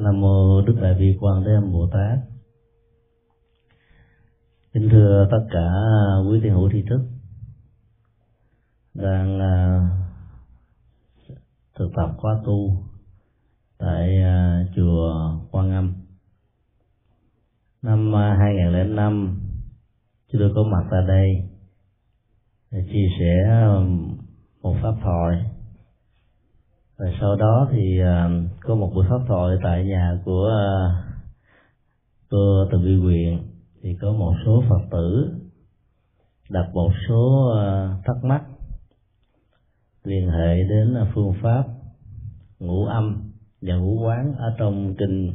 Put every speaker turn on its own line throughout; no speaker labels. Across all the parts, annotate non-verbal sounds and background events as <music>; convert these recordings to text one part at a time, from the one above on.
Nam mô Đức Đại Bi Quan Thế Âm Bồ Tát. Kính thưa tất cả quý thiền hữu tri thức đang à, thực tập khóa tu tại à, chùa Quan Âm. Năm à, 2005 chúng tôi có mặt tại đây để chia sẻ một pháp thoại rồi sau đó thì uh, có một buổi pháp thoại tại nhà của à, uh, cô từ bi quyền. Thì có một số phật tử đặt một số uh, thắc mắc liên hệ đến phương pháp ngũ âm và ngũ quán ở trong kinh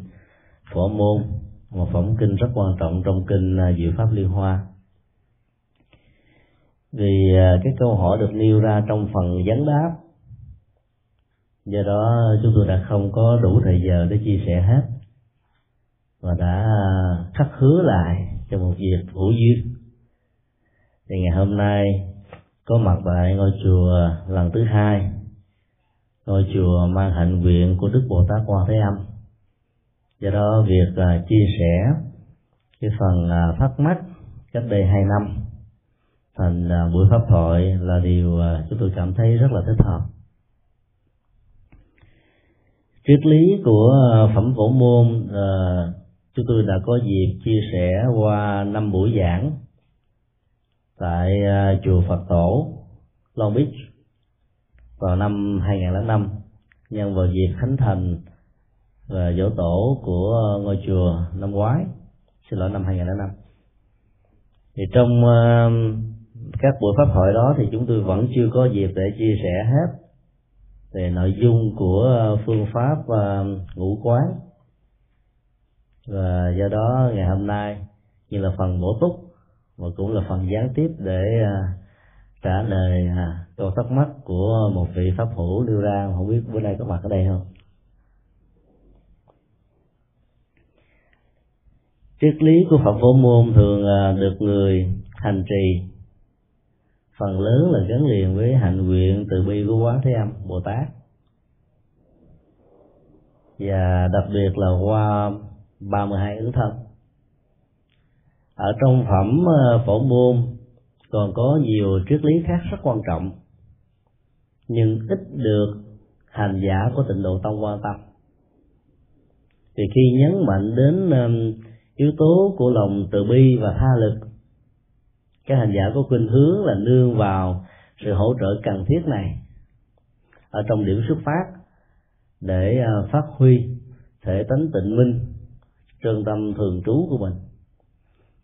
phổ môn một phẩm kinh rất quan trọng trong kinh diệu pháp liên hoa. Vì cái câu hỏi được nêu ra trong phần vấn đáp do đó chúng tôi đã không có đủ thời giờ để chia sẻ hết và đã à, khắc hứa lại cho một việc hữu duyên. Thì ngày hôm nay có mặt tại ngôi chùa lần thứ hai ngôi chùa mang hạnh nguyện của đức bồ tát quan thế âm. Do đó việc uh, chia sẻ cái phần uh, thắc mắc cách đây hai năm thành uh, buổi pháp thoại là điều uh, chúng tôi cảm thấy rất là thích hợp triết lý của ờ, phẩm phổ môn à, chúng tôi đã có dịp chia sẻ qua năm buổi giảng tại à, chùa Phật Tổ Long Beach vào năm 2005 nhân vào dịp khánh thành và dỗ tổ của ngôi chùa năm ngoái xin lỗi năm 2005 thì trong uh, các buổi pháp hội đó thì chúng tôi vẫn chưa có dịp để chia sẻ hết về nội dung của ờ, phương pháp ờ, ngũ quán. Và do đó ngày hôm nay, như là phần bổ túc và cũng là phần gián tiếp để ờ, trả lời à, câu thắc mắc của một vị pháp hữu đưa ra. Không biết bữa nay có mặt ở đây không? Triết lý của phật vô môn thường được người hành trì phần lớn là gắn liền với hạnh nguyện từ bi của quán thế âm, bồ tát. Và đặc biệt là qua 32 ứng thân. Ở trong phẩm ờ, phổ môn còn có nhiều triết lý khác rất quan trọng, nhưng ít được hành giả của tịnh độ tông quan tâm. Thì khi nhấn mạnh đến yếu tố của lòng từ bi và tha lực các hành giả có khuynh hướng là nương vào sự hỗ trợ cần thiết này ở trong điểm xuất phát để à, phát huy thể tánh tịnh minh trơn tâm thường trú của mình.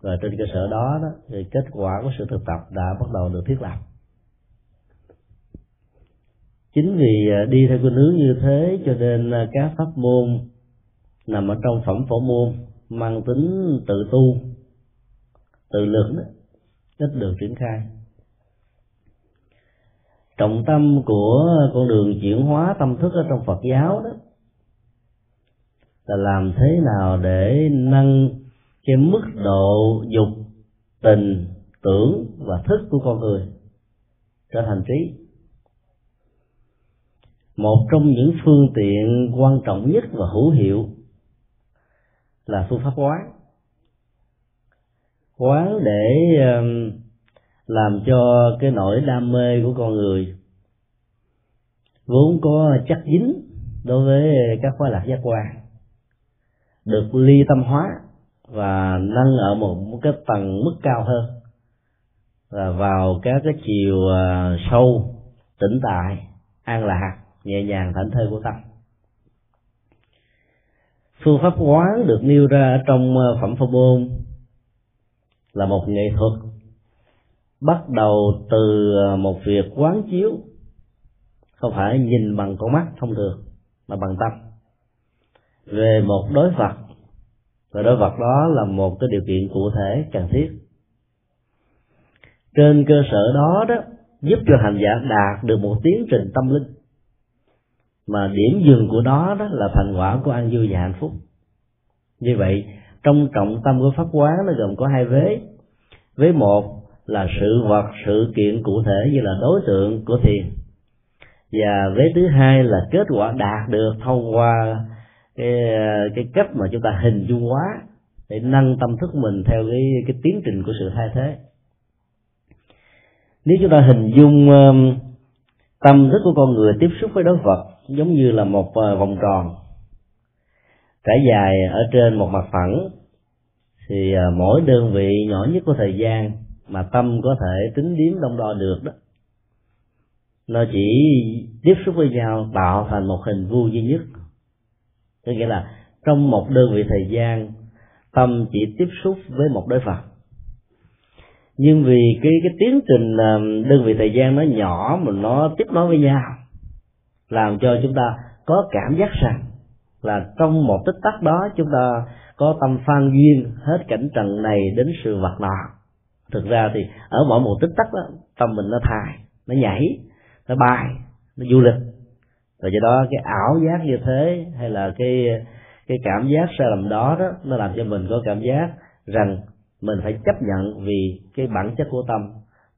Và trên cơ sở đó, đó thì kết quả của sự thực tập đã bắt đầu được thiết lập. Chính vì à, đi theo khuynh hướng như thế cho nên à, các pháp môn nằm ở trong phẩm phổ môn mang tính tự tu tự lực đó ít được triển khai. Trọng tâm của con đường chuyển hóa tâm thức ở trong Phật giáo đó là làm thế nào để nâng cái mức độ dục tình, tưởng và thức của con người trở thành trí. Một trong những phương tiện quan trọng nhất và hữu hiệu là phương pháp quán quán để làm cho cái nỗi đam mê của con người vốn có chắc dính đối với các khóa lạc giác quan được ly tâm hóa và nâng ở một, cái tầng mức cao hơn và vào các cái chiều à, sâu tĩnh tại an lạc nhẹ nhàng thảnh thơi của tâm. Phương pháp quán được nêu ra trong à, phẩm phổ môn là một nghệ thuật. Bắt đầu từ à, một việc quán chiếu. Không phải nhìn bằng con mắt thông thường mà bằng tâm. Về một đối vật, và đối vật đó là một cái điều kiện cụ thể, cần thiết. Trên cơ sở đó đó, giúp cho hành giả đạt được một tiến trình tâm linh. Mà điểm dừng của nó đó là thành quả của an vui và hạnh phúc. Như vậy trong trọng tâm của pháp quán nó gồm có hai vế. Vế một là sự vật sự kiện cụ thể như là đối tượng của thiền. Và vế thứ hai là kết quả đạt được thông qua cái cái cách mà chúng ta hình dung hóa để nâng tâm thức mình theo cái cái tiến trình của sự thay thế. Nếu chúng ta hình dung um, tâm thức của con người tiếp xúc với đối vật giống như là một uh, vòng tròn trải dài ở trên một mặt phẳng, thì à, mỗi đơn vị nhỏ nhất của thời gian mà tâm có thể tính điếm đông đo được đó, nó chỉ tiếp xúc với nhau, tạo thành một hình vuông duy nhất. Có nghĩa là trong một đơn vị thời gian, tâm chỉ tiếp xúc với một đối phật nhưng vì cái cái tiến trình à, đơn vị thời gian nó nhỏ mà nó tiếp nối với nhau, làm cho chúng ta có cảm giác rằng là trong một tích tắc đó chúng ta có tâm phan duyên hết cảnh trần này đến sự vật nọ. Thực ra thì ở mỗi một tích tắc đó, tâm mình nó thài nó nhảy, nó bay, nó du lịch. Và do đó cái ảo giác như thế hay là cái cái cảm giác sai lầm đó đó, nó làm cho mình có cảm giác rằng mình phải chấp nhận vì cái bản chất của tâm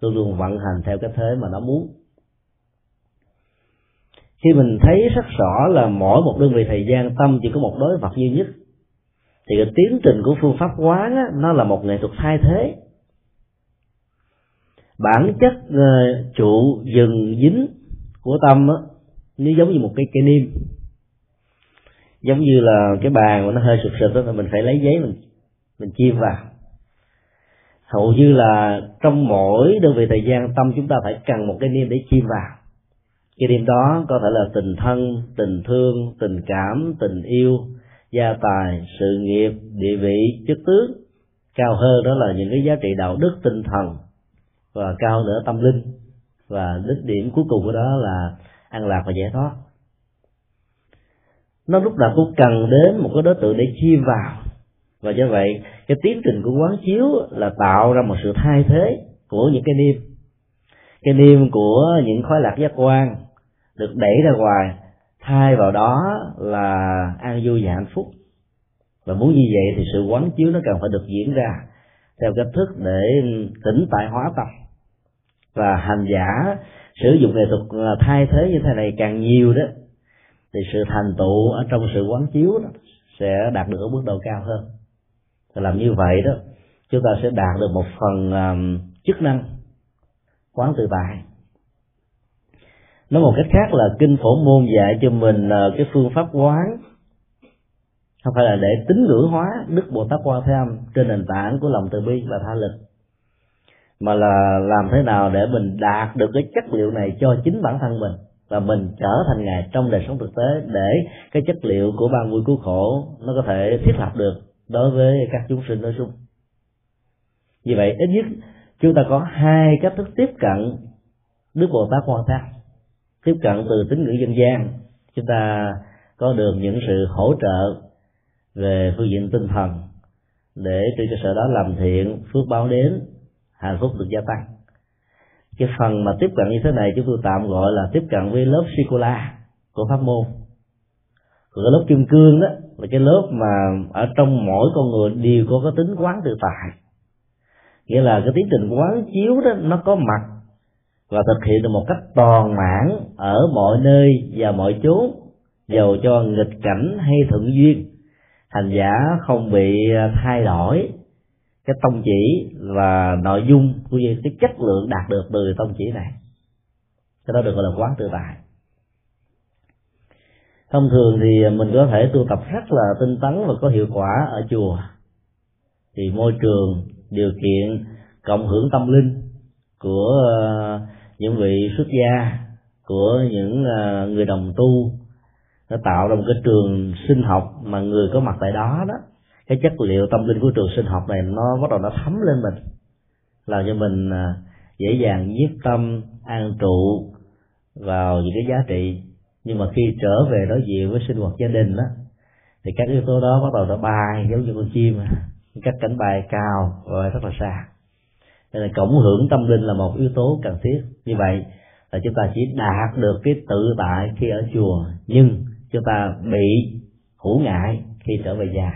luôn luôn vận hành theo cái thế mà nó muốn khi mình thấy rất rõ là mỗi một đơn vị thời gian tâm chỉ có một đối vật duy nhất thì cái tiến trình của phương pháp quán á, nó là một nghệ thuật thay thế. Bản chất uh, trụ dừng dính của tâm á, nó giống như một cái cây niêm giống như là cái bàn mà nó hơi sụp sụp đó mình phải lấy giấy mình mình chim vào. Hầu như là trong mỗi đơn vị thời gian tâm chúng ta phải cần một cái niêm để chim vào cái niêm đó có thể là tình thân, tình thương, tình cảm, tình yêu, gia tài, sự nghiệp, địa vị, chức tướng cao hơn đó là những cái giá trị đạo đức, tinh thần, và cao nữa tâm linh. Và đích điểm cuối cùng của đó là an lạc và giải thoát. Nó lúc nào cũng cần đến một cái đối tượng để chia vào. Và do vậy, cái tiến trình của quán chiếu là tạo ra một sự thay thế của những cái niêm. Cái niêm của những khói lạc giác quan được đẩy ra ngoài thay vào đó là an vui và hạnh phúc. Và muốn như vậy thì sự quán chiếu nó cần phải được diễn ra theo cách thức để tỉnh tại hóa tâm. Và hành giả sử dụng nghệ thuật thay thế như thế này càng nhiều đó thì sự thành tựu ở trong sự quán chiếu đó sẽ đạt được ở mức độ cao hơn. Và làm như vậy đó chúng ta sẽ đạt được một phần um, chức năng quán tự tại nói một cách khác là kinh phổ môn dạy cho mình cái phương pháp quán. Không phải là để tín ngữ hóa đức bồ tát quan thế âm trên nền tảng của lòng từ bi và tha lực, mà là làm thế nào để mình đạt được cái chất liệu này cho chính bản thân mình và mình trở thành ngài trong đời sống thực tế, để cái chất liệu của ban vui cứu khổ nó có thể thiết lập được đối với các chúng sinh nói chung. Vì vậy, ít nhất chúng ta có hai cách thức tiếp cận đức bồ tát quan thế tiếp cận từ tín ngữ dân gian. Chúng ta có được những sự hỗ trợ về phương diện tinh thần để trên cơ sở đó làm thiện, phước báo đến, hạnh phúc được gia tăng. Cái phần mà tiếp cận như thế này chúng tôi tạm gọi là tiếp cận với lớp sikola của pháp môn. Còn cái lớp kim cương đó là cái lớp mà ở trong mỗi con người đều có cái tính quán tự tại. Nghĩa là cái tiến trình quán chiếu đó, nó có mặt và thực hiện được một cách toàn mãn ở mọi nơi và mọi chốn, dầu cho nghịch cảnh hay thuận duyên. Hành giả không bị à, thay đổi cái tông chỉ và nội dung cũng như cái chất lượng đạt được từ tông chỉ này. Cái đó được gọi là quán tự tại. Thông thường thì mình có thể tu tập rất là tinh tấn và có hiệu quả ở chùa. Thì môi trường, điều kiện, cộng hưởng tâm linh của à, những vị xuất gia của những ờ, người đồng tu, nó tạo ra một cái trường sinh học mà người có mặt tại đó đó. Cái chất liệu tâm linh của trường sinh học này nó bắt đầu nó thấm lên mình, làm cho mình ờ, dễ dàng nhiếp tâm, an trụ vào những cái giá trị. Nhưng mà khi trở về đối diện với sinh hoạt gia đình đó, thì các yếu tố đó bắt đầu nó bay giống như con chim à. các cánh bay cao và rất là xa nên là cộng hưởng tâm linh là một yếu tố cần thiết. Như vậy là chúng ta chỉ đạt được cái tự tại khi ở chùa, nhưng chúng ta bị hữu ngại khi trở về nhà.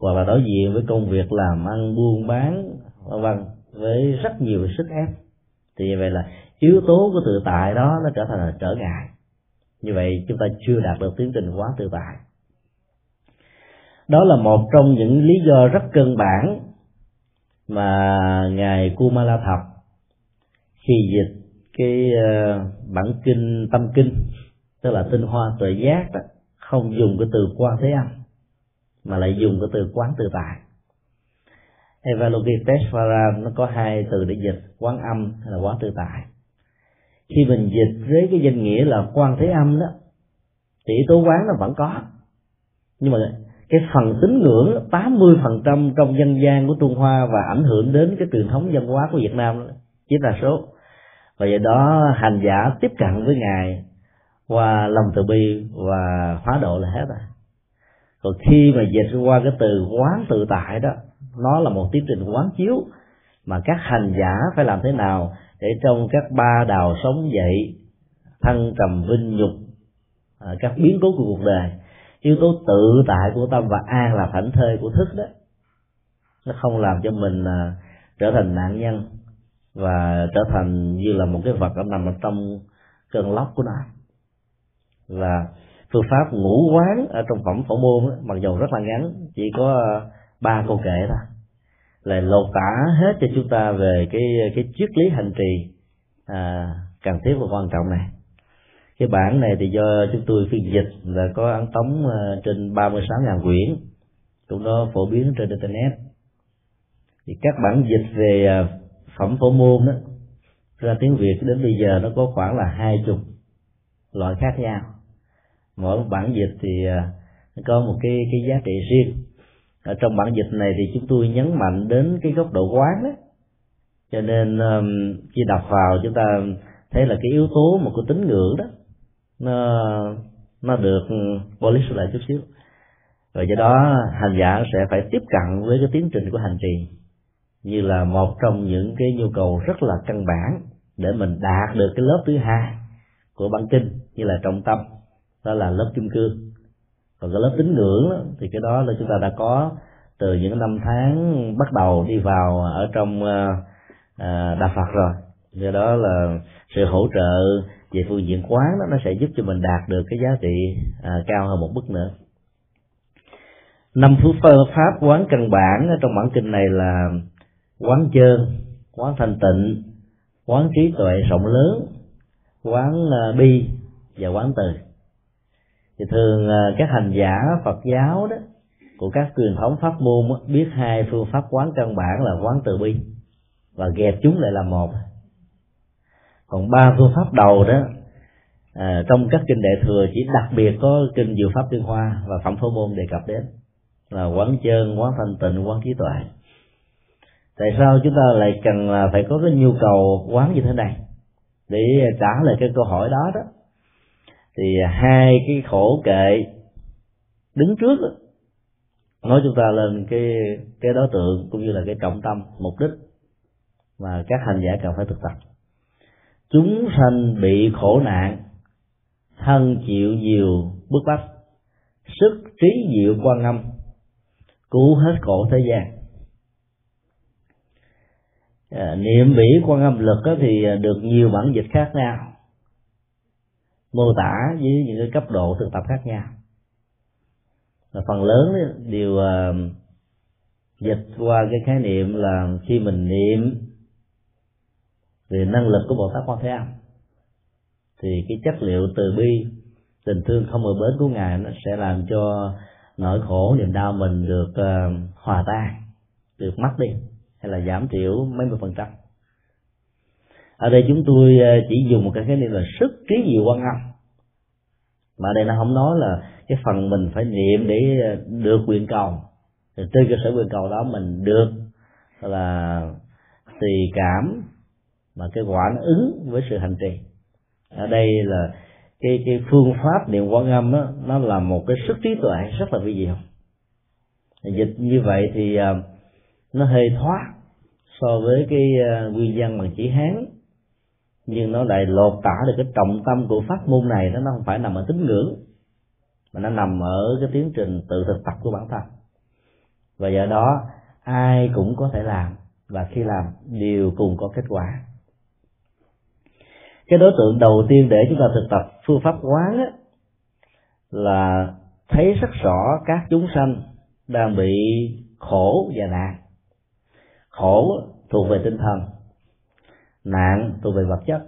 Hoặc là đối diện với công việc làm ăn, buôn bán, vân vân, với rất nhiều sức ép. Thì như vậy là yếu tố của tự tại đó nó trở thành là trở ngại. Như vậy chúng ta chưa đạt được tiến trình quá tự tại. Đó là một trong những lý do rất cơ bản mà ngài Kumala Thập khi dịch cái ờ, bản kinh tâm kinh tức là tinh hoa tuệ giác đó, không dùng cái từ quan thế âm mà lại dùng cái từ quán tự tại. Evalokiteshvara nó có hai từ để dịch quán âm hay là quán tự tại. Khi mình dịch với cái danh nghĩa là quan thế âm đó tỷ tố quán nó vẫn có. Nhưng mà cái phần tín ngưỡng 80% trong dân gian của Trung Hoa và ảnh hưởng đến cái truyền thống văn hóa của Việt Nam chính là số. Và do đó, hành giả tiếp cận với ngài qua lòng từ bi và hóa độ là hết rồi. Còn khi mà dịch qua cái từ quán tự tại đó, nó là một tiến trình quán chiếu mà các hành giả phải làm thế nào để trong các ba đào sống dậy thân trầm vinh nhục à, các biến cố của cuộc đời yếu tố tự tại của tâm và an là thảnh thơi của thức đó. Nó không làm cho mình à, trở thành nạn nhân và trở thành như là một cái vật ở nằm ở trong cơn lốc của nó. Và phương pháp ngũ quán ở trong phẩm phổ môn mặc dù rất là ngắn chỉ có à, ba câu kệ thôi. Là lột tả hết cho chúng ta về cái cái triết lý hành trì à, cần thiết và quan trọng này cái bản này thì do chúng tôi phiên dịch là có ấn tống ờ, trên 36.000 quyển. Cũng đó phổ biến trên internet. Thì các bản dịch về ờ, phẩm phổ môn đó ra tiếng việt đến bây giờ nó có khoảng là hai chục loại khác nhau. Mỗi bản dịch thì ờ, nó có một cái cái giá trị riêng. Ở trong bản dịch này thì chúng tôi nhấn mạnh đến cái góc độ quán đó. Cho nên um, khi đọc vào chúng ta thấy là cái yếu tố mà của tín ngưỡng đó nó nó được polish lại chút xíu. Và do đó hành giả sẽ phải tiếp cận với cái tiến trình của hành trì như là một trong những cái nhu cầu rất là căn bản để mình đạt được cái lớp thứ hai của bản kinh như là trọng tâm đó là lớp kim cương còn cái lớp tín ngưỡng đó, thì cái đó là chúng ta đã có từ những năm tháng bắt đầu đi vào ở trong ờ, ờ, uh, đạo Phật rồi. Do đó là sự hỗ trợ về phương diện quán đó nó sẽ giúp cho mình đạt được cái giá trị à, cao hơn một bước nữa. Năm phương pháp quán căn bản ở trong bản kinh này là quán trơn quán thanh tịnh quán trí tuệ rộng lớn quán uh, bi và quán từ. Thì thường uh, các hành giả phật giáo đó của các truyền thống pháp môn đó, biết hai phương pháp quán căn bản là quán từ bi và ghẹp chúng lại là một còn ba phương pháp đầu đó à, trong các kinh đệ thừa chỉ đặc biệt có kinh diệu pháp liên hoa và phẩm phổ môn đề cập đến là quán chân quán thanh tịnh quán trí tuệ. Tại sao chúng ta lại cần là phải có cái nhu cầu quán như thế này? Để trả lời cái câu hỏi đó đó thì hai cái khổ kệ đứng trước đó, nói chúng ta lên cái cái đối tượng cũng như là cái trọng tâm mục đích mà các hành giả cần phải thực tập chúng sanh bị khổ nạn thân chịu nhiều bức bách sức trí diệu quan âm cứu hết khổ thế gian. À, niệm bỉ quan âm lực đó thì được nhiều bản dịch khác nhau mô tả với những cái cấp độ thực tập khác nhau. Và phần lớn đều uh, dịch qua cái khái niệm là khi mình niệm về năng lực của bồ tát quan thế âm. Thì cái chất liệu từ bi tình thương không ở bến của ngài nó sẽ làm cho nỗi khổ niềm đau mình được uh, hòa tan được mất đi hay là giảm thiểu mấy mươi phần trăm. Ở đây chúng tôi ờ, chỉ dùng một cái khái niệm là sức trí diệu quan âm. Mà đây nó không nói là cái phần mình phải niệm để ờ, được quyền cầu. Thì trên cơ sở quyền cầu đó mình được là tùy cảm mà cái quả nó ứng với sự hành trì. Ở đây là cái cái phương pháp niệm quán âm đó, nó là một cái sức trí tuệ rất là vi diệu. Dịch như vậy thì à, nó hơi thoát so với cái à, nguyên văn bằng chữ hán. Nhưng nó lại lột tả được cái trọng tâm của pháp môn này nó không phải nằm ở tín ngưỡng mà nó nằm ở cái tiến trình tự thực tập của bản thân. Và do đó ai cũng có thể làm và khi làm đều cùng có kết quả cái đối tượng đầu tiên để chúng ta thực tập phương pháp quán á, là thấy rất rõ các chúng sanh đang bị khổ và nạn. Khổ thuộc về tinh thần nạn thuộc về vật chất.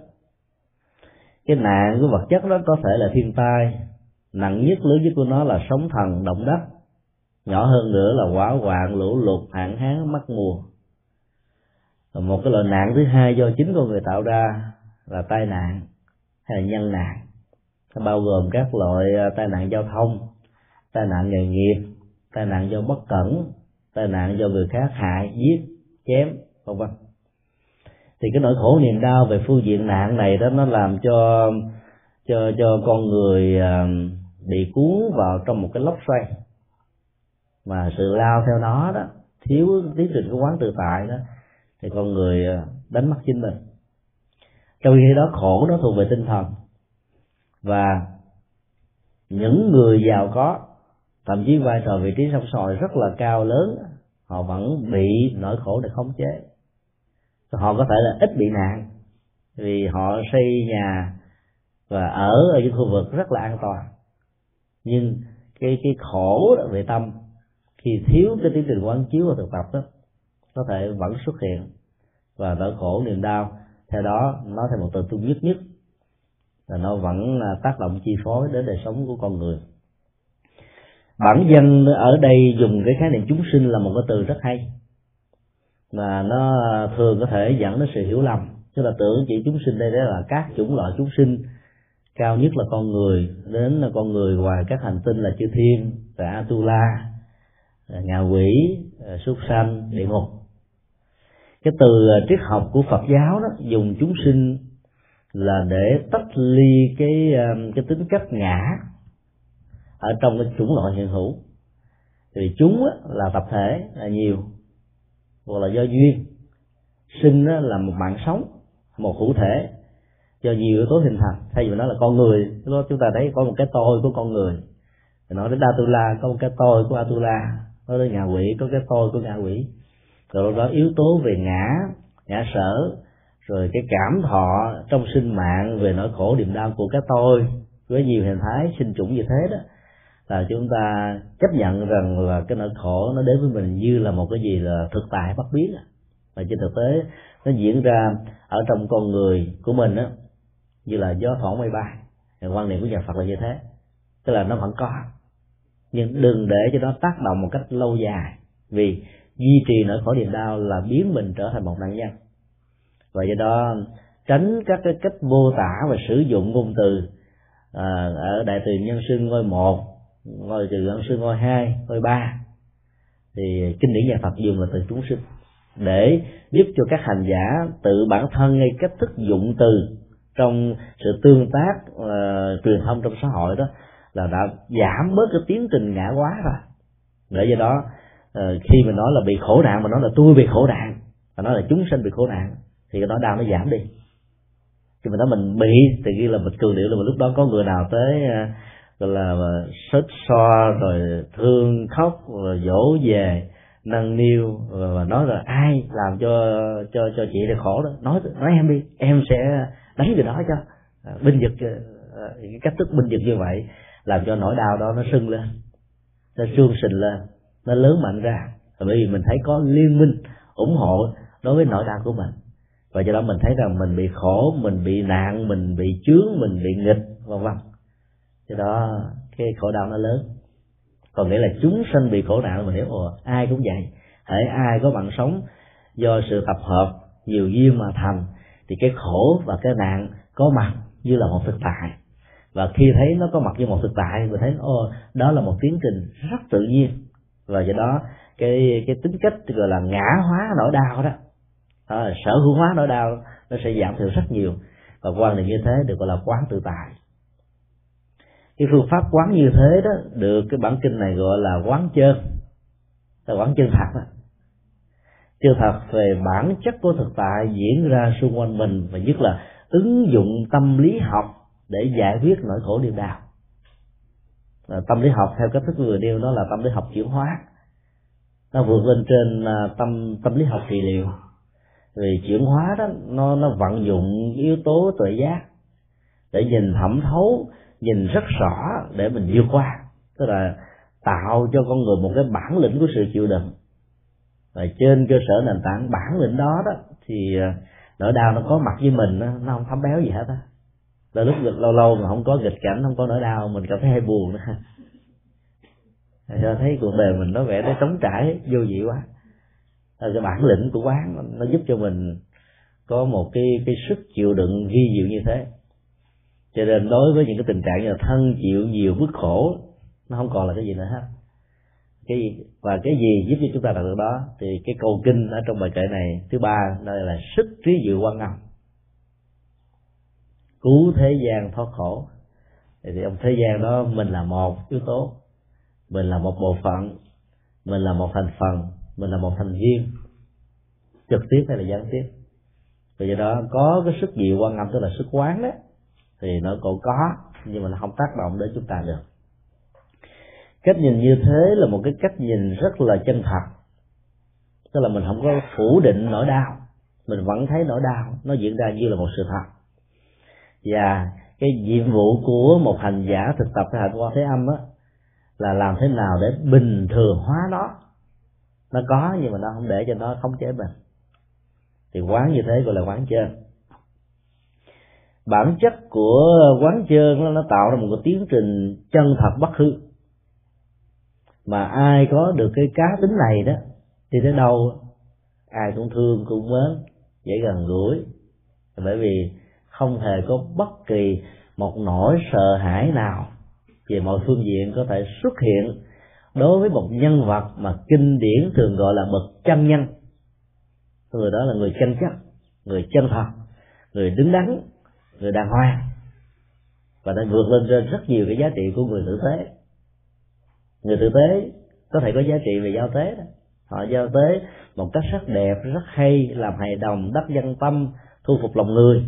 Cái nạn của vật chất đó có thể là thiên tai nặng nhất lớn nhất của nó là sóng thần động đất. Nhỏ hơn nữa là hỏa hoạn lũ lụt hạn hán mất mùa. Một cái loại nạn thứ hai do chính con người tạo ra là tai nạn, hay là nhân nạn. Nó bao gồm các loại à, tai nạn giao thông, tai nạn nghề nghiệp, tai nạn do bất cẩn, tai nạn do người khác hại, giết, chém, vân vân. Thì cái nỗi khổ niềm đau về phương diện nạn này đó, nó làm cho cho cho con người à, bị cuốn vào trong một cái lốc xoay. Mà sự lao theo nó đó, thiếu tiến trình cái quán tự tại đó, thì con người à, đánh mất chính mình trong khi đó khổ nó thuộc về tinh thần. Và những người giàu có, thậm chí vai trò vị trí sông sòi rất là cao lớn, họ vẫn bị nỗi khổ để khống chế. Họ có thể là ít bị nạn, vì họ xây nhà và ở ở những khu vực rất là an toàn. Nhưng cái cái khổ về tâm, khi thiếu cái tiến trình quán chiếu và thực tập đó, có thể vẫn xuất hiện và nỗi khổ, niềm đau theo đó, nó theo một từ tương nhất nhất. Là nó vẫn là tác động chi phối đến đời sống của con người. Bản dân ở đây dùng cái khái niệm chúng sinh là một cái từ rất hay. Mà nó thường có thể dẫn đến sự hiểu lầm. Tức là tưởng chỉ chúng sinh đây đó là các chủng loại chúng sinh. Cao nhất là con người, đến là con người ngoài các hành tinh là chư thiên và atula ngạ quỷ, súc sanh, địa ngục cái từ ờ, triết học của phật giáo đó, dùng chúng sinh là để tách ly cái ờ, cái tính cách ngã ở trong cái chủng loại hiện hữu. Thì chúng là tập thể là nhiều, hoặc là do duyên. Sinh là một mạng sống, một hữu thể, do nhiều yếu tố hình thành. Thay vì nó là con người, lúc chúng ta thấy có một cái tôi của con người. Nói đến Atula, có một cái tôi của Atula. Nói đến ngạ quỷ, có cái tôi của ngạ quỷ rồi đó yếu tố về ngã ngã sở, rồi cái cảm thọ trong sinh mạng về nỗi khổ niềm đau của cái tôi, với nhiều hình thái sinh chủng như thế đó, là chúng ta chấp nhận rằng là cái nỗi khổ nó đến với mình như là một cái gì là thực tại bất biến và trên thực tế, nó diễn ra ở trong con người của mình á, như là gió thoảng mây bay. Quan niệm của nhà Phật là như thế. Tức là nó vẫn có, nhưng đừng để cho nó tác động một cách lâu dài. Vì duy trì nỗi khổ niềm đau là biến mình trở thành một nạn nhân. Và do đó tránh các cái cách mô tả và sử dụng ngôn từ à, ở đại từ nhân sư ngôi một ngôi từ nhân sư ngôi hai ngôi ba. Thì kinh điển nhà Phật dùng là từ chúng sinh để giúp cho các hành giả tự bản thân ngay cách thức dụng từ trong sự tương tác uh, truyền thông trong xã hội đó là đã giảm bớt cái tiến trình ngã quá rồi. Để do đó Ờ, khi mình nói là bị khổ nạn mà nói là tôi bị khổ nạn và nói là chúng sinh bị khổ nạn thì cái đó đau nó giảm đi. Khi mình nói mình bị thì ghi là mình cường điệu là lúc đó có người nào tới uh, gọi là xích so rồi thương khóc rồi dỗ về nâng niu và nói là ai làm cho cho cho chị này khổ đó. Nói nói em đi em sẽ đánh người đó cho. Ờ, binh vực cái cách thức binh vực như vậy làm cho nỗi đau đó nó sưng lên nó sương sình lên nó lớn mạnh ra. Bởi vì mình thấy có liên minh ủng hộ đối với nỗi đau của mình. Và do đó mình thấy rằng mình bị khổ, mình bị nạn, mình bị chướng, mình bị nghịch, vân vân. Do đó, cái khổ đau nó lớn. Còn nghĩa là chúng sinh bị khổ nạn, mình hiểu. Ồ, ai cũng vậy. Hễ ai có bằng sống do sự tập hợp nhiều duyên mà thành, thì cái khổ và cái nạn có mặt như là một thực tại. Và khi thấy nó có mặt như một thực tại, mình thấy ô đó là một tiến trình rất tự nhiên và do đó cái cái tính cách gọi là ngã hóa nỗi đau đó, à, sở hữu hóa nỗi đau nó sẽ giảm thiểu rất nhiều. Và quan niệm như thế được gọi là quán tự tại. Cái phương pháp quán như thế đó được cái bản kinh này gọi là quán chân. Là quán chân thật đó. Chân thật về bản chất của thực tại diễn ra xung quanh mình và nhất là ứng dụng tâm lý học để giải quyết nỗi khổ niềm đau tâm lý học theo cách thức vừa nêu đó là tâm lý học chuyển hóa. Nó vượt lên trên à, tâm tâm lý học trị liệu. Vì chuyển hóa đó nó nó vận dụng yếu tố tự giác để nhìn thẩm thấu nhìn rất rõ để mình vượt qua. Tức là tạo cho con người một cái bản lĩnh của sự chịu đựng. Và trên cơ sở nền tảng bản lĩnh đó đó thì à, nỗi đau nó có mặt với mình nó, nó không thấm béo gì hết á là lúc lâu lâu mà không có nghịch cảnh, không có nỗi đau, mình cảm thấy hay buồn nữa cho thấy cuộc đời mình nó vẻ nó trống trải, vô vị quá. Là cái bản lĩnh của quán, nó giúp cho mình có một cái cái sức chịu đựng ghi diệu như thế. Cho nên đối với những cái tình trạng như là thân chịu nhiều bức khổ, nó không còn là cái gì nữa hết. Cái, và cái gì giúp cho chúng ta đạt được đó, thì cái câu kinh ở trong bài kệ này, thứ ba đây là sức trí diệu quan âm cứu thế gian thoát khổ. Thì ông thế gian đó, mình là một yếu tố. Mình là một bộ phận. Mình là một thành phần. Mình là một thành viên. Trực tiếp hay là gián tiếp. Vì vậy đó, có cái sức gì quan âm, tức là sức quán đó, thì nó cũng có, nhưng mà nó không tác động đến chúng ta được. Cách nhìn như thế là một cái cách nhìn rất là chân thật. Tức là mình không có phủ định nỗi đau. Mình vẫn thấy nỗi đau, nó diễn ra như là một sự thật và cái nhiệm vụ của một hành giả thực tập cái hạnh quan thế âm á, là làm thế nào để bình thường hóa nó. Nó có nhưng mà nó không để cho nó không chế mình. Thì quán như thế gọi là quán chân bản chất của quán chân nó tạo ra một cái tiến trình chân thật bất hư. Mà ai có được cái cá tính này đó, thì tới đâu, ai cũng thương, cũng mến, dễ gần gũi. Bởi vì không hề có bất kỳ một nỗi sợ hãi nào về mọi phương diện có thể xuất hiện đối với một nhân vật mà kinh điển thường gọi là bậc chân nhân. Người đó là người chân chất, người chân thật, người đứng đắn, người đàng hoàng và đã vượt lên trên rất nhiều cái giá trị của người tử tế. Người tử tế có thể có giá trị về giao tế đó. Họ giao tế một cách rất đẹp, rất hay, làm hài đồng đắc dân tâm, thu phục lòng người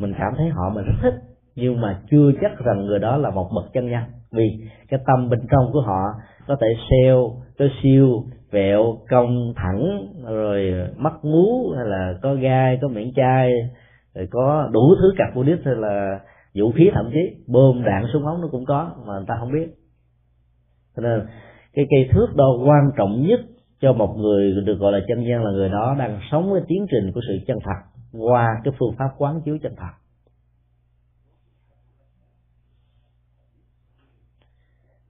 mình cảm thấy họ mình rất thích, nhưng mà chưa chắc rằng người đó là một bậc chân nhân. Vì cái tâm bên trong của họ có thể xeo, có siêu, vẹo, cong thẳng, rồi mắt ngú, hay là có gai, có miệng chai, rồi có đủ thứ cặp bô hay là vũ khí, thậm chí bơm đạn súng ống nó cũng có, mà người ta không biết. Cho nên cái cây thước đo quan trọng nhất cho một người được gọi là chân nhân là người đó đang sống với tiến trình của sự chân thật qua cái phương pháp quán chiếu chân thật.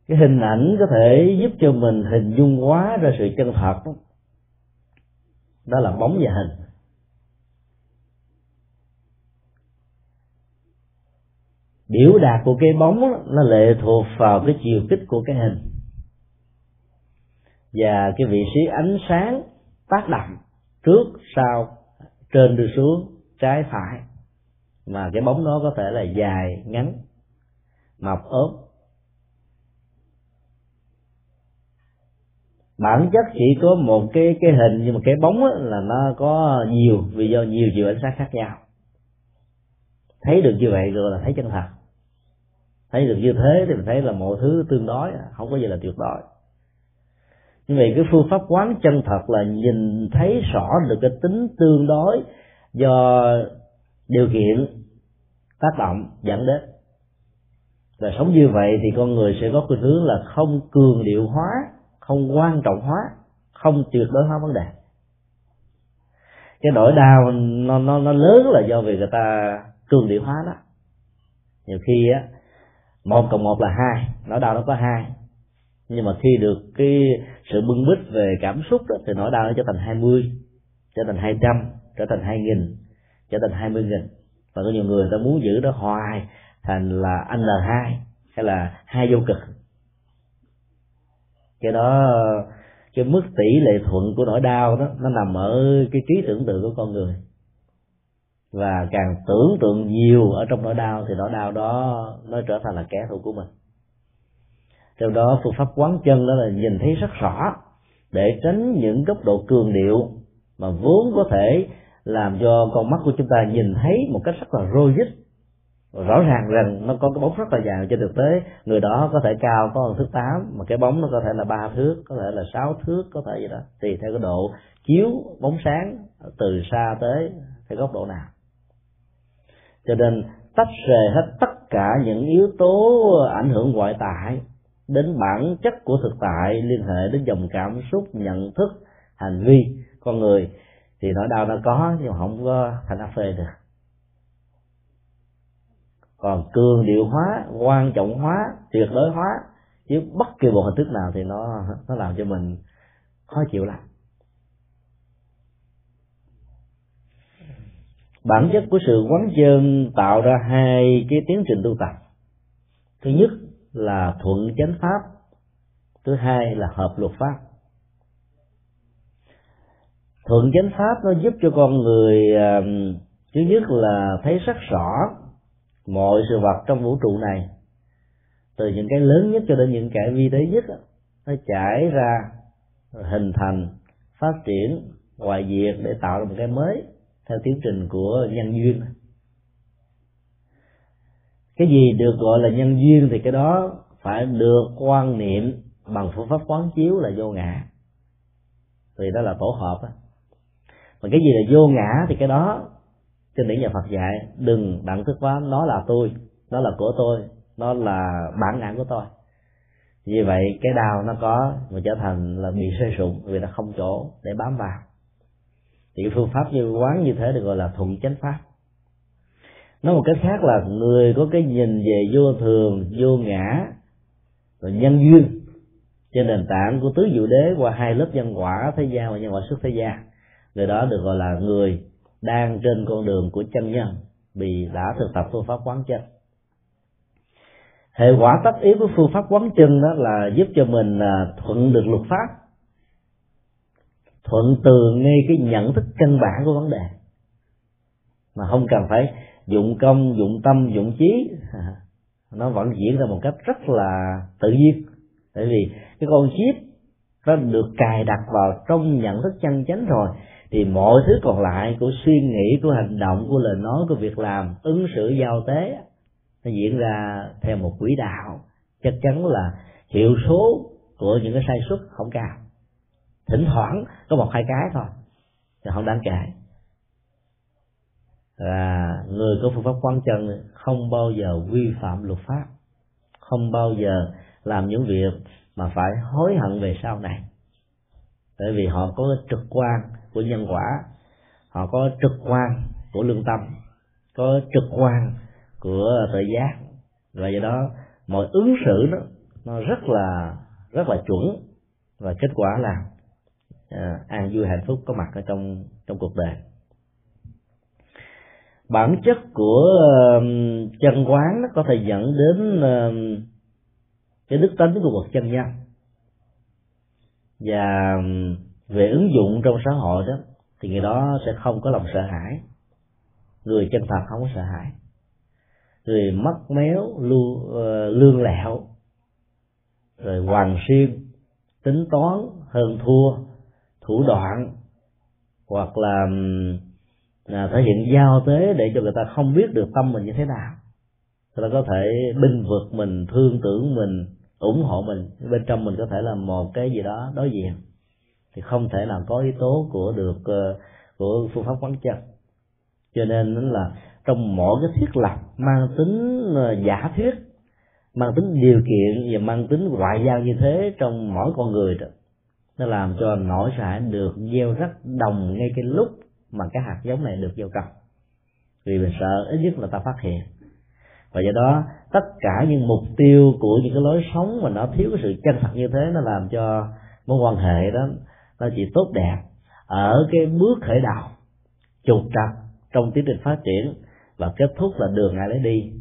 Cái hình ảnh có thể giúp cho mình hình dung hóa ra sự chân thật. Đó, đó là bóng và hình. Biểu đạt của cái bóng đó, nó lệ thuộc vào cái chiều kích của cái hình. Và cái vị trí ánh sáng tác động trước sau trên đưa xuống, trái phải. Mà cái bóng nó có thể là dài, ngắn mập ốm. Bản chất chỉ có một cái cái hình, nhưng mà cái bóng là nó có nhiều, vì do nhiều chiều ánh sáng khác nhau. Thấy được như vậy rồi là thấy chân thật. Thấy được như thế thì mình thấy là mọi thứ tương đối, không có gì là tuyệt đối như vậy cái phương pháp quán chân thật là nhìn thấy rõ được cái tính tương đối do điều kiện tác động dẫn đến. Và sống như vậy thì con người sẽ có khuynh hướng là không cường điệu hóa, không quan trọng hóa, không tuyệt đối hóa vấn đề. Cái nỗi đau nó nó nó lớn là do vì người ta cường điệu hóa đó. Nhiều khi á, một cộng một là hai, nỗi đau nó có hai nhưng mà khi được cái sự bưng bít về cảm xúc đó, thì nỗi đau nó trở thành hai mươi trở thành hai trăm trở thành hai nghìn trở thành hai mươi nghìn. Và có nhiều người ta muốn giữ nó hoài thành là n hai hay là hai vô cực. Cái đó cái mức tỷ lệ thuận của nỗi đau đó nó nằm ở cái trí tưởng tượng của con người. Và càng tưởng tượng nhiều ở trong nỗi đau thì nỗi đau đó nó trở thành là kẻ thù của mình trong đó, phương pháp quán chân đó là nhìn thấy rất rõ, để tránh những góc độ cường điệu mà vốn có thể làm cho con mắt của chúng ta nhìn thấy một cách rất là logic rõ ràng rằng nó có cái bóng rất là dài, trên thực tế, người đó có thể cao có hơn thước tám, mà cái bóng nó có thể là ba thước, có thể là sáu thước, có thể gì đó. Tùy theo cái độ chiếu bóng sáng từ xa tới cái góc độ nào. Cho nên tách rời hết tất cả những yếu tố ảnh hưởng ngoại tại đến bản chất của thực tại, liên hệ đến dòng cảm xúc, nhận thức, hành vi con người, thì nỗi đau nó có, nhưng mà không có thành áp phê được. Còn cường điệu hóa, quan trọng hóa, tuyệt đối hóa, chứ bất kỳ một hình thức nào thì nó nó làm cho mình khó chịu lắm. Bản chất của sự quán chân tạo ra hai cái tiến trình tu tập. Thứ nhất là thuận chánh pháp, thứ hai là hợp luật pháp. Thuận chánh pháp nó giúp cho con người thứ nhất là thấy rất rõ mọi sự vật trong vũ trụ này. Từ những cái lớn nhất cho đến những cái vi tế nhất nó chảy ra, hình thành, phát triển ngoại diệt để tạo ra một cái mới theo tiến trình của nhân duyên cái gì được gọi là nhân duyên thì cái đó phải được quan niệm bằng phương pháp quán chiếu là vô ngã. Vì đó là tổ hợp á. Mà cái gì là vô ngã thì cái đó trên điển nhà Phật dạy, đừng đặng thức quá, nó là tôi, nó là của tôi, nó là bản ngã của tôi. Vì vậy cái đau nó có mà trở thành là bị rơi rụng vì nó không chỗ để bám vào. Thì phương pháp như quán như thế được gọi là thuận chánh pháp nói một cách khác là người có cái nhìn về vô thường, vô ngã và nhân duyên trên nền tảng của tứ diệu đế qua hai lớp nhân quả thế gian và nhân quả xuất thế gian. Người đó được gọi là người đang trên con đường của chân nhân vì đã thực tập phương pháp quán chân. Hệ quả tất yếu của phương pháp quán chân đó là giúp cho mình à, thuận được luật pháp, thuận từ ngay cái nhận thức căn bản của vấn đề. Mà không cần phải dụng công, dụng tâm, dụng trí. <laughs> Nó vẫn diễn ra một cách rất là tự nhiên. Tại vì cái con chip nó được cài đặt vào trong nhận thức chân chánh rồi, thì mọi thứ còn lại của suy nghĩ, của hành động, của lời nói, của việc làm, ứng xử, giao tế, nó diễn ra theo một quỹ đạo chắc chắn là hiệu số của những cái sai suất không cao. Thỉnh thoảng có một hai cái thôi thì không đáng kể là người có phương pháp quan chân không bao giờ vi phạm luật pháp không bao giờ làm những việc mà phải hối hận về sau này. Bởi vì họ có trực quan của nhân quả họ có trực quan của lương tâm có trực quan của tự giác. Và do đó mọi ứng xử nó nó rất là rất là chuẩn. Và kết quả là à, an vui hạnh phúc có mặt ở trong trong cuộc đời bản chất của chân quán nó có thể dẫn đến cái đức tính của một chân nhân. Và về ứng dụng trong xã hội đó thì người đó sẽ không có lòng sợ hãi. Người chân thật không có sợ hãi. Người mất méo lưu, ờ, lương lẹo rồi hoàng xuyên tính toán hơn thua thủ đoạn hoặc là là thể hiện giao tế để cho người ta không biết được tâm mình như thế nào. Người ta có thể binh vực mình, thương tưởng mình, ủng hộ mình. Bên trong mình có thể là một cái gì đó đối diện. Thì không thể nào có yếu tố của được ờ, của phương pháp quán chân. Cho nên là trong mỗi cái thiết lập mang tính ờ, giả thuyết, mang tính điều kiện và mang tính ngoại giao như thế trong mỗi con người đó, nó làm cho nỗi sợ hãi được gieo rắc đồng ngay cái lúc mà cái hạt giống này được gieo trồng vì mình sợ, ít nhất là ta phát hiện. Và do đó, tất cả những mục tiêu của những cái lối sống mà nó thiếu cái sự chân thật như thế, nó làm cho mối quan hệ đó, nó chỉ tốt đẹp ở cái bước khởi đầu, trục trặc trong tiến trình phát triển và kết thúc là đường ai lấy đi.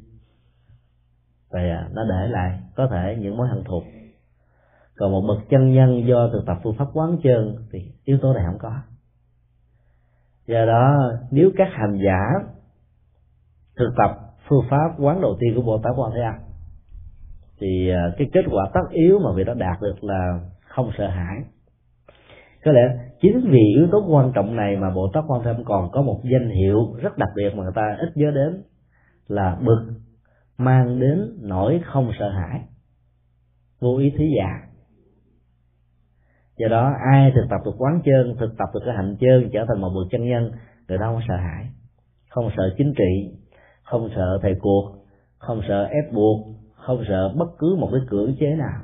Và nó để lại có thể những mối hận thù. Còn một bậc chân nhân do thực tập phương pháp quán chân thì yếu tố này không có do đó, nếu các hành giả thực tập phương pháp quán đầu tiên của bồ tát quan thế âm, thì à, cái kết quả tất yếu mà vị đó đạt được là không sợ hãi. Có lẽ chính vì yếu tố quan trọng này mà bồ tát quan thế âm còn có một danh hiệu rất đặc biệt mà người ta ít nhớ đến, là bực, mang đến nỗi không sợ hãi. Vô ý thí giả do đó, ai thực tập được quán chân thực tập được cái hạnh chân trở thành một bậc chân nhân, người đó không sợ hãi, không sợ chính trị, không sợ thầy cuộc, không sợ ép buộc, không sợ bất cứ một cái cưỡng chế nào.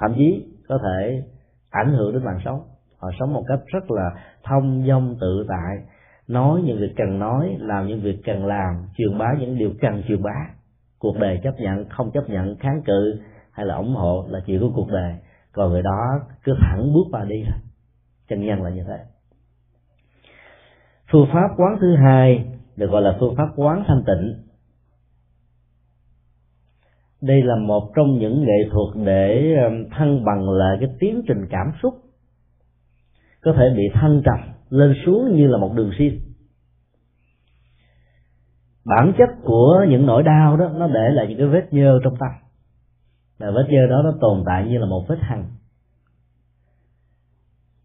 Thậm chí có thể ảnh hưởng đến mạng sống họ sống một cách rất là thông dong tự tại, nói những việc cần nói, làm những việc cần làm, truyền bá những điều cần truyền bá. Cuộc đời chấp nhận, không chấp nhận, kháng cự hay là ủng hộ là chuyện của cuộc đời còn người đó cứ thẳng bước vào đi. Thôi chân nhân là như thế. Phương pháp quán thứ hai được gọi là phương pháp quán thanh tịnh. Đây là một trong những nghệ thuật để um, thăng bằng lại cái tiến trình cảm xúc. Có thể bị thăng trầm, lên xuống như là một đường xiên bản chất của những nỗi đau đó, nó để lại những cái vết nhơ trong tâm và vết dơ đó nó tồn tại như là một vết hằn.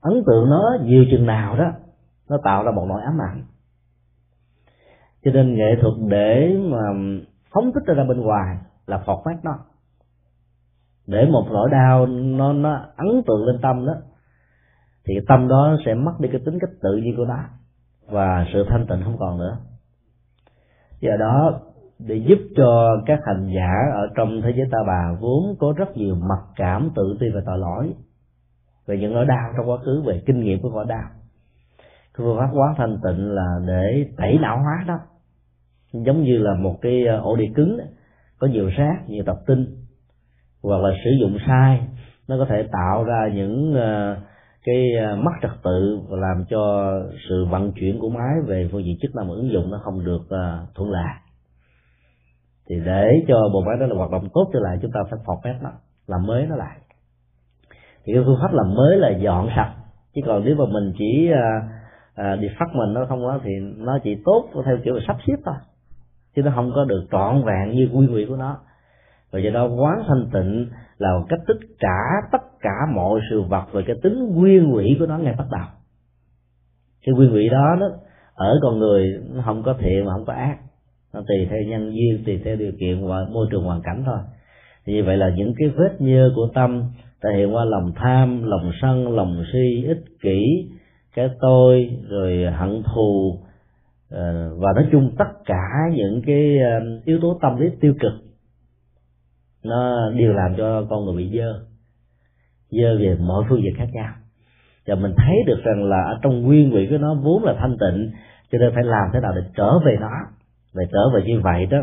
Ấn tượng nó nhiều chừng nào đó, nó tạo ra một nỗi ám ảnh. Cho nên nghệ thuật để mà phóng thích ra bên ngoài là phọt phát nó. Để một nỗi đau nó nó ấn tượng lên tâm đó, thì tâm đó sẽ mất đi cái tính cách tự nhiên của nó và sự thanh tịnh không còn nữa. Do đó để giúp cho các hành giả ở trong thế giới ta bà vốn có rất nhiều mặc cảm, tự ti và tội lỗi về những nỗi đau trong quá khứ, về kinh nghiệm của nỗi đau. Cái phương pháp quá thanh tịnh là để tẩy não hóa đó. Giống như là một cái ờ, ổ đĩa cứng có nhiều rác, nhiều tập tinh. Hoặc là sử dụng sai, nó có thể tạo ra những ờ, cái ờ, mất trật tự và làm cho sự vận chuyển của máy về phương diện chức năng ứng dụng nó không được thuận lợi thì để cho bộ máy đó là hoạt động tốt trở lại chúng ta phải phọt phép nó làm mới nó lại. Thì cái phương pháp làm mới là dọn sạch. Chứ còn nếu mà mình chỉ à, à, đi phát mình nó không đó thì nó chỉ tốt theo kiểu là sắp xếp thôi. Chứ nó không có được trọn vẹn như quy nguyện của nó. Và do đó quán thanh tịnh là một cách tích trả tất cả mọi sự vật về cái tính nguyên quỷ của nó ngay bắt đầu. Cái nguyên quỷ đó đó ở con người nó không có thiện mà không có ác nó tùy theo nhân duyên, tùy theo điều kiện và môi trường hoàn cảnh thôi. Thì như vậy là những cái vết nhơ của tâm thể hiện qua lòng tham, lòng sân, lòng si, ích kỷ, cái tôi, rồi hận thù ờ, và nói chung tất cả những cái ờ, yếu tố tâm lý tiêu cực, nó đều làm cho con người bị dơ. Dơ về mọi phương diện khác nhau. Và mình thấy được rằng là ở trong nguyên vị của nó vốn là thanh tịnh, cho nên phải làm thế nào để trở về nó vậy trở về như vậy đó,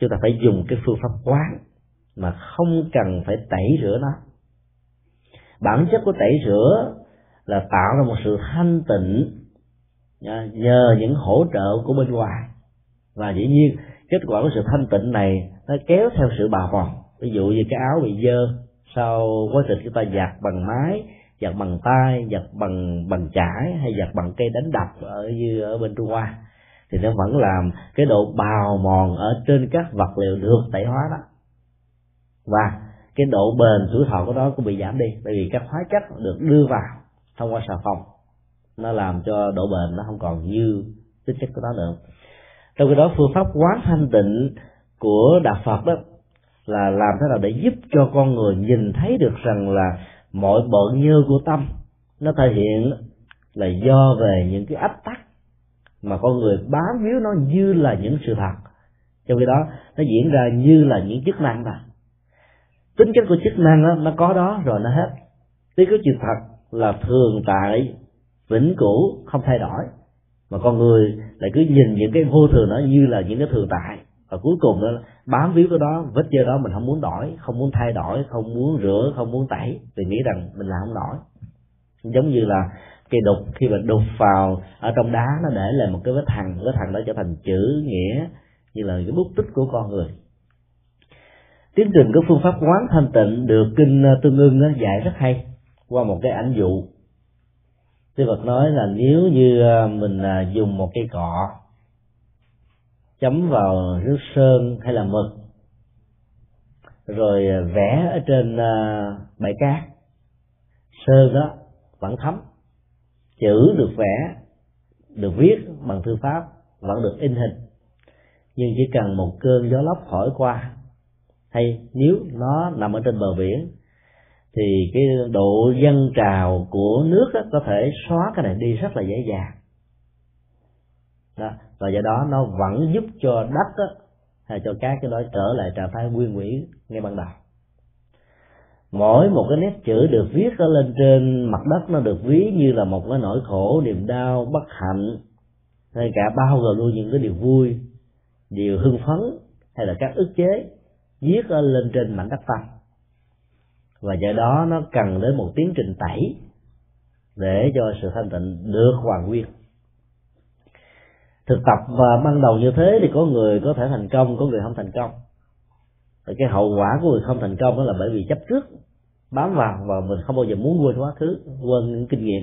chúng ta phải dùng cái phương pháp quán mà không cần phải tẩy rửa nó. Bản chất của tẩy rửa là tạo ra một sự thanh tịnh à, nhờ những hỗ trợ của bên ngoài. Và dĩ nhiên, kết quả của sự thanh tịnh này nó kéo theo sự bào mòn ví dụ như cái áo bị dơ sau quá trình chúng ta giặt bằng máy giặt bằng tay, giặt bằng bằng chải hay giặt bằng cây đánh đập ở như ở bên trung hoa thì nó vẫn làm cái độ bào mòn ở trên các vật liệu được tẩy hóa đó. Và cái độ bền tuổi thọ của nó cũng bị giảm đi bởi vì các hóa chất được đưa vào thông qua xà phòng. Nó làm cho độ bền nó không còn như tính chất của nó nữa. Trong cái đó, phương pháp quán thanh tịnh của đạo phật đó là làm thế nào để giúp cho con người nhìn thấy được rằng là mọi bận nhơ của tâm nó thể hiện là do về những cái ách tắc mà con người bám víu nó như là những sự thật. Trong khi đó nó diễn ra như là những chức năng mà tính chất của chức năng đó, nó có đó rồi nó hết. Tính cái sự thật là thường tại vĩnh cửu không thay đổi. Mà con người lại cứ nhìn những cái vô thường đó như là những cái thường tại. Và cuối cùng đó bám víu cái đó vết dơ đó mình không muốn đổi không muốn thay đổi không muốn rửa không muốn tẩy. Vì nghĩ rằng mình làm không nổi giống như là cây đục, khi mà đục vào, ở trong đá nó để lại một cái vết thằng vết thằng đó trở thành chữ nghĩa như là cái bút tích của con người. Tiến trình của phương pháp quán thanh tịnh được kinh à, tương ưng nó dạy rất hay qua một cái ảnh dụ. Sư Phật nói là nếu như à, mình dùng một cây cọ chấm vào nước sơn hay là mực, rồi vẽ ở trên bãi cát, sơn đó vẫn thấm chữ được vẽ được viết bằng thư pháp vẫn được in hình nhưng chỉ cần một cơn gió lốc thổi qua hay nếu nó nằm ở trên bờ biển thì cái độ dân trào của nước đó, có thể xóa cái này đi rất là dễ dàng đó. và do đó nó vẫn giúp cho đất đó, hay cho các cái đó trở lại trạng thái nguyên quỷ ngay ban đầu mỗi một cái nét chữ được viết ở lên trên mặt đất nó được ví như là một cái nỗi khổ, niềm đau, bất hạnh. Hay cả bao gồm luôn những cái điều vui, điều hưng phấn, hay là các ức chế viết ở lên trên mảnh đất tâm và do đó nó cần đến một tiến trình tẩy để cho sự thanh tịnh được hoàn nguyên. Thực tập và ban đầu như thế thì có người có thể thành công, có người không thành công. Và cái hậu quả của người không thành công đó là bởi vì chấp trước bám vào và mình không bao giờ muốn quên quá khứ, quên những kinh nghiệm.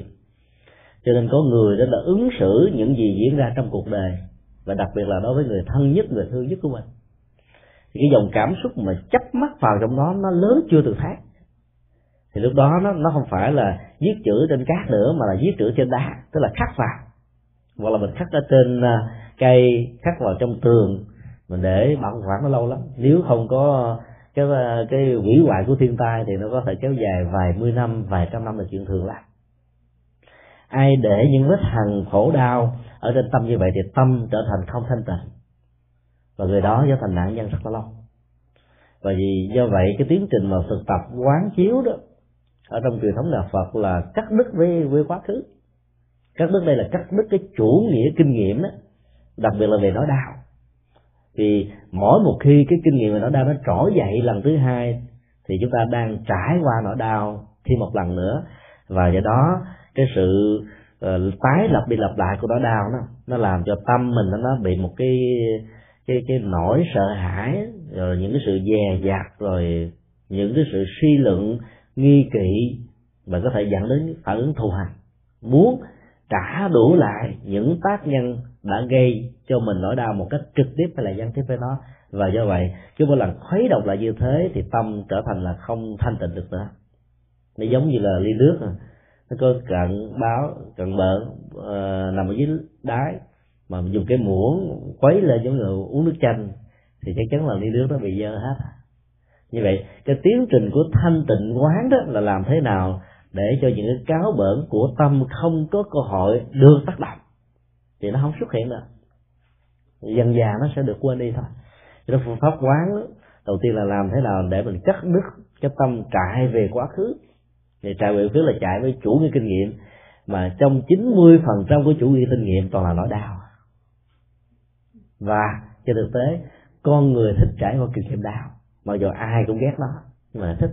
Cho nên có người đó là ứng xử những gì diễn ra trong cuộc đời, và đặc biệt là đối với người thân nhất, người thương nhất của mình. Thì cái dòng cảm xúc mà chấp mắc vào trong đó nó lớn chưa từng thấy thì lúc đó nó nó không phải là viết chữ trên cát nữa, mà là viết chữ trên đá, tức là khắc vào. Hoặc là mình khắc ở trên à, cây, khắc vào trong tường, mình để bảo quản nó lâu lắm. Nếu không có cái cái hủy hoại của thiên tai thì nó có thể kéo dài vài mươi năm, vài trăm năm là chuyện thường lắm. Ai để những vết hằn khổ đau ở trên tâm như vậy thì tâm trở thành không thanh tịnh. Và người đó trở thành nạn nhân rất là lâu. Và vì, do vậy cái tiến trình mà thực tập quán chiếu đó ở trong truyền thống đạo Phật là cắt đứt với với quá khứ. Cắt đứt đây là cắt đứt cái chủ nghĩa kinh nghiệm đó, đặc biệt là về nói đạo thì mỗi một khi cái kinh nghiệm về nỗi đau nó trỗi dậy lần thứ hai thì chúng ta đang trải qua nỗi đau thêm một lần nữa. Và do đó cái sự uh, tái lập đi lặp lại của nỗi đau nó nó làm cho tâm mình nó, nó bị một cái cái cái nỗi sợ hãi rồi những cái sự dè dặt rồi những cái sự suy luận nghi kỵ và có thể dẫn đến phản ứng thù hằn muốn trả đủ lại những tác nhân đã gây cho mình nỗi đau một cách trực tiếp hay là gián tiếp với nó. Và do vậy cứ mỗi lần khuấy động lại như thế thì tâm trở thành là không thanh tịnh được nữa. Nó giống như là ly nước à. nó có cận báo cận bờ uh, nằm ở dưới đáy mà dùng cái muỗng khuấy lên giống như uống nước chanh thì chắc chắn là ly nước nó bị dơ hết. Như vậy cái tiến trình của thanh tịnh quán đó là làm thế nào để cho những cái cáo bẩn của tâm không có cơ hội được tác động? Thì nó không xuất hiện nữa. Dần già nó sẽ được quên đi thôi. Cho nên phương pháp quán đó, đầu tiên là làm thế nào để mình cắt đứt cái tâm trại về quá khứ. Thì trại về khứ là chạy với chủ nghĩa kinh nghiệm mà trong 90 phần trăm của chủ nghĩa kinh nghiệm toàn là nỗi đau. Và trên thực tế con người thích trải qua kinh nghiệm đau. Mặc dù ai cũng ghét nó nhưng mà thích.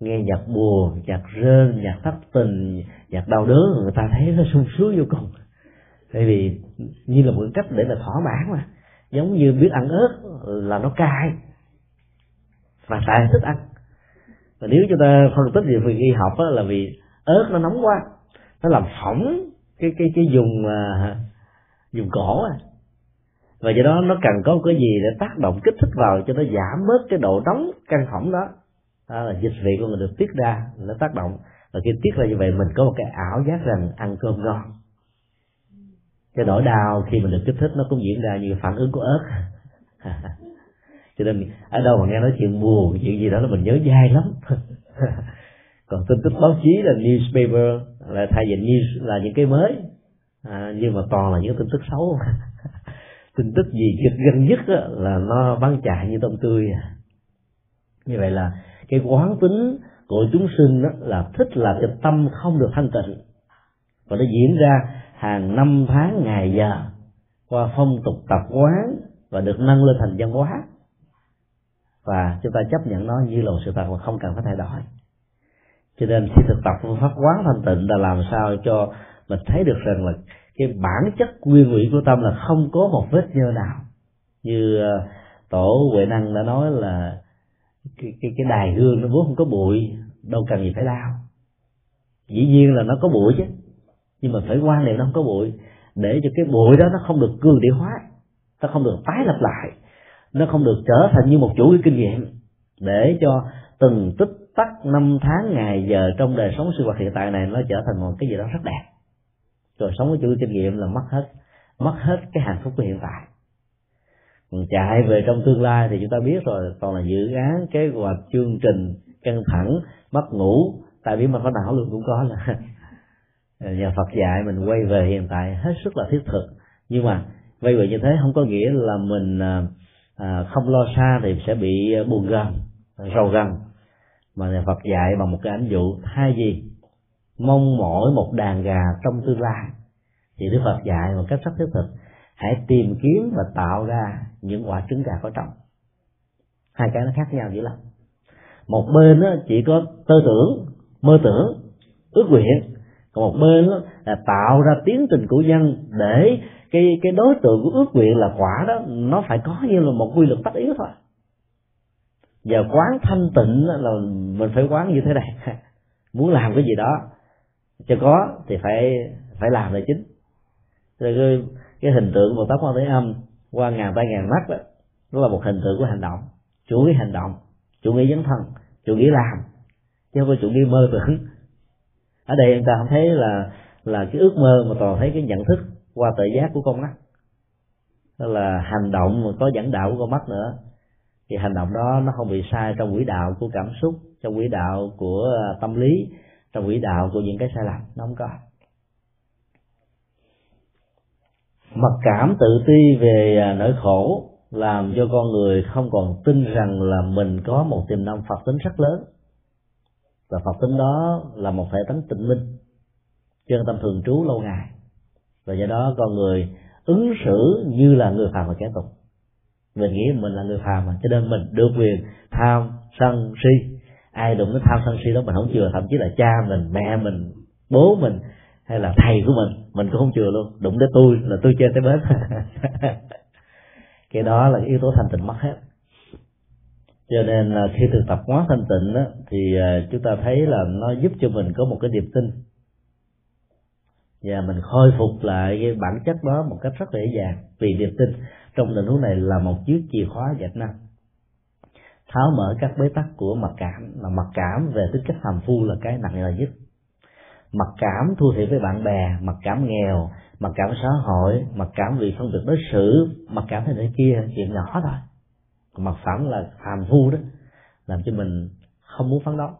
Nghe nhạc buồn nhạc rên nhạc thất tình nhạc đau đớn người ta thấy nó sung sướng vô cùng tại vì như là một cách để là thỏa mãn mà. Giống như biết ăn ớt là nó cay và tại thích ăn. Và nếu chúng ta phân tích về y học đó, là vì ớt nó nóng quá nó làm phỏng cái cái cái dùng mà dùng cổ à và do đó nó cần có cái gì để tác động kích thích vào cho nó giảm bớt cái độ nóng căng phỏng đó. Đó là dịch vị của mình được tiết ra nó tác động. Và khi tiết ra như vậy mình có một cái ảo giác rằng ăn cơm ngon cái nỗi đau khi mình được kích thích nó cũng diễn ra như phản ứng của ớt. <laughs> Cho nên ở đâu mà nghe nói chuyện buồn chuyện gì đó là mình nhớ dai lắm. <laughs> Còn tin tức báo chí là newspaper là thay vì news là những cái mới. À, nhưng mà toàn là những tin tức xấu. <laughs> Tin tức gì dịch gần nhất á, là nó bắn chạy như tôm tươi. Như vậy là cái quán tính của chúng sinh đó là thích làm cho tâm không được thanh tịnh. Và nó diễn ra hàng năm tháng ngày giờ, qua phong tục tập quán và được nâng lên thành văn hóa. Và chúng ta chấp nhận nó như là một sự thật và không cần phải thay đổi. Cho nên khi thực tập phương pháp quán thanh tịnh là làm sao cho mình thấy được rằng là cái bản chất nguyên ủy của tâm là không có một vết nhơ nào. Như ờ, tổ huệ năng đã nói là cái cái cái đài hương nó vốn không có bụi, đâu cần gì phải đau. Dĩ nhiên là nó có bụi chứ nhưng mà phải quan niệm nó không có bụi. Để cho cái bụi đó nó không được cường địa hóa, nó không được tái lập lại, nó không được trở thành như một chủ kinh nghiệm. Để cho từng tích tắc năm tháng, ngày, giờ trong đời sống sinh hoạt hiện tại này nó trở thành một cái gì đó rất đẹp. Rồi sống với chủ kinh nghiệm là mất hết mất hết cái hạnh phúc của hiện tại. Còn chạy về trong tương lai thì chúng ta biết rồi còn là dự án, kế hoạch, chương trình, căng thẳng, mất ngủ. Tại vì mà có não luôn cũng có là Ờ, nhà Phật dạy mình quay về hiện tại hết sức là thiết thực. Nhưng mà quay về như thế không có nghĩa là mình à, không lo xa thì sẽ bị buồn gần rầu gần mà nhà Phật dạy bằng một cái ảnh dụ thay gì mong mỏi một đàn gà trong tương lai thì Đức Phật dạy một cách rất thiết thực hãy tìm kiếm và tạo ra những quả trứng gà có trọng hai cái nó khác nhau dữ lắm. Một bên đó chỉ có tư tưởng mơ tưởng ước nguyện còn một bên đó là tạo ra tiến trình của dân để cái cái đối tượng của ước nguyện là quả đó nó phải có như là một quy luật tất yếu thôi. Giờ quán thanh tịnh là mình phải quán như thế này. <laughs> Muốn làm cái gì đó cho có thì phải phải làm là chính. Rồi cái, cái hình tượng một tát quan thế âm qua ngàn tay ngàn mắt đó nó là một hình tượng của hành động. Chủ nghĩa hành động chủ nghĩa dấn thân chủ nghĩa làm chứ không phải chủ nghĩa mơ tưởng ở đây anh ta không thấy là là cái ước mơ mà toàn thấy cái nhận thức qua tự giác của con mắt. Đó là hành động mà có dẫn đạo của con mắt nữa. Thì hành động đó nó không bị sai trong quỹ đạo của cảm xúc, trong quỹ đạo của à, tâm lý, trong quỹ đạo của những cái sai lầm, nó không có. Mặc cảm tự ti về à, nỗi khổ làm cho con người không còn tin rằng là mình có một tiềm năng phật tính rất lớn và phật tính đó là một thể tánh tịnh minh chân tâm thường trú lâu ngày. Và do đó con người ứng xử như là người phàm và kẻ tục. Mình nghĩ mình là người phàm mà, cho nên mình được quyền tham sân si. Ai đụng đến tham sân si đó mình không chừa, thậm chí là cha mình, mẹ mình, bố mình, hay là thầy của mình mình cũng không chừa luôn. Đụng đến tôi là tôi chơi tới bến. <laughs> Cái đó là yếu tố thanh tịnh mất hết cho nên là khi thực tập quán thanh tịnh đó, thì à, chúng ta thấy là nó giúp cho mình có một cái niềm tin. Và mình khôi phục lại cái bản chất đó một cách rất dễ dàng vì niềm tin. Trong tình huống này là một chiếc chìa khóa dạch năng tháo mở các bế tắc của mặc cảm. Mà mặc cảm về tính cách hàm phu là cái nặng nề nhất. Mặc cảm thua thiệt với bạn bè mặc cảm nghèo mặc cảm xã hội mặc cảm vì phân biệt đối xử mặc cảm thế này kia chuyện nhỏ thôi mặt phẳng là hàm phu đó, làm cho mình không muốn phán đoán.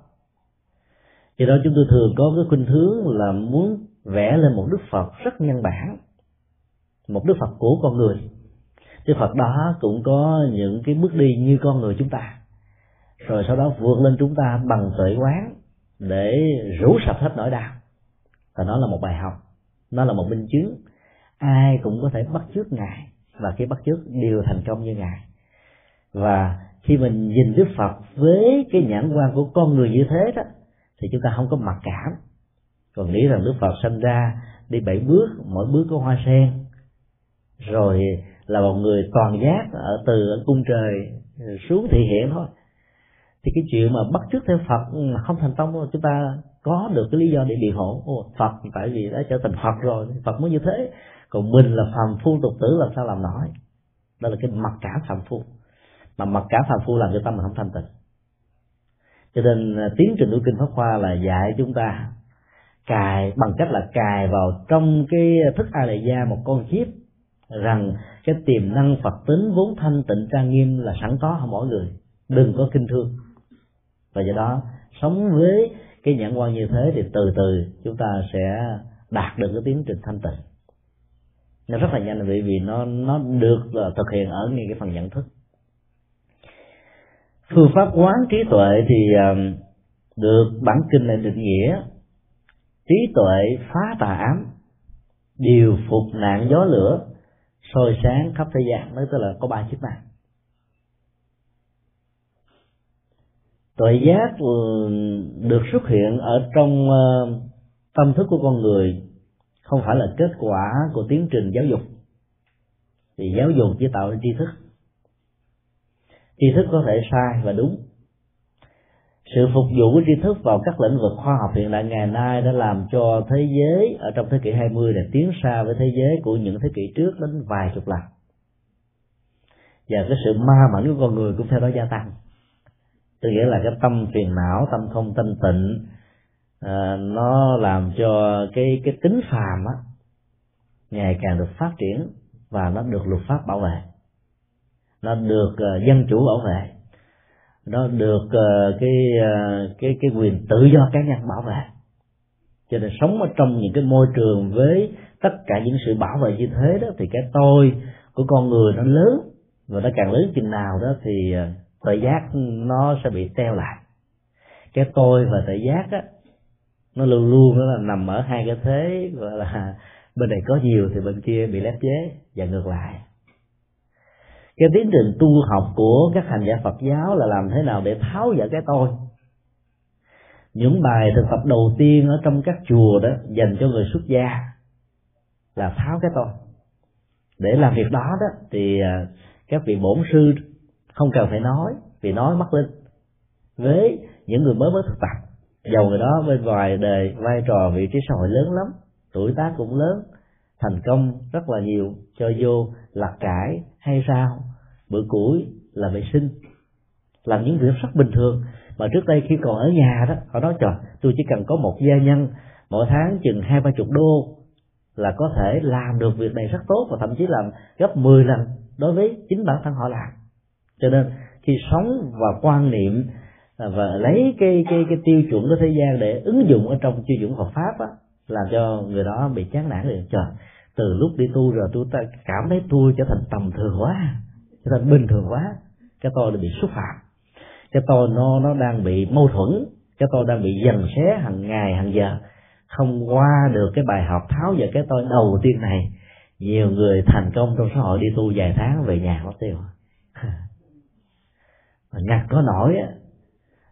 do đó chúng tôi thường có cái khuynh hướng là muốn vẽ lên một đức phật rất nhân bản, một đức phật của con người. Đức phật đó cũng có những cái bước đi như con người chúng ta. Rồi sau đó vượt lên chúng ta bằng tuệ quán để rủ sạch hết nỗi đau. Và nó là một bài học, nó là một minh chứng. Ai cũng có thể bắt chước ngài và khi bắt chước đều thành công như ngài và khi mình nhìn đức phật với cái nhãn quan của con người như thế đó thì chúng ta không có mặc cảm. Còn nghĩ rằng đức phật sinh ra đi bảy bước mỗi bước có hoa sen rồi là một người toàn giác ở từ ở cung trời xuống thị hiện thôi. Thì cái chuyện mà bắt chước theo phật không thành công chúng ta có được cái lý do để biện hộ Ồ, phật tại vì đã trở thành phật rồi phật mới như thế. Còn mình là phàm phu tục tử làm sao làm nổi? Đó là cái mặc cảm phàm phu mà mặc cả phàm phu làm cho tâm mình không thanh tịnh. Cho nên à, tiến trình của kinh pháp hoa là dạy chúng ta cài, bằng cách là cài vào trong cái thức a la gia một con chip rằng cái tiềm năng phật tính vốn thanh tịnh trang nghiêm là sẵn có ở mỗi người. Đừng có kinh thương và do đó, sống với cái nhãn quan như thế thì từ từ chúng ta sẽ đạt được cái tiến trình thanh tịnh. Nó rất là nhanh vì vì nó nó được là thực hiện ở ngay cái phần nhận thức phương pháp quán trí tuệ thì um, được bản kinh này định nghĩa trí tuệ phá tà ám điều phục nạn gió lửa, soi sáng khắp thế gian. Nói tức là có ba chức năng. Tuệ giác um, được xuất hiện ở trong uh, tâm thức của con người, không phải là kết quả của tiến trình giáo dục. Thì giáo dục chỉ tạo ra tri thức tri thức có thể sai và đúng. Sự phục vụ của tri thức vào các lĩnh vực khoa học hiện đại ngày nay đã làm cho thế giới ở trong thế kỷ 20 này tiến xa với thế giới của những thế kỷ trước đến vài chục lần. Và cái sự ma mảnh của con người cũng theo đó gia tăng. Tức nghĩa là cái tâm phiền não tâm không thanh tịnh à, nó làm cho cái cái tính phàm á ngày càng được phát triển và nó được luật pháp bảo vệ nó được ờ, dân chủ bảo vệ. Nó được ờ, cái ờ, cái cái quyền tự do cá nhân bảo vệ. Cho nên sống ở trong những cái môi trường với tất cả những sự bảo vệ như thế đó, thì cái tôi của con người nó lớn. Và nó càng lớn chừng nào đó thì tự giác nó sẽ bị teo lại. Cái tôi và tự giác á, nó luôn luôn nó là nằm ở hai cái thế, gọi là, bên này có nhiều thì bên kia bị lép chế và ngược lại cái tiến trình tu học của các hành giả Phật giáo là làm thế nào để tháo dỡ cái tôi? Những bài thực tập đầu tiên ở trong các chùa đó dành cho người xuất gia là tháo cái tôi. Để làm việc đó đó thì à, các vị bổn sư không cần phải nói, vì nói mất linh. Với những người mới mới thực tập dầu người đó bên ngoài đời, vai trò, vị trí xã hội lớn lắm, tuổi tác cũng lớn thành công rất là nhiều cho vô là cải hay sao bữa củi là vệ sinh làm những việc rất bình thường. Mà trước đây khi còn ở nhà đó họ nói trời tôi chỉ cần có một gia nhân mỗi tháng chừng hai ba chục đô là có thể làm được việc này rất tốt và thậm chí làm gấp 10 lần đối với chính bản thân họ làm. Cho nên khi sống và quan niệm à, và lấy cái cái cái tiêu chuẩn của thế gian để ứng dụng ở trong tiêu chuẩn Phật pháp á, làm cho người đó bị chán nản liền. Trời từ lúc đi tu rồi tôi ta cảm thấy tôi trở thành tầm thường quá trở thành bình thường quá cái tôi đã bị xúc phạm. Cái tôi nó nó đang bị mâu thuẫn. Cái tôi đang bị dần xé hàng ngày hàng giờ. Không qua được cái bài học tháo giờ cái tôi đầu tiên này. Nhiều người thành công trong xã hội đi tu vài tháng về nhà mất tiêu. Mà ngặt có nổi á,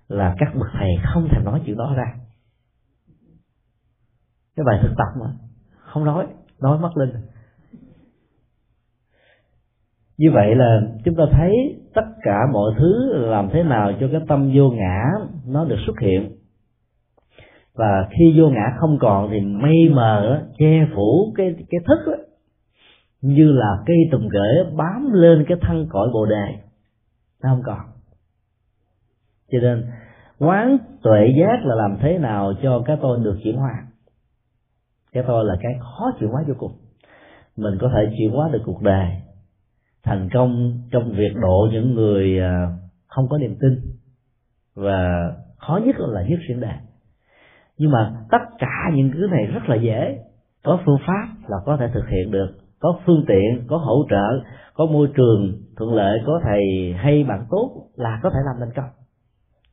là các bậc thầy không thể nói chuyện đó ra. Cái bài thực tập mà không nói nói mất linh như vậy là chúng ta thấy tất cả mọi thứ làm thế nào cho cái tâm vô ngã nó được xuất hiện. Và khi vô ngã không còn thì mây mờ che phủ cái cái thức đó, như là cây tùng rễ bám lên cái thân cõi bồ đề. Nó không còn. Cho nên quán tuệ giác là làm thế nào cho cái tôi được chuyển hóa? Cái tôi là cái khó chuyển hóa vô cùng. Mình có thể chuyển hóa được cuộc đời. Thành công trong việc độ những người à, không có niềm tin. Và khó nhất là nhất xuyên đề nhưng mà tất cả những thứ này rất là dễ. Có phương pháp là có thể thực hiện được. Có phương tiện, có hỗ trợ, có môi trường thuận lợi, có thầy hay bạn tốt là có thể làm thành công.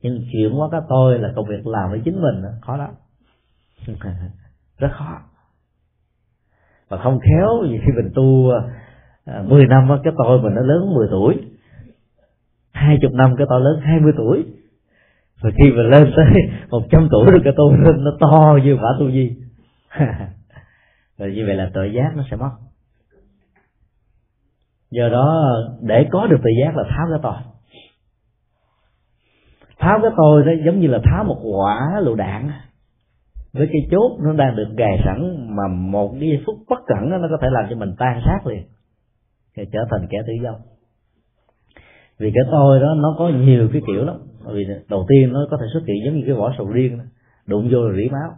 Nhưng chuyện quá cái tôi là công việc làm với chính mình, khó lắm. <laughs> rất khó. Và không khéo vì khi mình tu à, 10 năm cái tôi mình nó lớn 10 tuổi. Hai chục năm cái tôi lớn 20 tuổi. Rồi khi mà lên tới một trăm tuổi rồi cái tôi lên nó to như quả tu di. <laughs> Rồi như vậy là tội giác nó sẽ mất. Do đó để có được tự giác là tháo cái tôi. Tháo cái tôi đó giống như là tháo một quả lựu đạn với cái chốt nó đang được gài sẵn mà một cái phút bất cẩn nó có thể làm cho mình tan xác liền, thì trở thành kẻ tự do vì cái tôi đó, nó có nhiều cái kiểu lắm. Vì đầu tiên nó có thể xuất hiện giống như cái vỏ sầu riêng đó. đụng vô là rỉ máu.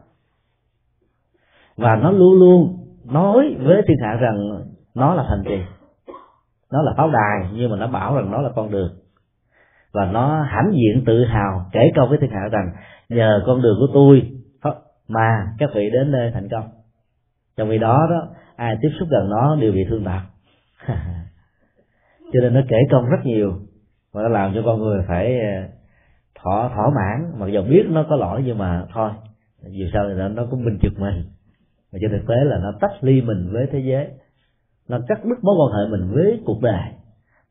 Và nó luôn luôn nói với thiên hạ rằng nó là thành trì, nó là pháo đài, nhưng mà nó bảo rằng nó là con đường. Và nó hãnh diện tự hào, kể câu với thiên hạ rằng, nhờ con đường của tôi mà các vị đến đây thành công. Trong khi đó đó ai tiếp xúc gần nó đều bị thương tật <laughs> cho nên nó kể công rất nhiều và nó làm cho con người phải ờ, thỏa thỏa mãn. Mặc dù biết nó có lỗi nhưng mà thôi dù sao thì nó, nó cũng bình trực mình mà trên thực tế là nó tách ly mình với thế giới. Nó cắt đứt mối quan hệ mình với cuộc đời.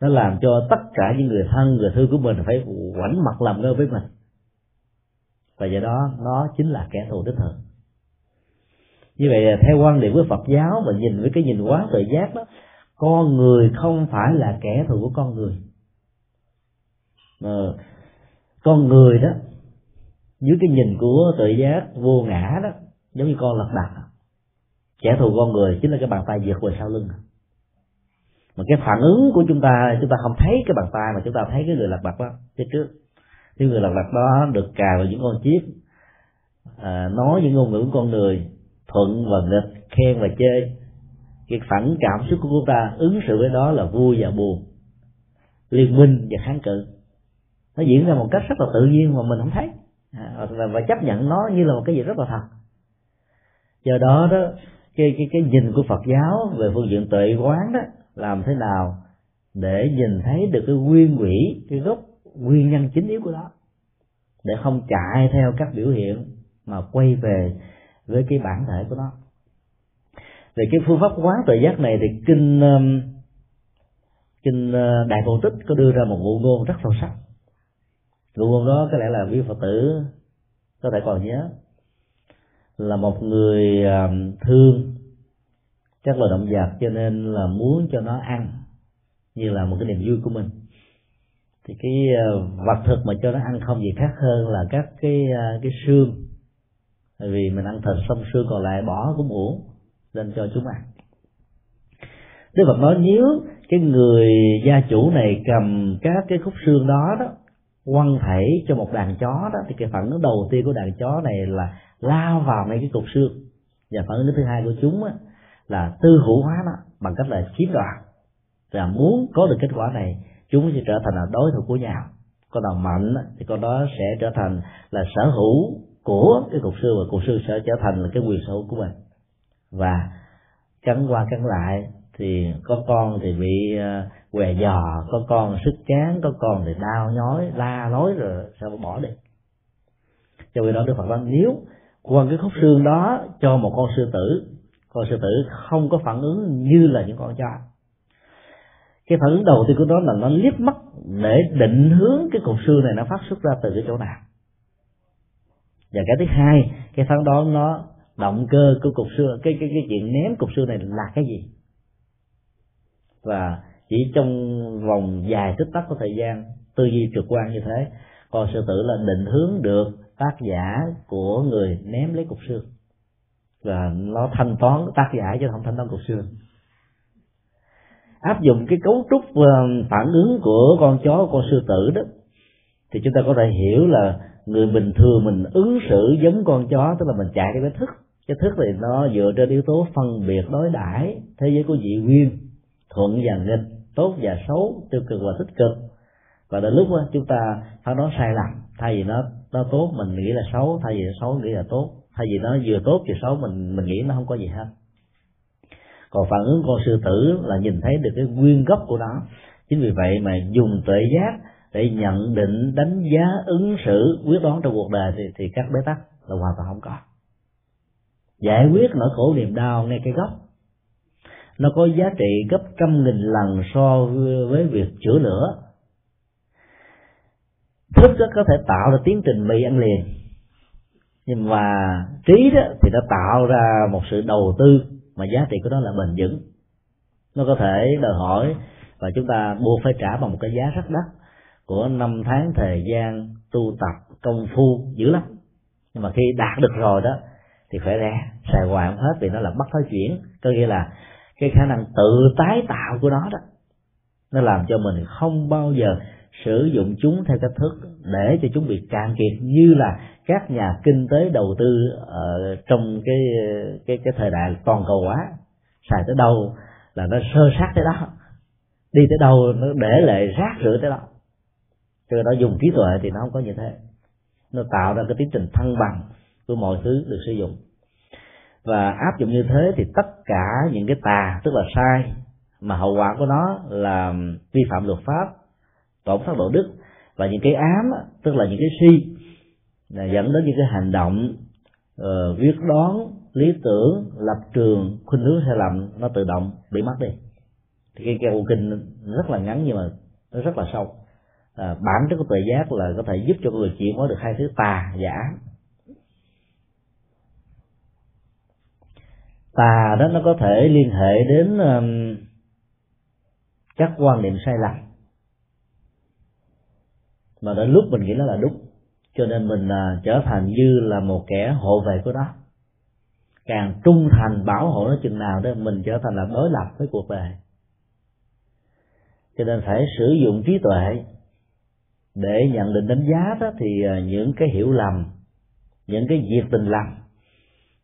Nó làm cho tất cả những người thân người thương của mình phải quảnh mặt làm ngơ với mình và do đó, nó chính là kẻ thù đích thực. Như vậy theo quan điểm của Phật giáo mà nhìn với cái nhìn quá tự giác đó, con người không phải là kẻ thù của con người. Mà con người đó, dưới cái nhìn của tự giác vô ngã đó, giống như con lật đặt kẻ thù con người chính là cái bàn tay vượt về sau lưng. Mà cái phản ứng của chúng ta chúng ta không thấy cái bàn tay mà chúng ta thấy cái người lật đặt đó phía trước cái người lật lạc đó được cài vào những con chip à, nói những ngôn ngữ của con người thuận và nghịch khen và chê. Cái phản cảm xúc của chúng ta ứng xử với đó là vui và buồn liên minh và kháng cự. Nó diễn ra một cách rất là tự nhiên mà mình không thấy. À, và, và chấp nhận nó như là một cái gì rất là thật. Do đó đó cái cái cái nhìn của Phật giáo về phương diện tuệ quán đó làm thế nào để nhìn thấy được cái nguyên quỷ cái gốc nguyên nhân chính yếu của đó để không chạy theo các biểu hiện mà quay về với cái bản thể của nó. Về cái phương pháp quán tự giác này thì kinh um, kinh uh, đại cổ tích có đưa ra một ngụ ngôn rất sâu sắc. Ngụ ngôn đó có lẽ là quý phật tử có thể còn nhớ. Là một người um, thương các loài động vật cho nên là muốn cho nó ăn như là một cái niềm vui của mình thì cái ờ, vật thực mà cho nó ăn không gì khác hơn là các cái ờ, cái xương. Tại vì mình ăn thịt xong xương còn lại bỏ cũng uổng nên cho chúng ăn. Đức Phật nói nếu cái người gia chủ này cầm các cái khúc xương đó đó quăng thảy cho một đàn chó đó thì cái phản ứng đầu tiên của đàn chó này là lao vào ngay cái cục xương. Và phản ứng thứ hai của chúng á, là tư hữu hóa nó bằng cách là chiếm đoạt. Và muốn có được kết quả này chúng sẽ trở thành là đối thủ của nhau. Con nào mạnh thì con đó sẽ trở thành là sở hữu của cái cục xương và cục xương sẽ trở thành là cái quyền sở hữu của mình. Và cắn qua cắn lại thì có con thì bị ờ, què giò, có con sức chán, có con thì đau nhói, la lối rồi sao bỏ đi. Cho vì đó đức phật nói, nếu quăng cái khúc xương đó cho một con sư tử, con sư tử không có phản ứng như là những con chó cái phản ứng đầu tiên của nó là nó liếc mắt để định hướng cái cục xương này nó phát xuất ra từ cái chỗ nào. Và cái thứ hai, cái phán đoán nó động cơ của cục xương, cái cái cái chuyện ném cục xương này là cái gì? Và chỉ trong vòng dài tích tắc của thời gian, tư duy trực quan như thế, con sư tử là định hướng được tác giả của người ném lấy cục xương. Và nó thanh toán tác giả chứ không thanh toán cục xương áp dụng cái cấu trúc ờ, phản ứng của con chó con sư tử đó thì chúng ta có thể hiểu là người bình thường mình ứng xử giống con chó tức là mình chạy theo cái thức. Cái thức thì nó dựa trên yếu tố phân biệt đối đãi thế giới của dị nguyên thuận và nghịch tốt và xấu tiêu cực và tích cực. Và đến lúc đó, chúng ta phán đoán sai lầm thay vì nó nó tốt mình nghĩ là xấu thay vì nó xấu nghĩ là tốt. Thay vì nó vừa tốt vừa xấu mình mình nghĩ nó không có gì hết còn phản ứng con sư tử là nhìn thấy được cái nguyên gốc của nó. Chính vì vậy mà dùng tuệ giác để nhận định đánh giá ứng xử quyết đoán trong cuộc đời thì, thì các bế tắc là hoàn toàn không có. Giải quyết nỗi khổ niềm đau ngay cái gốc. Nó có giá trị gấp trăm nghìn lần so với việc chữa lửa. Thức đó có thể tạo ra tiến trình mì ăn liền. Nhưng mà trí đó thì nó tạo ra một sự đầu tư mà giá trị của nó là bền vững. Nó có thể đòi hỏi và chúng ta buộc phải trả bằng một cái giá rất đắt của năm tháng thời gian tu tập công phu dữ lắm. Nhưng mà khi đạt được rồi đó, thì phải ra xài hoài không hết vì nó là bắt thói chuyển. Có nghĩa là cái khả năng tự tái tạo của nó đó, nó làm cho mình không bao giờ sử dụng chúng theo cách thức để cho chúng bị cạn kiệt, như là các nhà kinh tế đầu tư ở trong cái cái cái thời đại toàn cầu hóa, xài tới đâu là nó sơ sát tới đó, đi tới đâu nó để lại rác rưởi tới đó. Cho nó dùng trí tuệ thì nó không có như thế. Nó tạo ra cái tiến trình thăng bằng của mọi thứ được sử dụng. Và áp dụng như thế thì tất cả những cái tà, tức là sai, mà hậu quả của nó là vi phạm luật pháp tổn thất đạo đức và những cái ám tức là những cái si là dẫn đến những cái hành động ờ, uh, viết đoán lý tưởng lập trường khuynh hướng sai lầm nó tự động bị mất đi. Thì cái câu kinh rất là ngắn nhưng mà nó rất là sâu. À, bản chất của tuệ giác là có thể giúp cho người chuyển hóa được hai thứ tà giả tà đó nó có thể liên hệ đến um, các quan niệm sai lầm mà đến lúc mình nghĩ nó là đúng. Cho nên mình uh, trở thành như là một kẻ hộ vệ của nó. Càng trung thành bảo hộ nó chừng nào đó mình trở thành là đối lập với cuộc đời. Cho nên phải sử dụng trí tuệ để nhận định đánh giá đó thì uh, những cái hiểu lầm những cái việc tình lầm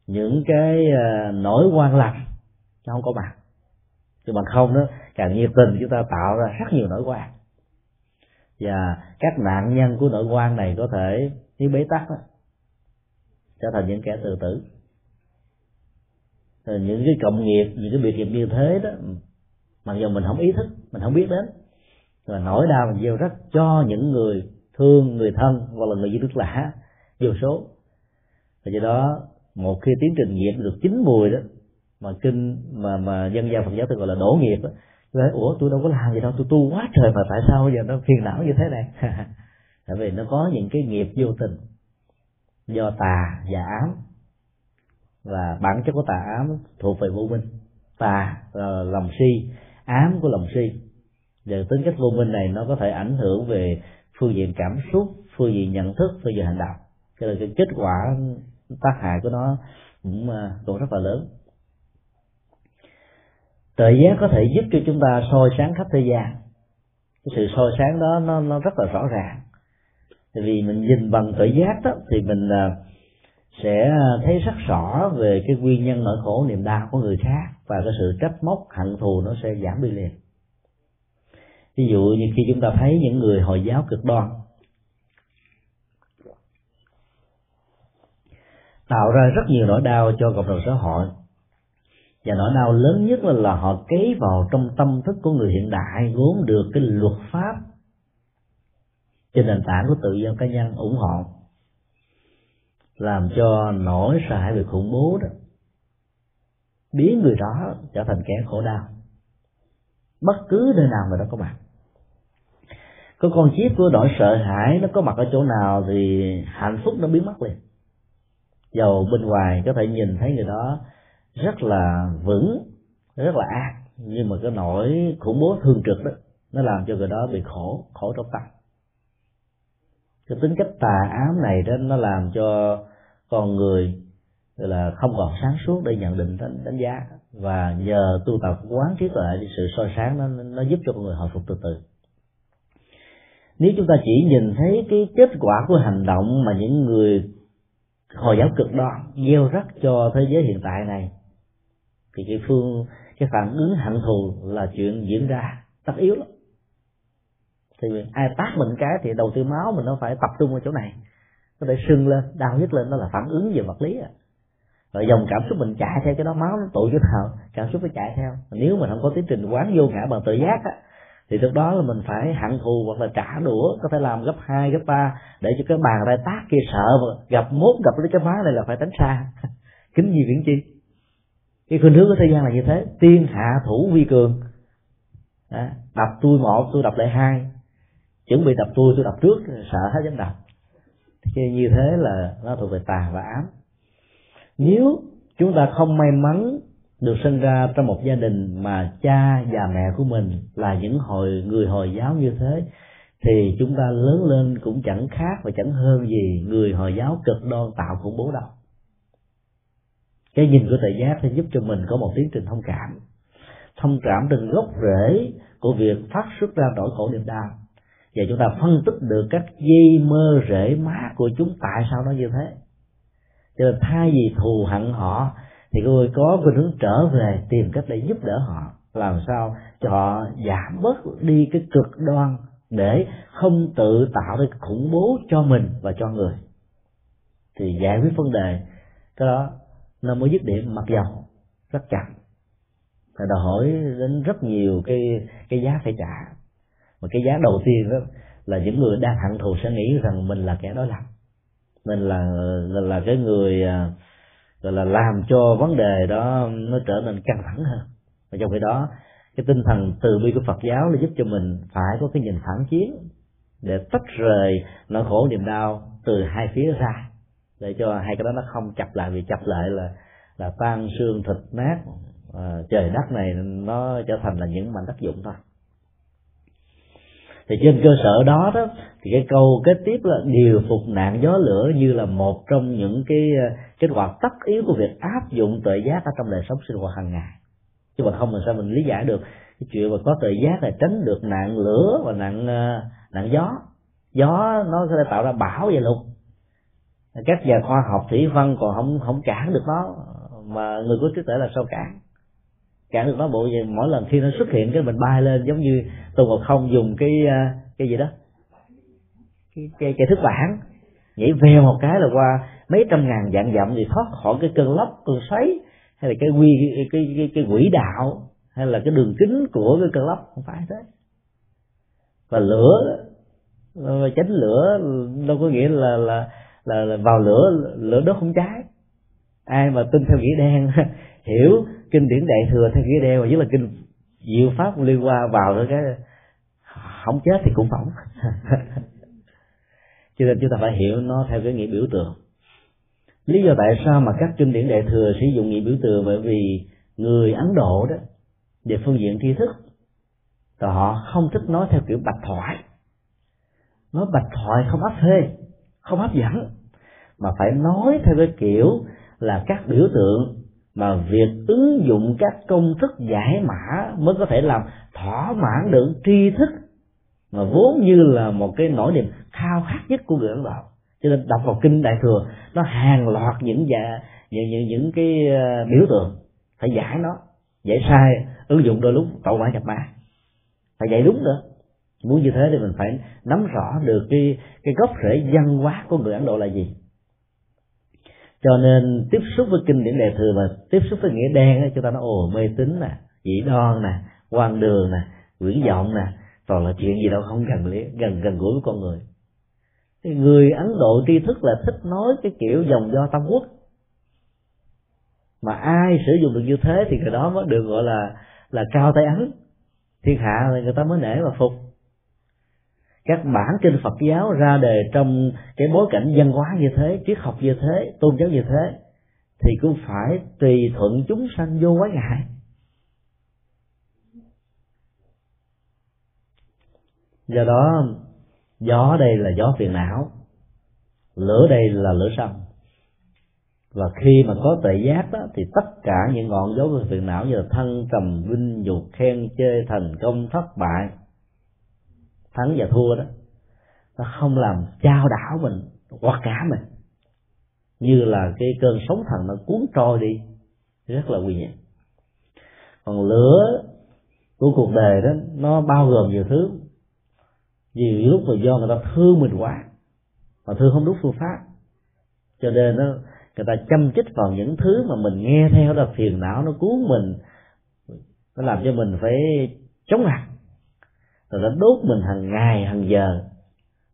những cái uh, nỗi quan lầm nó không có mặt chứ bằng không đó càng nhiệt tình chúng ta tạo ra rất nhiều nỗi quan và các nạn nhân của nội quan này có thể nếu bế tắc đó, trở thành những kẻ tự tử. Rồi những cái cộng nghiệp những cái biệt nghiệp như thế đó mặc dù mình không ý thức mình không biết đến rồi nỗi đau mình gieo rất cho những người thương người thân hoặc là người di nước lạ vô số. Và do đó một khi tiến trình nghiệp được chín mùi đó mà kinh mà mà dân gian Phật giáo tôi gọi là đổ nghiệp đó nói, ủa, tôi đâu có làm gì đâu, tôi tu quá trời mà tại sao bây giờ nó phiền não như thế này? <laughs> Tại vì nó có những cái nghiệp vô tình do tà và ám. Và bản chất của tà ám thuộc về vô minh. Tà là lòng si, ám của lòng si. Và tính cách vô minh này nó có thể ảnh hưởng về phương diện cảm xúc, phương diện nhận thức, phương diện hành động cho nên cái kết quả tác hại của nó cũng còn cũng rất là lớn tự giác có thể giúp cho chúng ta soi sáng khắp thế gian. Cái sự soi sáng đó, nó nó rất là rõ ràng. Tại vì mình nhìn bằng tự giác đó, thì mình à, sẽ thấy rất rõ về cái nguyên nhân nỗi khổ, niềm đau của người khác và cái sự trách móc, hận thù nó sẽ giảm đi liền. Ví dụ như khi chúng ta thấy những người hồi giáo cực đoan, tạo ra rất nhiều nỗi đau cho cộng đồng xã hội và nỗi đau lớn nhất là, là họ kế vào trong tâm thức của người hiện đại vốn được cái luật pháp. Trên nền tảng của tự do cá nhân ủng hộ làm cho nỗi sợ hãi về khủng bố đó biến người đó trở thành kẻ khổ đau. Bất cứ nơi nào mà nó có mặt. Có con chip của nỗi sợ hãi nó có mặt ở chỗ nào thì hạnh phúc nó biến mất liền. Dầu bên ngoài có thể nhìn thấy người đó rất là vững rất là ác nhưng mà cái nỗi khủng bố thương trực đó nó làm cho người đó bị khổ khổ trong tâm. Cái tính cách tà ám này đó nó làm cho con người là không còn sáng suốt để nhận định đánh, đánh giá. Và nhờ tu tập quán trí tuệ thì sự soi sáng nó nó giúp cho con người hồi phục từ từ. Nếu chúng ta chỉ nhìn thấy cái kết quả của hành động mà những người hồi giáo cực đoan gieo rắc cho thế giới hiện tại này thì cái phương, cái phản ứng hận thù là chuyện diễn ra tất yếu lắm. Thì ai tác mình cái thì đầu tư máu mình nó phải tập trung ở chỗ này. Nó phải sưng lên, đau nhất lên đó là phản ứng về vật lý à. Rồi dòng cảm xúc mình chạy theo cái đó, máu nó tụ chỗ nào, cảm xúc nó chạy theo. Nếu mà không có tiến trình quán vô ngã bằng tự giác á, thì lúc đó là mình phải hận thù hoặc là trả đũa, có thể làm gấp hai, gấp ba, để cho cái bàn tay tác kia sợ, gặp mốt gặp cái má này là phải tránh xa. <laughs> Kính gì viễn chi? Cái khuynh hướng của thế gian là như thế. Tiên hạ thủ vi cường. Đó. đập tôi một, tôi đập lại hai. Chuẩn bị đập tôi tôi đập trước, sợ hết dám đập. Thì như thế là nó thuộc về tà và ám. Nếu chúng ta không may mắn được sinh ra trong một gia đình mà cha và mẹ của mình là những hồi, người hồi giáo như thế, thì chúng ta lớn lên cũng chẳng khác và chẳng hơn gì người hồi giáo cực đoan tạo khủng bố đâu cái nhìn của thầy giác sẽ giúp cho mình có một tiến trình thông cảm. Thông cảm từ gốc rễ của việc phát xuất ra nỗi khổ niềm đau. Và chúng ta phân tích được các dây mơ rễ má của chúng tại sao nó như thế. Cho nên thay vì thù hận họ, thì người có khuynh hướng trở về tìm cách để giúp đỡ họ. Làm sao cho họ giảm bớt đi cái cực đoan để không tự tạo ra khủng bố cho mình và cho người. Thì giải quyết vấn đề, cái đó nó mới dứt điểm mặc dầu. Rất chậm. Phải đòi hỏi đến rất nhiều cái cái giá phải trả. Mà cái giá đầu tiên đó là những người đang hận thù sẽ nghĩ rằng mình là kẻ đối lập. Mình là là, là cái người à, gọi là làm cho vấn đề đó nó trở nên căng thẳng hơn. Và trong khi đó cái tinh thần từ bi của Phật giáo là giúp cho mình phải có cái nhìn phản chiến để tách rời nỗi khổ niềm đau từ hai phía ra để cho hai cái đó nó không chập lại vì chập lại là là tan xương thịt nát. À, trời đất này nó trở thành là những mảnh đất dụng thôi. Thì trên cơ sở đó đó thì cái câu kế tiếp là điều phục nạn gió lửa như là một trong những cái à, kết quả tất yếu của việc áp dụng tuệ giác ở trong đời sống sinh hoạt hàng ngày. Chứ mà không làm sao mình lý giải được cái chuyện mà có tuệ giác là tránh được nạn lửa và nạn à, nạn gió. Gió nó sẽ tạo ra bão và lục các nhà khoa học thủy văn còn không không cản được nó mà người có trí tuệ là sao cản? Cản được nó bộ gì? Mỗi lần khi nó xuất hiện cái mình bay lên giống như tôi còn không dùng cái ờ, cái gì đó? Cái cái, cái thức bản nhảy về một cái là qua mấy trăm ngàn dạng dặm thì thoát khỏi cái cơn lốc cơn xoáy hay là cái quy cái cái, cái, cái quỹ đạo hay là cái đường kính của cái cơn lốc. Không phải thế. Và lửa chánh lửa đâu có nghĩa là là là, là vào lửa lửa đốt không cháy. Ai mà tin theo nghĩa đen <laughs> hiểu kinh điển đại thừa theo nghĩa đen và nhất là kinh diệu pháp liên qua vào nữa cái không chết thì cũng phỏng <laughs> cho nên chúng ta phải hiểu nó theo cái nghĩa biểu tượng. Lý do tại sao mà các kinh điển đại thừa sử dụng nghĩa biểu tượng bởi vì người ấn độ đó về phương diện tri thức họ không thích nói theo kiểu bạch thoại. Nói bạch thoại không áp phê không hấp dẫn. Mà phải nói theo cái kiểu là các biểu tượng mà việc ứng dụng các công thức giải mã mới có thể làm thỏa mãn được tri thức mà vốn như là một cái nỗi niềm khao khát nhất của người ấn độ. Cho nên đọc vào kinh đại thừa, nó hàng loạt những dạ những những những cái ờ, biểu tượng. Phải giải nó. Giải sai, ứng dụng đôi lúc, tội quả nhập ma. Phải dạy đúng nữa muốn như thế thì mình phải nắm rõ được cái cái gốc rễ văn hóa của người ấn độ là gì. Cho nên tiếp xúc với kinh điển đề thừa và tiếp xúc với nghĩa đen ấy, chúng ta nói ồ mê tín nè dị đoan nè quan đường nè quyển vọng nè. Toàn là chuyện gì đâu không gần gần gần gũi với con người. Thì người ấn độ tri thức là thích nói cái kiểu dòng do tam quốc. Mà ai sử dụng được như thế thì cái đó mới được gọi là là cao tay ấn. Thiên hạ thì người ta mới nể và phục các bản kinh Phật giáo ra đề trong cái bối cảnh văn hóa như thế, triết học như thế, tôn giáo như thế, thì cũng phải tùy thuận chúng sanh vô quái ngại. Do đó, gió đây là gió phiền não, lửa đây là lửa sông và khi mà có tuệ giác đó, thì tất cả những ngọn gió phiền não như là thân trầm, vinh nhục, khen chê, thành công, thất bại thắng và thua đó, nó không làm trao đảo mình hoặc cả mình. Như là cái cơn sóng thần nó cuốn trôi đi, rất là nguy hiểm. Còn lửa của cuộc đời đó, nó bao gồm nhiều thứ. Nhiều lúc mà do người ta thương mình quá, mà thương không đúng phương pháp. Cho nên nó, người ta chăm chích vào những thứ mà mình nghe theo là phiền não, nó cuốn mình. Nó làm cho mình phải chống lại rồi nó đốt mình hàng ngày, hàng giờ.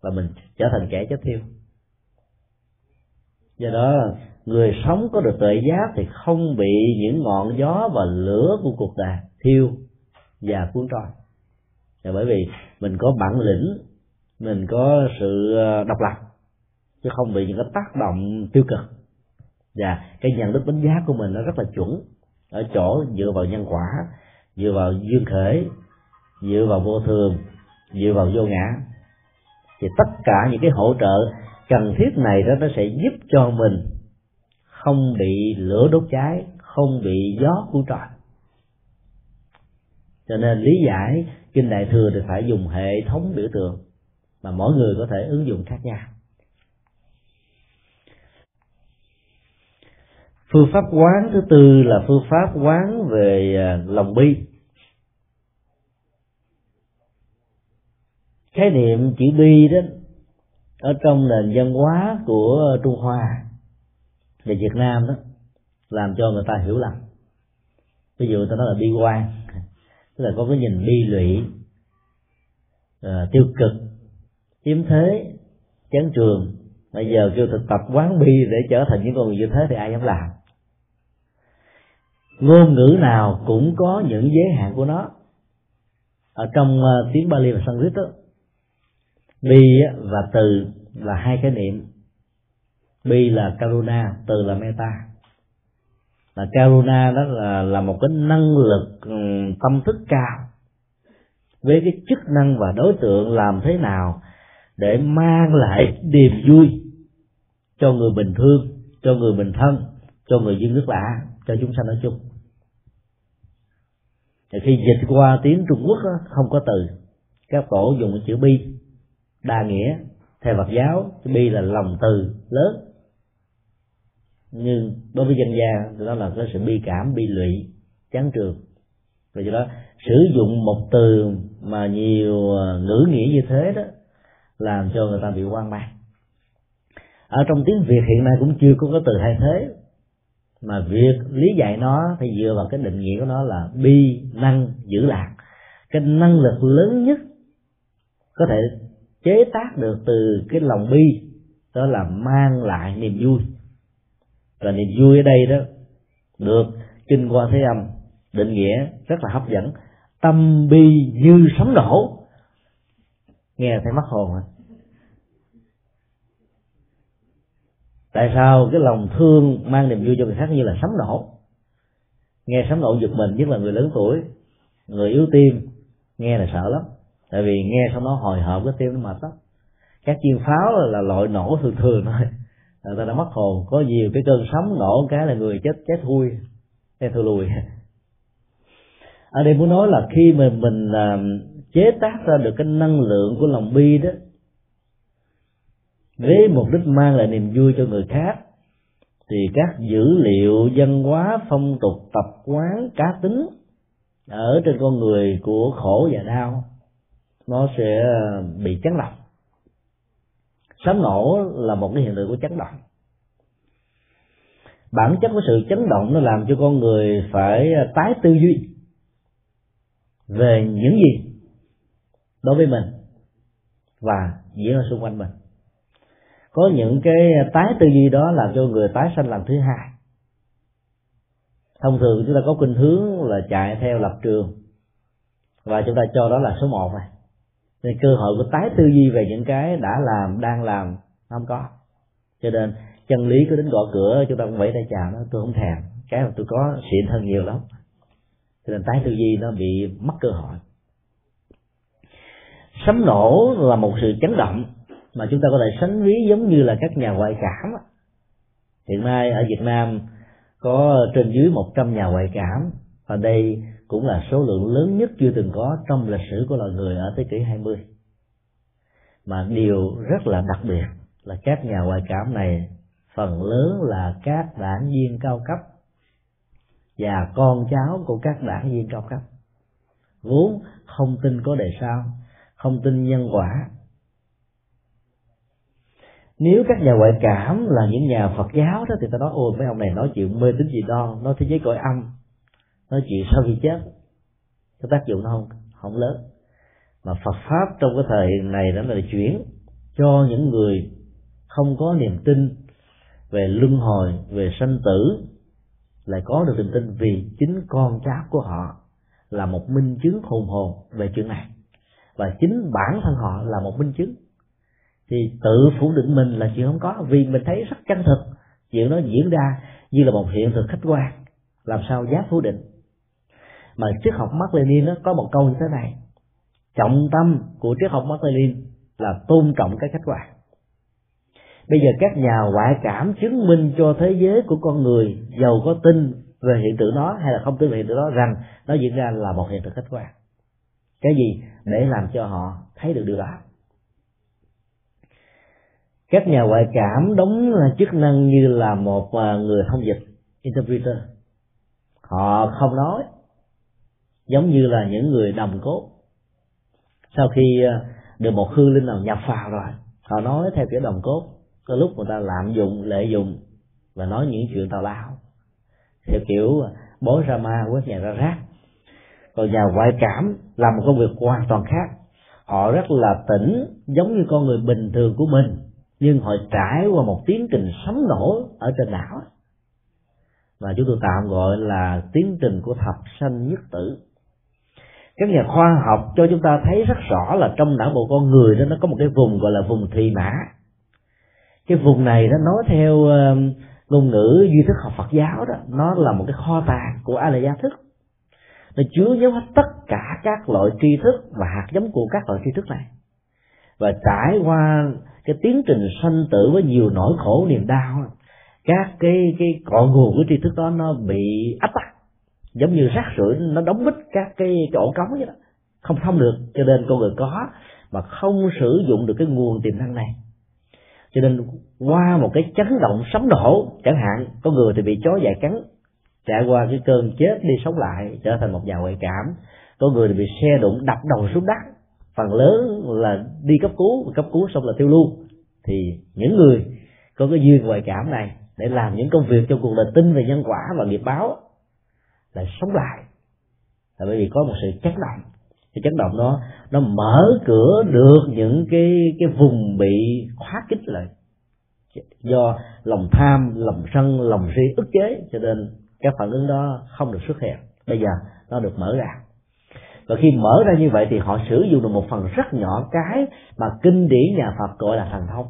Và mình trở thành kẻ chết thiêu. Do đó, người sống có được tự giác thì không bị những ngọn gió và lửa của cuộc đời thiêu và cuốn trôi. Là bởi vì mình có bản lĩnh, mình có sự ờ, độc lập, chứ không bị những cái tác động tiêu cực. Và cái nhận thức đánh giá của mình nó rất là chuẩn, ở chỗ dựa vào nhân quả, dựa vào duyên khởi dựa vào vô thường, dựa vào vô ngã. Thì tất cả những cái hỗ trợ cần thiết này đó, nó sẽ giúp cho mình không bị lửa đốt cháy, không bị gió cuốn tròn cho nên lý giải kinh đại thừa thì phải dùng hệ thống biểu tượng mà mỗi người có thể ứng dụng khác nhau. Phương pháp quán thứ tư là phương pháp quán về à, lòng bi. Khái niệm chữ bi đó ở trong nền văn hóa của trung hoa về việt nam đó làm cho người ta hiểu lầm. Ví dụ ta nói là bi quan tức là có cái nhìn bi lụy uh, tiêu cực chiếm thế chán trường. Bây giờ kêu thực tập quán bi để trở thành những con người như thế thì ai dám làm? Ngôn ngữ nào cũng có những giới hạn của nó. Ở trong uh, tiếng Bali và Sanskrit đó bi và từ là hai cái niệm. Bi là karuna từ là meta. Là karuna đó là là một cái năng lực tâm thức cao. Với cái chức năng và đối tượng làm thế nào để mang lại niềm vui cho người bình thường cho người bình thân cho người dân nước lạ cho chúng sanh nói chung. Thì khi dịch qua tiếng trung quốc đó, không có từ. Các tổ dùng chữ bi đa nghĩa theo Phật giáo cái bi là lòng từ lớn. Nhưng đối với dân gian đó là cái sự bi cảm, bi lụy, chán trường. Vì do đó, sử dụng một từ mà nhiều à, ngữ nghĩa như thế đó, làm cho người ta bị hoang mang. Ở trong tiếng việt hiện nay cũng chưa có cái từ thay thế, mà việc lý giải nó thì dựa vào cái định nghĩa của nó là bi năng giữ lạc. Cái năng lực lớn nhất có thể chế tác được từ cái lòng bi, đó là mang lại niềm vui. Và niềm vui ở đây đó được kinh quan thế âm định nghĩa rất là hấp dẫn. Tâm bi như sấm nổ. Nghe thấy mất hồn à tại sao cái lòng thương mang niềm vui cho người khác như là sấm nổ? Nghe sấm nổ giật mình, nhất là người lớn tuổi, người yếu tim, nghe là sợ lắm tại vì nghe xong nó hồi hộp cái tim nó mệt lắm. Các chiên pháo là loại nổ thường thường thôi. Người ta đã mất hồn. Có nhiều cái cơn sóng nổ cái là người chết chết thui chết thui lùi. <laughs> Ở đây muốn nói là khi mà mình uh, chế tác ra được cái năng lượng của lòng bi đó với mục đích mang lại niềm vui cho người khác thì các dữ liệu văn hóa phong tục tập quán cá tính ở trên con người của khổ và đau nó sẽ bị chấn động. Sấm nổ là một cái hiện tượng của chấn động. Bản chất của sự chấn động nó làm cho con người phải tái tư duy về những gì đối với mình và diễn ra xung quanh mình. Có những cái tái tư duy đó làm cho người tái sanh lần thứ hai. Thông thường chúng ta có khuynh hướng là chạy theo lập trường và chúng ta cho đó là số một này thì cơ hội của tái tư duy về những cái đã làm, đang làm, không có. Cho nên, chân lý cứ đến gõ cửa, chúng ta cũng vẫy tay chào nó, tôi không thèm. Cái mà tôi có xịn hơn nhiều lắm. Cho nên tái tư duy nó bị mất cơ hội. Sấm nổ là một sự chấn động mà chúng ta có thể sánh ví giống như là các nhà ngoại cảm. Hiện nay ở Việt Nam có trên dưới 100 nhà ngoại cảm. Và đây cũng là số lượng lớn nhất chưa từng có trong lịch sử của loài người ở thế kỷ 20 mà điều rất là đặc biệt là các nhà ngoại cảm này, phần lớn là các đảng viên cao cấp và con cháu của các đảng viên cao cấp. Vốn không tin có đề sao không tin nhân quả. Nếu các nhà ngoại cảm là những nhà Phật giáo đó, thì ta nói, ôi, mấy ông này nói chuyện mê tín gì đó nói thế giới cõi âm nói chuyện sau khi chết, cái tác dụng nó không không lớn. Mà Phật pháp trong cái thời này đó là chuyển cho những người không có niềm tin về luân hồi, về sanh tử, lại có được niềm tin vì chính con cháu của họ là một minh chứng hùng hồn về chuyện này. Và chính bản thân họ là một minh chứng. Thì tự phủ định mình là chuyện không có, vì mình thấy rất chân thực. Chuyện nó diễn ra như là một hiện thực khách quan. Làm sao dám phủ định? Mà triết học Mark Lenin nó có một câu như thế này. Trọng tâm của triết học Mark Lenin là tôn trọng cái khách quan. Bây giờ các nhà ngoại cảm chứng minh cho thế giới của con người giàu có tin về hiện tượng đó hay là không tin về hiện tượng đó rằng nó diễn ra là một hiện tượng khách quan. Cái gì để làm cho họ thấy được điều đó? Các nhà ngoại cảm đóng chức năng như là một à, người thông dịch, interpreter. Họ không nói giống như là những người đồng cốt. Sau khi ờ, được một hư linh nào nhập vào rồi, họ nói theo kiểu đồng cốt. Có lúc người ta lạm dụng lợi dụng và nói những chuyện tào lao. Theo kiểu ờ, bố ra ma quét nhà ra rác. Còn nhà ngoại cảm làm một công việc hoàn toàn khác. Họ rất là tỉnh, giống như con người bình thường của mình, nhưng họ trải qua một tiến trình sấm nổ ở trên não mà chúng tôi tạm gọi là tiến trình của thập sanh nhất tử các nhà khoa học cho chúng ta thấy rất rõ là trong não bộ con người đó, nó có một cái vùng gọi là vùng thùy mã. Cái vùng này nó nói theo ờ, ngôn ngữ duy thức học Phật giáo đó, nó là một cái kho tàng của a la gia thức nó chứa giấu hết tất cả các loại tri thức và hạt giống của các loại tri thức này. Và trải qua cái tiến trình sanh tử với nhiều nỗi khổ niềm đau, các cái cái cội nguồn của tri thức đó nó bị áp tắc giống như rác rưởi, nó đóng bít các cái chỗ cống vậy đó. Không thông được, cho nên con người có mà không sử dụng được cái nguồn tiềm năng này. Cho nên qua một cái chấn động sấm nổ, chẳng hạn, có người thì bị chó dại cắn, trải qua cái cơn chết đi sống lại, trở thành một nhà ngoại cảm. Có người thì bị xe đụng đập đầu xuống đất. Phần lớn là đi cấp cứu cấp cứu xong là tiêu lưu thì những người có cái duyên ngoại cảm này để làm những công việc trong cuộc đời tin về nhân quả và nghiệp báo lại sống lại. Là bởi vì có một sự chấn động. Cái chấn động đó, nó mở cửa được những cái cái vùng bị khóa kích lại. Do lòng tham, lòng sân, lòng si ức chế, cho nên các phản ứng đó không được xuất hiện. Bây giờ nó được mở ra. Và khi mở ra như vậy thì họ sử dụng được một phần rất nhỏ cái mà kinh điển nhà Phật gọi là thần thông.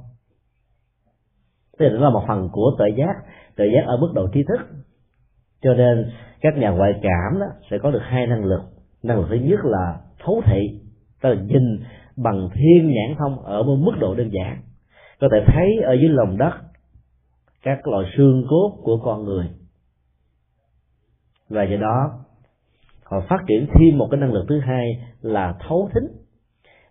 Tức là nó là một phần của tội giác. Tội giác ở mức độ trí thức cho nên các nhà ngoại cảm đó sẽ có được hai năng lực. Năng lực thứ nhất là thấu thị, tức là nhìn bằng thiên nhãn thông ở một mức độ đơn giản. Có thể thấy ở dưới lòng đất, các loại xương cốt của con người. Và do đó, họ phát triển thêm một cái năng lực thứ hai là thấu thính.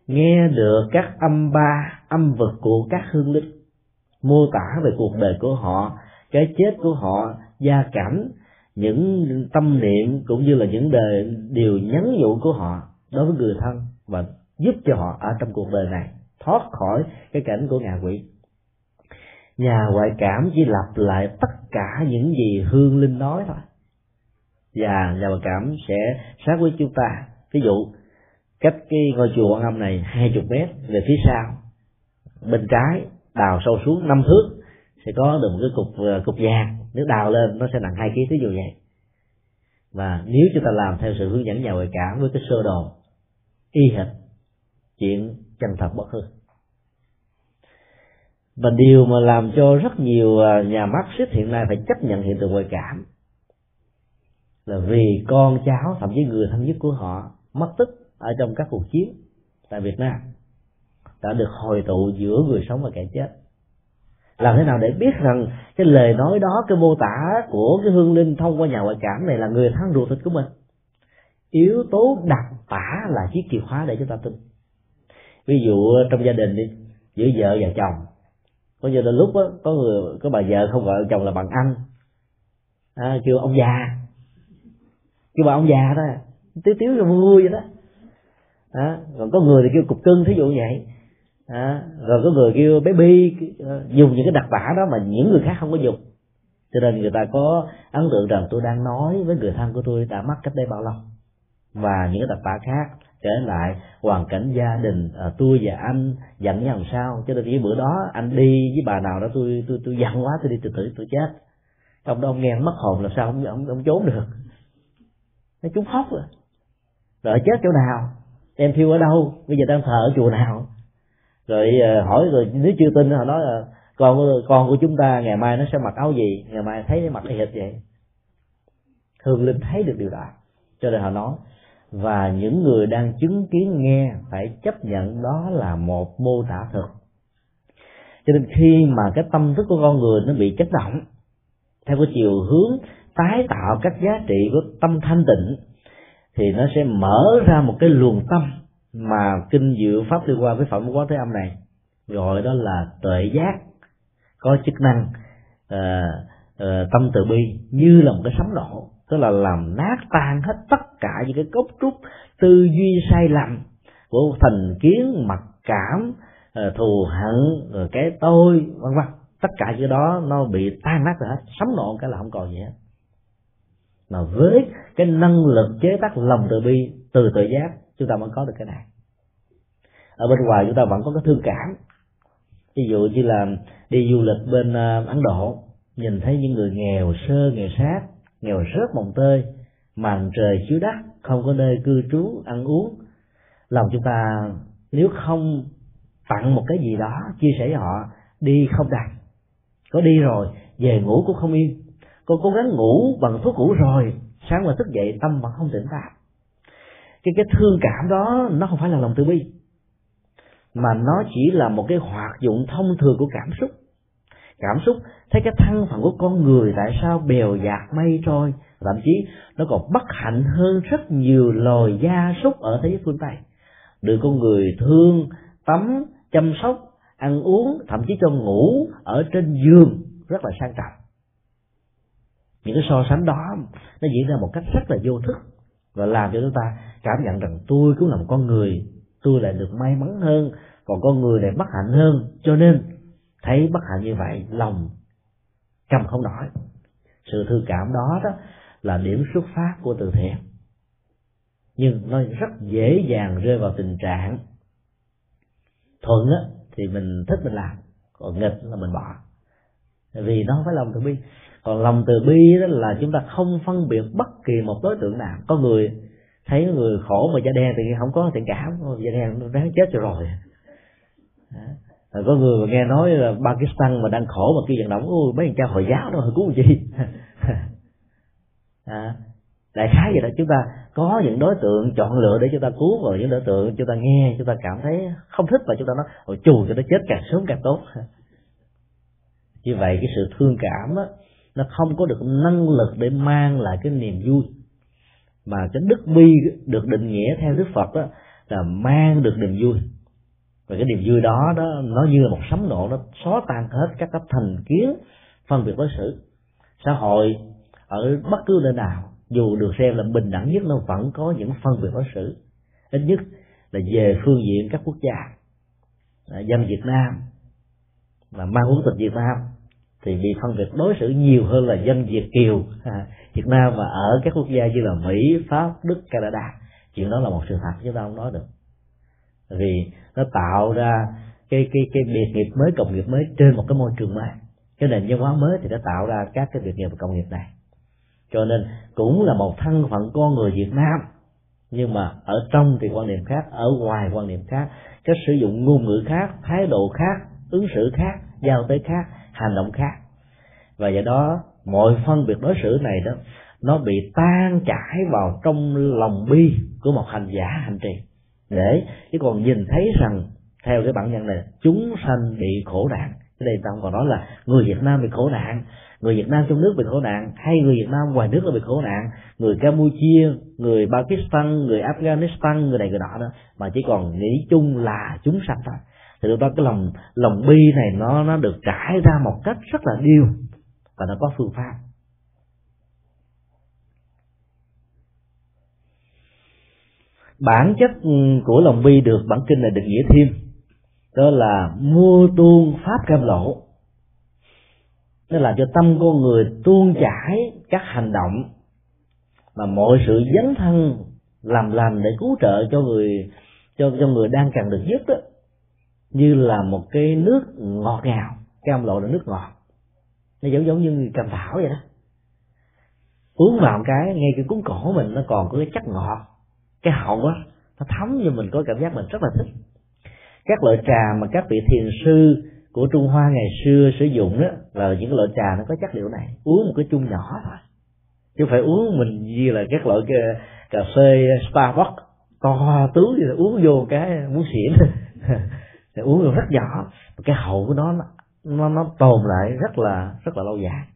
Nghe được các âm ba, âm vực của các hương linh, mô tả về cuộc đời của họ, cái chết của họ, gia cảnh những tâm niệm cũng như là những đề, điều nhắn nhủ của họ đối với người thân và giúp cho họ ở trong cuộc đời này thoát khỏi cái cảnh của ngạ quỷ. Nhà ngoại cảm chỉ lặp lại tất cả những gì hương linh nói thôi. Và nhà ngoại cảm sẽ sát với chúng ta. Ví dụ, cách cái ngôi chùa quan âm này hai chục mét về phía sau, bên trái, đào sâu xuống năm thước, sẽ có được một cái cục ờ, cục vàng nếu đào lên, nó sẽ nặng hai ký ví dụ vậy và nếu chúng ta làm theo sự hướng dẫn nhà ngoại cảm với cái sơ đồ, y hệt chuyện chân thật bất hư. Và điều mà làm cho rất nhiều à, nhà mắt xích hiện nay phải chấp nhận hiện tượng ngoại cảm là vì con cháu, thậm chí người thân nhất của họ, mất tích ở trong các cuộc chiến tại Việt Nam, đã được hồi tụ giữa người sống và kẻ chết làm thế nào để biết rằng cái lời nói đó cái mô tả của cái hương linh thông qua nhà ngoại cảm này là người thân ruột thịt của mình? Yếu tố đặc tả là chiếc chìa khóa để chúng ta tin. Ví dụ trong gia đình đi giữa vợ và chồng. Có như là lúc đó, có người có bà vợ không gọi chồng là bằng anh. À, kêu ông già. Kêu bà ông già đó tiếu tiếu cho vui vậy đó. À, còn có người thì kêu cục cưng thí dụ vậy à, rồi có người kêu baby bi ờ, dùng những cái đặc tả đó mà những người khác không có dùng. Cho nên người ta có ấn tượng rằng tôi đang nói với người thân của tôi đã mất cách đây bao lâu. Và những cái đặc tả khác kể lại hoàn cảnh gia đình à, tôi và anh giận nhau làm sao. Cho nên cái bữa đó anh đi với bà nào đó tôi tôi tôi giận quá tôi đi từ từ tôi chết. Ông đó ông nghe mất hồn làm sao ông ông, ông trốn được. Nó chúng khóc rồi rồi chết chỗ nào? Em thiêu ở đâu? Bây giờ đang thờ ở chùa nào? Rồi ờ, hỏi rồi, nếu chưa tin họ nói là con của con của chúng ta ngày mai nó sẽ mặc áo gì, ngày mai thấy nó mặc y hệt vậy? Hương linh thấy được điều đó, cho nên họ nói. Và những người đang chứng kiến nghe phải chấp nhận đó là một mô tả thực cho nên khi mà cái tâm thức của con người nó bị kích động, theo cái chiều hướng tái tạo các giá trị của tâm thanh tịnh, thì nó sẽ mở ra một cái luồng tâm mà kinh diệu pháp liên quan với phẩm quán thế âm này gọi đó là tuệ giác có chức năng uh, uh, tâm từ bi như là một cái sấm nổ tức là làm nát tan hết tất cả những cái cấu trúc tư duy sai lầm của thành kiến mặc cảm uh, thù hận rồi cái tôi vân vân. Tất cả những đó nó bị tan nát rồi hết sấm nổ cái là không còn gì hết. Mà với cái năng lực chế tác lòng từ bi từ tự giác, chúng ta mới có được cái này. Ở bên ngoài chúng ta vẫn có cái thương cảm. Ví dụ như là đi du lịch bên à, ấn độ, nhìn thấy những người nghèo, sơ, nghèo sát, nghèo rớt mồng tơi, màn trời chiếu đất, không có nơi cư trú, ăn uống. Lòng chúng ta nếu không tặng một cái gì đó, chia sẻ với họ, đi không đạt có đi rồi, về ngủ cũng không yên con cố gắng ngủ bằng thuốc ngủ rồi, sáng mà thức dậy tâm vẫn không tỉnh táo cái cái thương cảm đó nó không phải là lòng từ bi, mà nó chỉ là một cái hoạt dụng thông thường của cảm xúc. Cảm xúc, thấy cái thân phận của con người tại sao bèo dạt mây trôi, thậm chí nó còn bất hạnh hơn rất nhiều loài gia súc ở thế giới phương tây. Được con người thương, tắm, chăm sóc, ăn uống, thậm chí cho ngủ ở trên giường rất là sang trọng. Những cái so sánh đó, nó diễn ra một cách rất là vô thức và làm cho chúng ta cảm nhận rằng tôi cũng là một con người, tôi lại được may mắn hơn, còn con người lại bất hạnh hơn. Cho nên, thấy bất hạnh như vậy, lòng cầm không nổi sự thương cảm đó đó là điểm xuất phát của từ thiện. Nhưng nó rất dễ dàng rơi vào tình trạng thuận á, thì mình thích mình làm, còn nghịch là mình bỏ. Vì nó không phải lòng từ bi. Còn lòng từ bi đó là chúng ta không phân biệt bất kỳ một đối tượng nào. Có người thấy người khổ mà da đen thì không có thiện cảm da đen nó đáng chết cho rồi. Rồi có người mà nghe nói là Pakistan mà đang khổ mà kia vận động ôi mấy thằng cha hồi giáo đâu cứu gì? <laughs> À, đại khái vậy đó chúng ta có những đối tượng chọn lựa để chúng ta cứu và những đối tượng chúng ta nghe chúng ta cảm thấy không thích và chúng ta nói ôi chù cho nó chết càng sớm càng tốt. <laughs> Như vậy cái sự thương cảm á nó không có được năng lực để mang lại cái niềm vui mà cái đức bi được định nghĩa theo đức phật đó là mang được niềm vui. Và cái niềm vui đó đó nó như là một sấm nổ, nó xóa tan hết các cấp thành kiến phân biệt đối xử. Xã hội ở bất cứ nơi nào, dù được xem là bình đẳng nhất, nó vẫn có những phân biệt đối xử. Ít nhất là về phương diện các quốc gia. Dân Việt Nam mà mang quốc tịch Việt Nam thì bị phân biệt đối xử nhiều hơn là dân Việt kiều à, Việt Nam mà ở các quốc gia như là Mỹ, Pháp, Đức, Canada. Chuyện đó là một sự thật chúng ta không nói được. Vì nó tạo ra cái cái cái biệt nghiệp mới công nghiệp mới trên một cái môi trường mới. Cái nền văn hóa mới thì nó tạo ra các cái việc nghiệp và công nghiệp này. Cho nên cũng là một thân phận con người Việt Nam. Nhưng mà ở trong thì quan niệm khác ở ngoài quan niệm khác cách sử dụng ngôn ngữ khác thái độ khác ứng xử khác giao tế khác hành động khác. Và do đó, mọi phân biệt đối xử này đó, nó bị tan chảy vào trong lòng bi của một hành giả hành trì. Để, chứ còn nhìn thấy rằng, theo cái bản nhân này, chúng sanh bị khổ nạn. Cái đây ta không còn nói là người Việt Nam bị khổ nạn, người Việt Nam trong nước bị khổ nạn, hay người Việt Nam ngoài nước là bị khổ nạn, người Campuchia, người Pakistan, người Afghanistan, người này, người nọ đó, mà chỉ còn nghĩ chung là chúng sanh thôi thì lúc đó cái lòng lòng bi này nó nó được trải ra một cách rất là điêu và nó có phương pháp. Bản chất ừ, của lòng bi được bản kinh này định nghĩa thêm, đó là mua tuôn pháp cam lộ. Nó làm cho tâm con người tuôn chảy các hành động mà mọi sự dấn thân làm lành để cứu trợ cho người, cho cho người đang cần được giúp đó như là một cái nước ngọt ngào. Cam lộ là nước ngọt. Nó giống giống như cam thảo vậy đó. Uống vào một cái ngay cái cuốn cổ mình nó còn có cái chất ngọt. Cái hậu á nó thấm cho mình có cảm giác mình rất là thích. Các loại trà mà các vị thiền sư của Trung Hoa ngày xưa sử dụng đó là những loại trà nó có chất liệu này. Uống một cái chung nhỏ thôi. Chứ phải uống mình như là các loại cà, cà phê Starbucks to tướng thì uống vô cái muốn xỉn. <laughs> thì uống được rất nhỏ. Cái hậu của nó nó nó tồn lại rất là rất là lâu dài.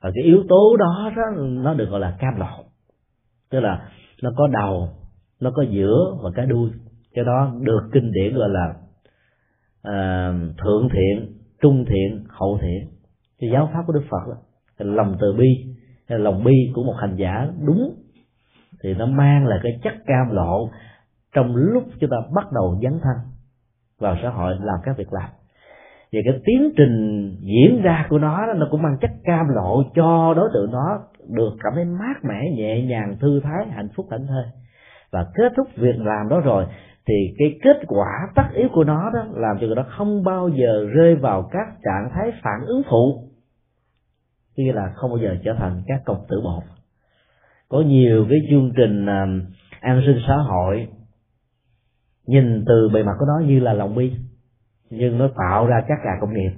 Và cái yếu tố đó, đó nó được gọi là cam lộ. Tức là nó có đầu nó có giữa và cái đuôi. Cái đó được kinh điển gọi là uh, thượng thiện trung thiện hậu thiện. Cái giáo pháp của đức phật đó lòng từ bi hay lòng bi của một hành giả đúng thì nó mang lại cái chất cam lộ trong lúc chúng ta bắt đầu dấn thân vào xã hội làm các việc làm. Và cái tiến trình diễn ra của nó nó cũng mang chất cam lộ cho đối tượng nó được cảm thấy mát mẻ, nhẹ nhàng, thư thái, hạnh phúc thảnh thơi. Và kết thúc việc làm đó rồi, thì cái kết quả tất yếu của nó đó làm cho người đó không bao giờ rơi vào các trạng thái phản ứng phụ. Như là không bao giờ trở thành các công tử bột. Có nhiều cái chương trình à, an sinh xã hội nhìn từ bề mặt của nó như là lòng bi, nhưng nó tạo ra các gà công nghiệp.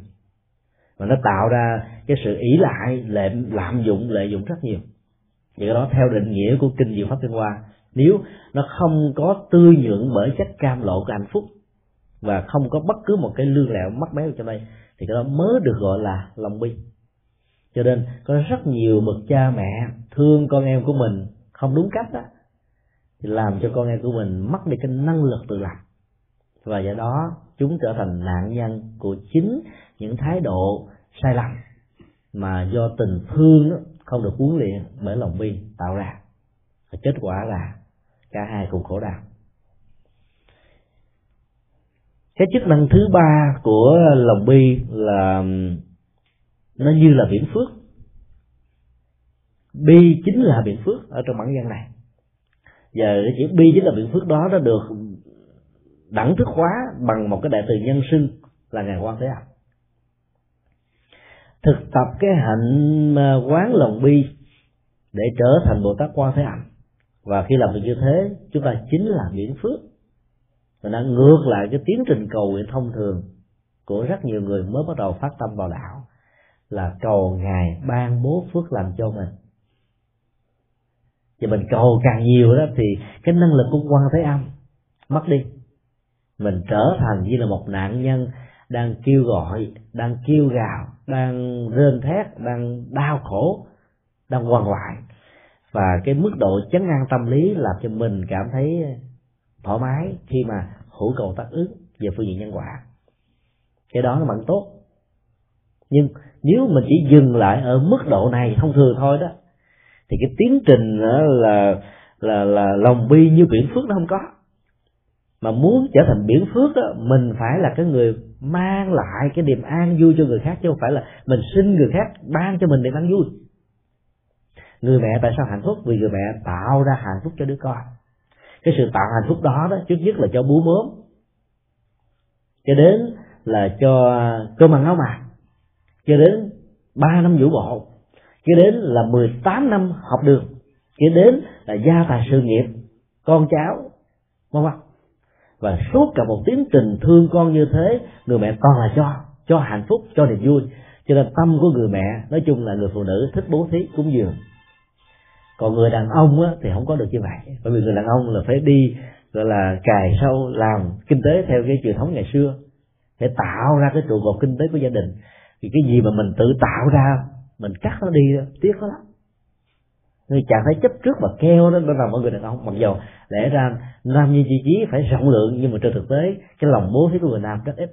Và nó tạo ra cái sự ỷ lại, lệ, lạm dụng, lợi dụng rất nhiều. Vì đó theo định nghĩa của kinh diệu pháp thiên hoa. Nếu nó không có tư nhượng bởi chất cam lộ của hạnh phúc, và không có bất cứ một cái lương lẹo mắc méo trong đây thì cái đó mới được gọi là lòng bi. Cho nên có rất nhiều bậc cha mẹ thương con em của mình không đúng cách đó thì làm cho con em của mình mất đi cái năng lực tự lập. Và do đó, chúng trở thành nạn nhân của chính những thái độ sai lầm mà do tình thương không được huấn luyện bởi lòng bi tạo ra. Và kết quả là cả hai cùng khổ đau. Cái chức năng thứ ba của lòng bi là, nó như là biển phước. Bi chính là biển phước ở trong bản văn này giờ cái chữ bi chính là biện phước đó nó được đẳng thức hóa bằng một cái đại từ nhân sinh là ngài quan thế âm. Thực tập cái hạnh quán lòng bi để trở thành bồ tát quan thế âm. Và khi làm được như thế, chúng ta chính là miễn phước. Mình đã ngược lại cái tiến trình cầu nguyện thông thường của rất nhiều người mới bắt đầu phát tâm vào đạo là cầu ngài ban bố phước lành cho mình và mình cầu càng nhiều đó thì cái năng lực của quan thế âm. Mất đi. Mình trở thành như là một nạn nhân đang kêu gọi, đang kêu gào, đang rên thét, đang đau khổ, đang quan hoại và cái mức độ chấn an tâm lý làm cho mình cảm thấy thoải mái khi mà hữu cầu tác ứng về phương diện nhân quả. Cái đó nó vẫn tốt. Nhưng nếu mình chỉ dừng lại ở mức độ này thông thường thôi đó thì cái tiến trình là là là lòng bi như biển phước nó không có. Mà muốn trở thành biển phước đó mình phải là cái người mang lại cái niềm an vui cho người khác, chứ không phải là mình xin người khác ban cho mình niềm an vui. Người mẹ tại sao hạnh phúc? Vì người mẹ tạo ra hạnh phúc cho đứa con. Cái sự tạo hạnh phúc đó đó, trước nhất là cho bú mớm cho đến là cho cơm ăn áo mặc. Cho đến ba năm vũ bộ kế đến là 18 năm học đường. Kế đến là gia tài sự nghiệp con cháu vân vân. Và suốt cả một tiến trình thương con như thế người mẹ toàn là cho cho hạnh phúc cho niềm vui. Cho nên tâm của người mẹ nói chung là người phụ nữ thích bố thí cúng dường. Còn người đàn ông á, thì không có được như vậy. Bởi vì người đàn ông là phải đi gọi là cài sâu làm kinh tế theo cái truyền thống ngày xưa. Để tạo ra cái trụ cột kinh tế của gia đình. Thì cái gì mà mình tự tạo ra mình cắt nó đi tiếc nó lắm. Người chàng thấy chấp trước mà keo đó nó mọi ở người đàn ông. Mặc dù lẽ ra nam như chi chí phải rộng lượng, nhưng mà trên thực tế, cái lòng bố thí của người nam rất ít.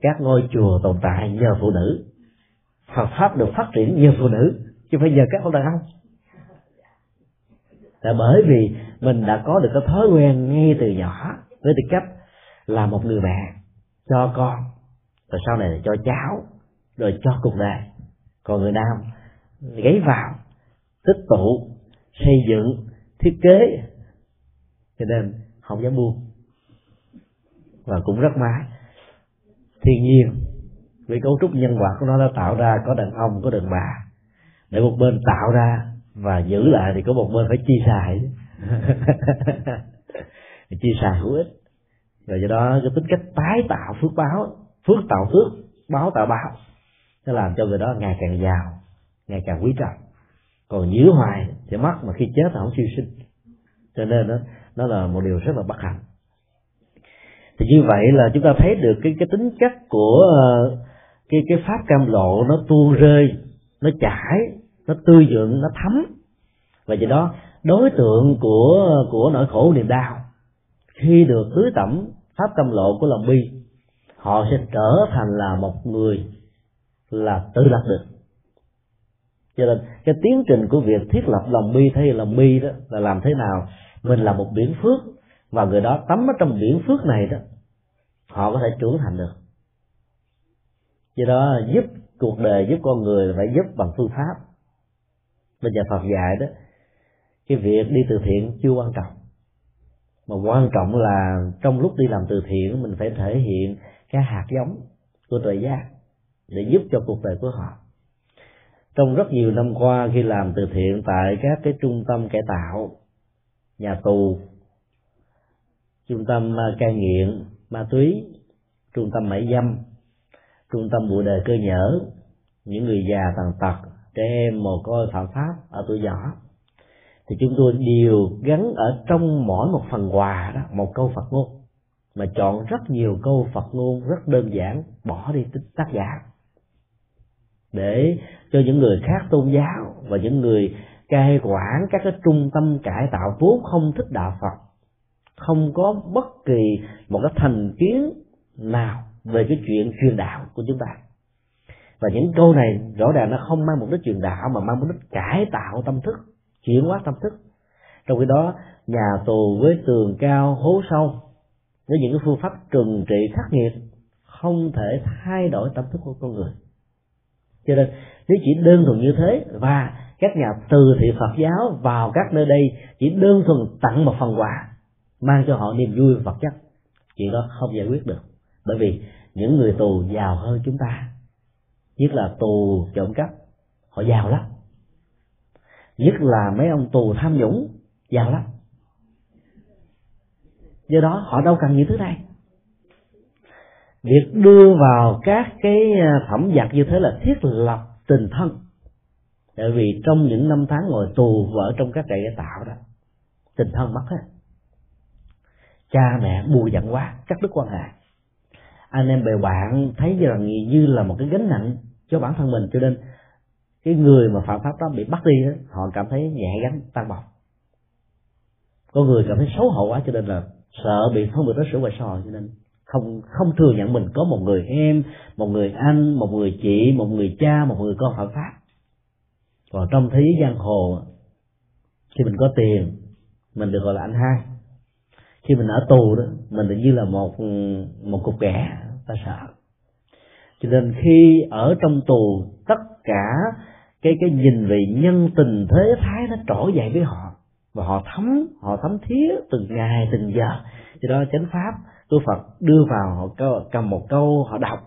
Các ngôi chùa tồn tại nhờ phụ nữ. Phật pháp được phát triển nhờ phụ nữ, chứ phải nhờ các ông đàn ông. Là bởi vì mình đã có được cái thói quen ngay từ nhỏ, với tư cách là một người mẹ cho con, rồi sau này là cho cháu, rồi cho cuộc đời còn người nam gáy vào, tích tụ, xây dựng, thiết kế. Cho nên không dám buông. Và cũng rất mái thiên nhiên vì cấu trúc nhân quả của nó đã tạo ra, có đàn ông, có đàn bà. Để một bên tạo ra và giữ lại thì có một bên phải chi xài. <laughs> Chi xài hữu ích. Rồi do đó cái tính cách tái tạo phước báo, phước tạo phước, báo tạo báo nó làm cho người đó ngày càng giàu, ngày càng quý trọng. Còn giữ hoài thì mất mà khi chết là không siêu sinh. Cho nên đó, nó là một điều rất là bất hạnh. Thì như vậy là chúng ta thấy được cái cái tính chất của ờ, cái cái pháp cam lộ nó tuôn rơi, nó chảy, nó tươi dưỡng, nó thấm. Và do đó, đối tượng của của nỗi khổ niềm đau, khi được tưới tẩm pháp cam lộ của lòng bi, họ sẽ trở thành là một người là tự lập được. Cho nên cái tiến trình của việc thiết lập lòng bi thay lòng bi đó là làm thế nào? Mình là một biển phước và người đó tắm ở trong biển phước này đó, họ có thể trưởng thành được. Do đó giúp cuộc đời, giúp con người phải giúp bằng phương pháp. Bây giờ Phật dạy đó, cái việc đi từ thiện chưa quan trọng. Mà quan trọng là trong lúc đi làm từ thiện, mình phải thể hiện cái hạt giống của tuệ giác để giúp cho cuộc đời của họ. Trong rất nhiều năm qua, khi làm từ thiện tại các cái trung tâm cải tạo, nhà tù, trung tâm à, cai nghiện, ma túy, trung tâm mại dâm, trung tâm bụi đời cơ nhở, những người già tàn tật, trẻ em mồ côi, phạm pháp, ở tuổi nhỏ, thì chúng tôi đều gắn ở trong mỗi một phần quà đó một câu Phật ngôn. Mà chọn rất nhiều câu Phật ngôn rất đơn giản, bỏ đi tính tác giả để cho những người khác tôn giáo và những người cai quản các cái trung tâm cải tạo vốn không thích đạo Phật, không có bất kỳ một cái thành kiến nào về cái chuyện truyền đạo của chúng ta. Và những câu này rõ ràng nó không mang mục đích truyền đạo mà mang mục đích cải tạo tâm thức, chuyển hóa tâm thức. Trong khi đó, nhà tù với tường cao hố sâu với những cái phương pháp trừng trị khắc nghiệt không thể thay đổi tâm thức của con người cho nên, nếu chỉ đơn thuần như thế, và các nhà từ thiện Phật giáo vào các nơi đây chỉ đơn thuần tặng một phần quà, mang cho họ niềm vui vật chất, chuyện đó không giải quyết được. Bởi vì những người tù giàu hơn chúng ta, nhất là tù trộm cắp, họ giàu lắm. Nhất là mấy ông tù tham nhũng, giàu lắm. Do đó, họ đâu cần những thứ này việc đưa vào các cái phẩm thẩm như thế là thiết lập tình thân. Tại vì trong những năm tháng ngồi tù vợ trong các trại cải tạo đó tình thân mất hết. Cha mẹ bùi giận quá cắt đứt quan hệ. Anh em bè bạn thấy rằng như là một cái gánh nặng cho bản thân mình cho nên cái người mà phạm pháp đó bị bắt đi đó, họ cảm thấy nhẹ gánh tan bọc có người cảm thấy xấu hổ quá cho nên là sợ bị không được đối xử ngoài xã hội cho nên không không thừa nhận mình có một người em, một người anh, một người chị, một người cha, một người con hợp pháp còn trong thế giới giang hồ, khi mình có tiền, mình được gọi là anh hai. Khi mình ở tù đó, mình tự như là một một cục ghẻ ta sợ. Cho nên khi ở trong tù, tất cả cái cái nhìn về nhân tình, thế thái nó trỗi dậy với họ. Và họ thấm họ thấm thía từng ngày, từng giờ. Cho đó chánh pháp tôi phật đưa vào họ cầm một câu họ đọc,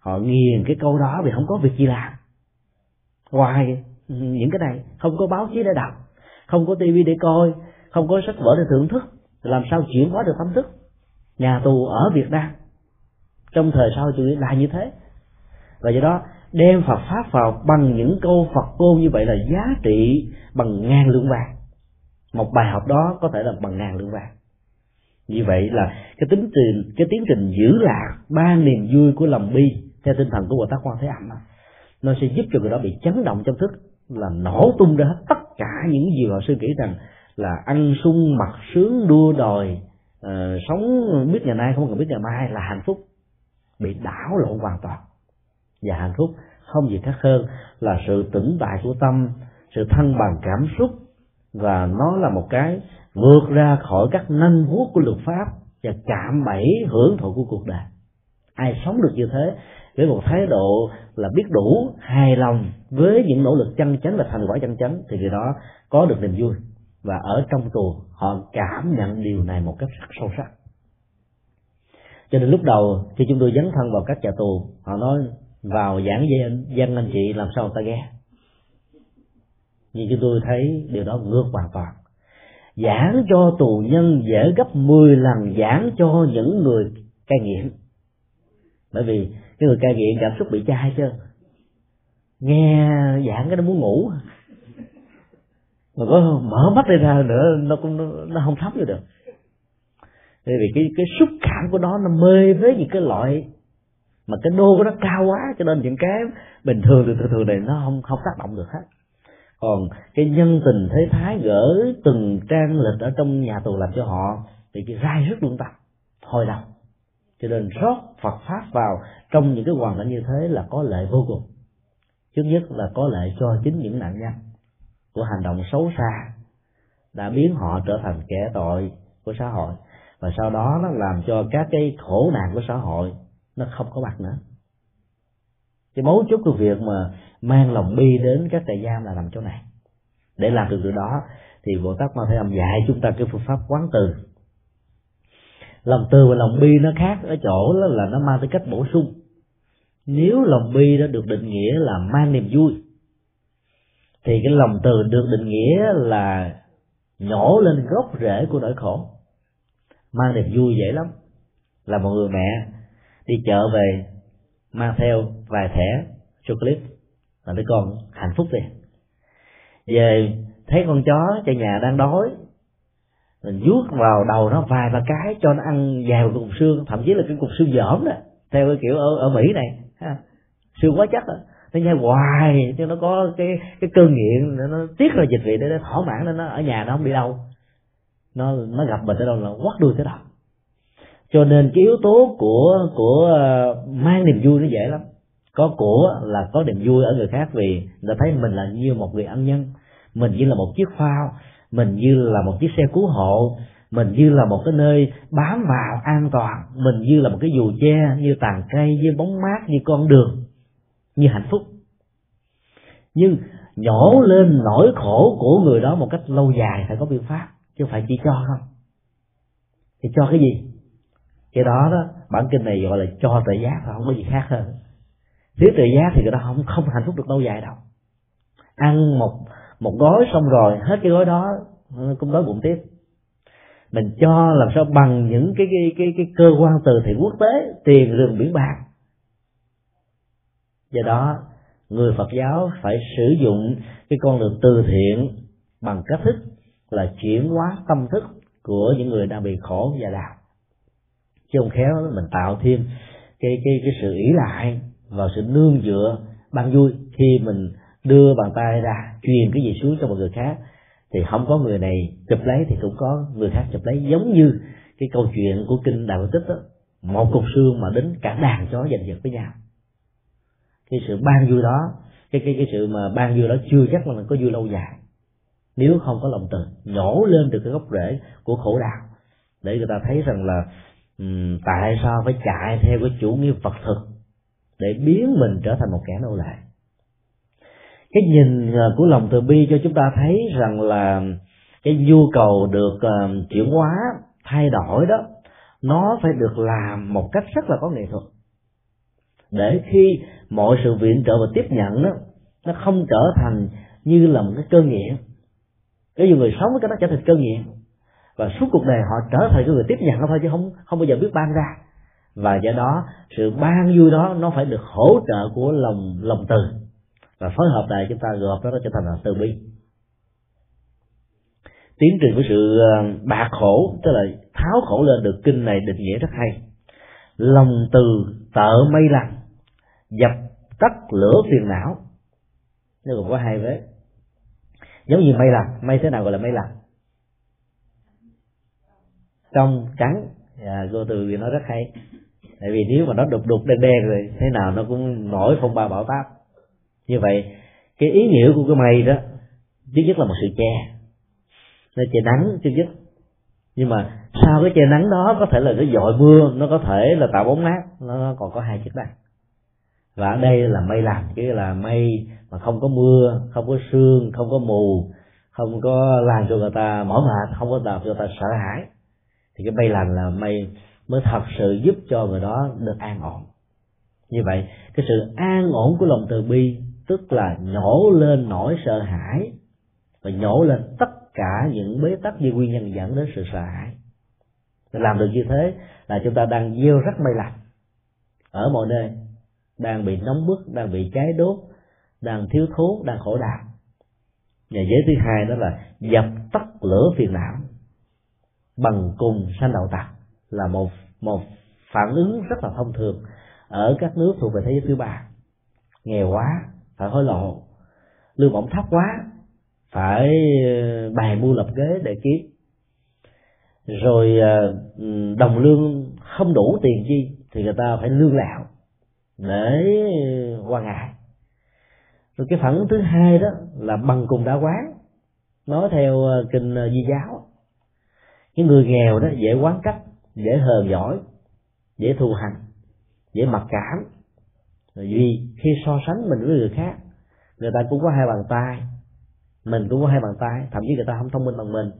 họ nghiền cái câu đó vì không có việc gì làm. Ngoài những cái này, không có báo chí để đọc, không có tivi để coi, không có sách vở để thưởng thức làm sao chuyển hóa được tâm thức? Nhà tù ở việt nam, trong thời sau chủ nghĩa là như thế. Và do đó, đem Phật pháp vào bằng những câu Phật ngôn như vậy là giá trị bằng ngàn lượng vàng. Một bài học đó có thể là bằng ngàn lượng vàng như vậy là cái tính trình cái tiến trình giữ lạc ba niềm vui của lòng bi theo tinh thần của bồ tát quan thế âm nó sẽ giúp cho người đó bị chấn động trong thức là nổ tung ra hết tất cả những gì họ suy nghĩ rằng là ăn sung mặc sướng đua đòi uh, sống biết ngày nay không cần biết ngày mai là hạnh phúc bị đảo lộn hoàn toàn. Và hạnh phúc không gì khác hơn là sự tĩnh tại của tâm sự thăng bằng cảm xúc và nó là một cái vượt ra khỏi các nanh vuốt của luật pháp và chạm bẫy hưởng thụ của cuộc đời. Ai sống được như thế với một thái độ là biết đủ hài lòng với những nỗ lực chân chánh và thành quả chân chánh thì người đó có được niềm vui. Và ở trong tù họ cảm nhận điều này một cách rất sâu sắc. Cho nên lúc đầu khi chúng tôi dấn thân vào các nhà tù họ nói vào giảng dân, dân anh chị làm sao ta nghe nhưng chúng tôi thấy điều đó ngược hoàn toàn. Giảng cho tù nhân dễ gấp 10 lần giảng cho những người cai nghiện. Bởi vì cái người cai nghiện cảm xúc bị chai chứ. Nghe giảng cái nó muốn ngủ. Mà có mở mắt đi ra nữa, nó cũng, nó không thấm vô được. Bởi vì cái cái xúc cảm của nó nó mê với những cái loại mà cái đô của nó cao quá, cho nên những cái bình thường từ thường thường này nó không không tác động được hết còn cái nhân tình thế thái gỡ từng trang lịch ở trong nhà tù làm cho họ thì cái rai rất luôn tâm hồi đầu cho nên rót Phật pháp vào trong những cái hoàn cảnh như thế là có lợi vô cùng. Trước nhất là có lợi cho chính những nạn nhân của hành động xấu xa đã biến họ trở thành kẻ tội của xã hội. Và sau đó nó làm cho các cái khổ nạn của xã hội nó không có mặt nữa. Cái mấu chốt của việc mà mang lòng bi đến các trại giam là nằm chỗ này. Để làm được điều đó, thì bồ tát ma thế âm dạy chúng ta cái phương pháp quán từ. Lòng từ và lòng bi nó khác ở chỗ đó là nó mang tới cách bổ sung. Nếu lòng bi đã được định nghĩa là mang niềm vui, thì cái lòng từ được định nghĩa là nhổ lên gốc rễ của nỗi khổ. Mang niềm vui dễ lắm. Là một người mẹ đi chợ về, mang theo vài thẻ chocolate là đứa con hạnh phúc liền. Về thấy con chó trong nhà đang đói mình vuốt vào đầu nó vài ba cái cho nó ăn vài một cục xương thậm chí là cái cục xương dởm đó. Theo cái kiểu ở ở mỹ này ha. xương quá chắc đó. Nó nhai hoài cho nó có cái cái cơn nghiện nó tiết ra dịch vị để nó thỏa mãn nên nó ở nhà nó không đi đâu. Nó nó gặp mình ở đâu là quắt đuôi tới đâu cho nên cái yếu tố của của uh, mang niềm vui nó dễ lắm có của là có niềm vui ở người khác vì người thấy mình là như một người ân nhân. Mình như là một chiếc phao, mình như là một chiếc xe cứu hộ, mình như là một cái nơi bám vào an toàn, mình như là một cái dù che, như tàn cây, như bóng mát, như con đường, như hạnh phúc. Nhưng nhổ lên nỗi khổ của người đó một cách lâu dài phải có biện pháp, chứ phải chỉ cho không. Thì cho cái gì? Cái đó đó, bản kinh này gọi là cho tự giác không có gì khác hơn thiếu tự giác thì người ta không không hạnh phúc được lâu dài đâu. Ăn một một gói xong rồi, hết cái gói đó, cũng đói bụng tiếp. Mình cho làm sao bằng những cái cái cái cái cơ quan từ thiện quốc tế, tiền, rừng, biển bạc. Do đó, người Phật giáo phải sử dụng cái con đường từ thiện bằng cách thức là chuyển hóa tâm thức của những người đang bị khổ và đau. Chứ không khéo mình tạo thêm cái cái cái sự ỷ lại vào sự nương dựa ban vui. Khi mình đưa bàn tay ra truyền cái gì xuống cho một người khác thì không có người này chụp lấy thì cũng có người khác chụp lấy. Giống như cái câu chuyện của kinh đạo tích đó một cục xương mà đến cả đàn chó giành giật với nhau. Cái sự ban vui đó cái cái cái sự mà ban vui đó chưa chắc là mình có vui lâu dài. Nếu không có lòng từ nhổ lên được cái gốc rễ của khổ đau để người ta thấy rằng là um, tại sao phải chạy theo cái chủ nghĩa vật thực? Để biến mình trở thành một kẻ nô lệ. Cái nhìn à, của lòng từ bi cho chúng ta thấy rằng là cái nhu cầu được uh, chuyển hóa thay đổi đó nó phải được làm một cách rất là có nghệ thuật. Để khi mọi sự viện trợ và tiếp nhận đó nó không trở thành như là một cái cơn nghiện cái nhiều người sống với cái nó trở thành cơn nghiện và suốt cuộc đời họ trở thành cái người tiếp nhận nó thôi chứ không không bao giờ biết ban ra và do đó sự ban vui đó nó phải được hỗ trợ của lòng lòng từ. Và phối hợp lại chúng ta gộp đó, nó trở thành là từ bi. Tiến trình của sự ờ, bạc khổ tức là tháo khổ lên được kinh này định nghĩa rất hay. Lòng từ tợ mây lặng dập tắt lửa phiền não. Nó còn có hai vế. Giống như mây lặng mây thế nào gọi là mây lặng trong trắng. À, cô từ vì nó rất hay tại vì nếu mà nó đục đục đen đen rồi, thế nào nó cũng nổi phong ba bão táp. Như vậy, cái ý nghĩa của cái mây đó, thứ nhất là một sự che. Nó che nắng, thứ nhất. Nhưng mà sau cái che nắng đó, có thể là nó dội mưa, nó có thể là tạo bóng mát. Nó còn có hai chức năng. Và ở đây là mây lành chứ là mây mà không có mưa, không có sương, không có mù, không có làm cho người ta, mỏi mệt, không có làm cho người ta sợ hãi. Thì cái mây lành là mây mới thật sự giúp cho người đó được an ổn. Như vậy, cái sự an ổn của lòng từ bi, tức là nhổ lên nỗi sợ hãi và nhổ lên tất cả những bế tắc như nguyên nhân dẫn đến sự sợ hãi. Làm được như thế là chúng ta đang gieo rất may lành ở mọi nơi, đang bị nóng bức, đang bị cháy đốt, đang thiếu thốn, đang khổ đau. Và giới thứ hai đó là dập tắt lửa phiền não bằng cùng sanh đạo tặc là một một phản ứng rất là thông thường ở các nước thuộc về thế giới thứ ba. Nghèo quá, phải hối lộ. Lương bổng thấp quá, phải ờ, bày bài mua lập ghế để kiếm rồi ờ, đồng lương không đủ tiền chi thì người ta phải lương lạo để ờ, qua ngày. Rồi cái phản ứng thứ hai đó là bằng cùng đã quán. Nói theo kinh di giáo, cái người nghèo đó dễ quán cách dễ hờn giỏi dễ thù hành dễ mặc cảm. Vì khi so sánh mình với người khác người ta cũng có hai bàn tay mình cũng có hai bàn tay thậm chí người ta không thông minh bằng mình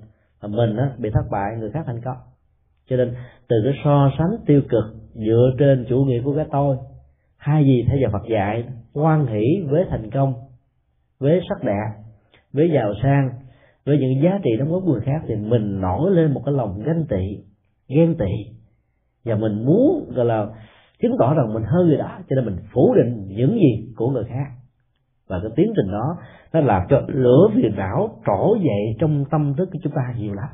mà mình á, bị thất bại người khác thành công. Cho nên từ cái so sánh tiêu cực dựa trên chủ nghĩa của cái tôi hai gì theo giờ Phật dạy quan hỷ với thành công với sắc đẹp với giàu sang với những giá trị đóng góp của người khác thì mình nổi lên một cái lòng ganh tị ghen tị. Và mình muốn, gọi là, chứng tỏ rằng mình hơn người đó cho nên mình phủ định những gì của người khác. Và cái tiến trình đó, nó làm cho lửa phiền não trổ dậy trong tâm thức của chúng ta nhiều lắm.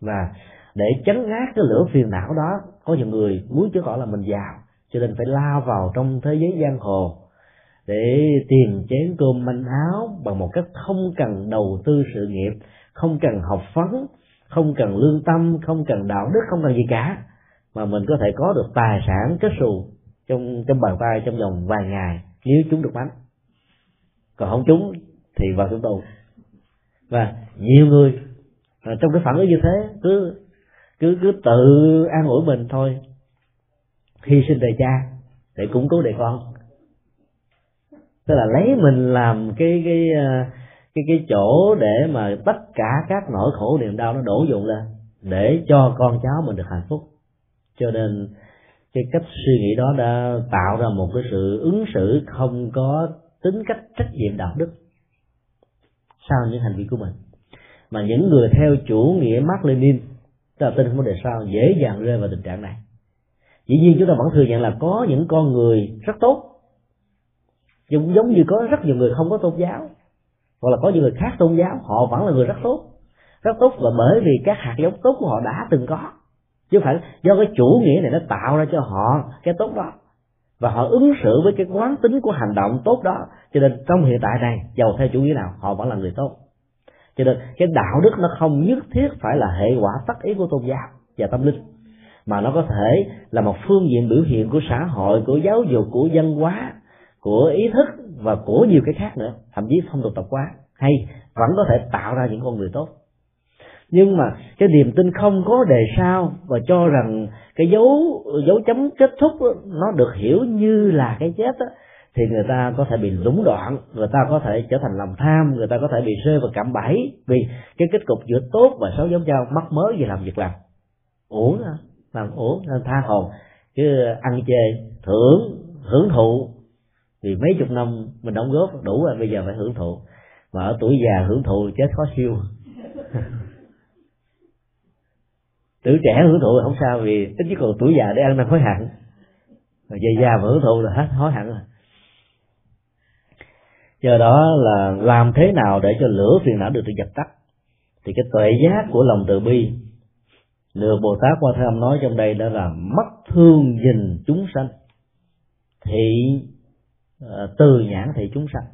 Và để chấn áp cái lửa phiền não đó, có nhiều người muốn chứng tỏ là mình giàu, cho nên phải lao vào trong thế giới giang hồ để tìm chén cơm manh áo bằng một cách không cần đầu tư sự nghiệp, không cần học phấn không cần lương tâm, không cần đạo đức, không cần gì cả. Mà mình có thể có được tài sản kết xù trong trong bàn tay, trong vòng vài ngày, nếu chúng được bánh. Còn không chúng thì vào trong tù. Và nhiều người à, trong cái phản ứng như thế, cứ cứ cứ tự an ủi mình thôi. Hy sinh đời cha để củng cố đời con. Tức là lấy mình làm cái cái à, cái cái chỗ để mà tất cả các nỗi khổ niềm đau nó đổ dồn lên để cho con cháu mình được hạnh phúc. Cho nên cái cách suy nghĩ đó đã tạo ra một cái sự ứng xử không có tính cách trách nhiệm đạo đức sau những hành vi của mình. Mà những người theo chủ nghĩa Mark Lenin tức là tin không có đề sao, dễ dàng rơi vào tình trạng này. Dĩ nhiên chúng ta vẫn thừa nhận là có những con người rất tốt, giống giống như có rất nhiều người không có tôn giáo hoặc là có những người khác tôn giáo, họ vẫn là người rất tốt. Rất tốt là bởi vì các hạt giống tốt của họ đã từng có. Chứ phải do cái chủ nghĩa này nó tạo ra cho họ cái tốt đó. Và họ ứng xử với cái quán tính của hành động tốt đó. Cho nên trong hiện tại này giàu theo chủ nghĩa nào, họ vẫn là người tốt. Cho nên cái đạo đức nó không nhất thiết phải là hệ quả tất yếu của tôn giáo và tâm linh. Mà nó có thể là một phương diện biểu hiện của xã hội, của giáo dục, của văn hóa của ý thức và của nhiều cái khác nữa thậm chí phong tục tập quán hay vẫn có thể tạo ra những con người tốt. Nhưng mà cái niềm tin không có đề sao và cho rằng cái dấu dấu chấm kết thúc đó, nó được hiểu như là cái chết đó, thì người ta có thể bị lũng đoạn người ta có thể trở thành lòng tham người ta có thể bị rơi vào cạm bẫy vì cái kết cục giữa tốt và xấu giống nhau mắc mới gì làm việc làm. Uổng làm uổng nên tha hồn chứ ăn chê thưởng hưởng thụ vì mấy chục năm mình đóng góp đủ rồi, bây giờ phải hưởng thụ. Mà ở tuổi già hưởng thụ chết khó siêu. <laughs> Tuổi trẻ hưởng thụ là không sao vì ít nhất còn tuổi già để ăn năn hối hận. Rồi về già mà hưởng thụ là hết hối hận rồi. Do đó là làm thế nào để cho lửa phiền não được được dập tắt? Thì cái tuệ giác của lòng từ bi được bồ tát qua thế âm nói trong đây đó là mất thương nhìn chúng sanh. Thị Ờ, từ nhãn thị chúng sanh.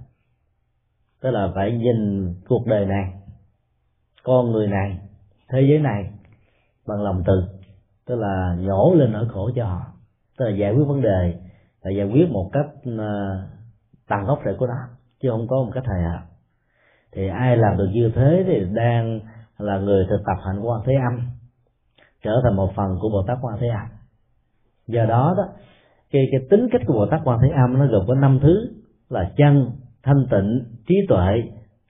Tức là phải nhìn cuộc đời này, con người này, thế giới này bằng lòng từ. Tức là nhổ lên nỗi khổ cho họ. Tức là giải quyết vấn đề, là giải quyết một cách ờ, tàn gốc rễ của nó, chứ không có một cách hời hợt. Thì ai làm được như thế thì đang là người thực tập hạnh quan thế âm, trở thành một phần của bồ tát quan thế âm. Do đó đó cái cái tính cách của bồ tát quan thế âm nó gồm có năm thứ là chân, thanh tịnh, trí tuệ,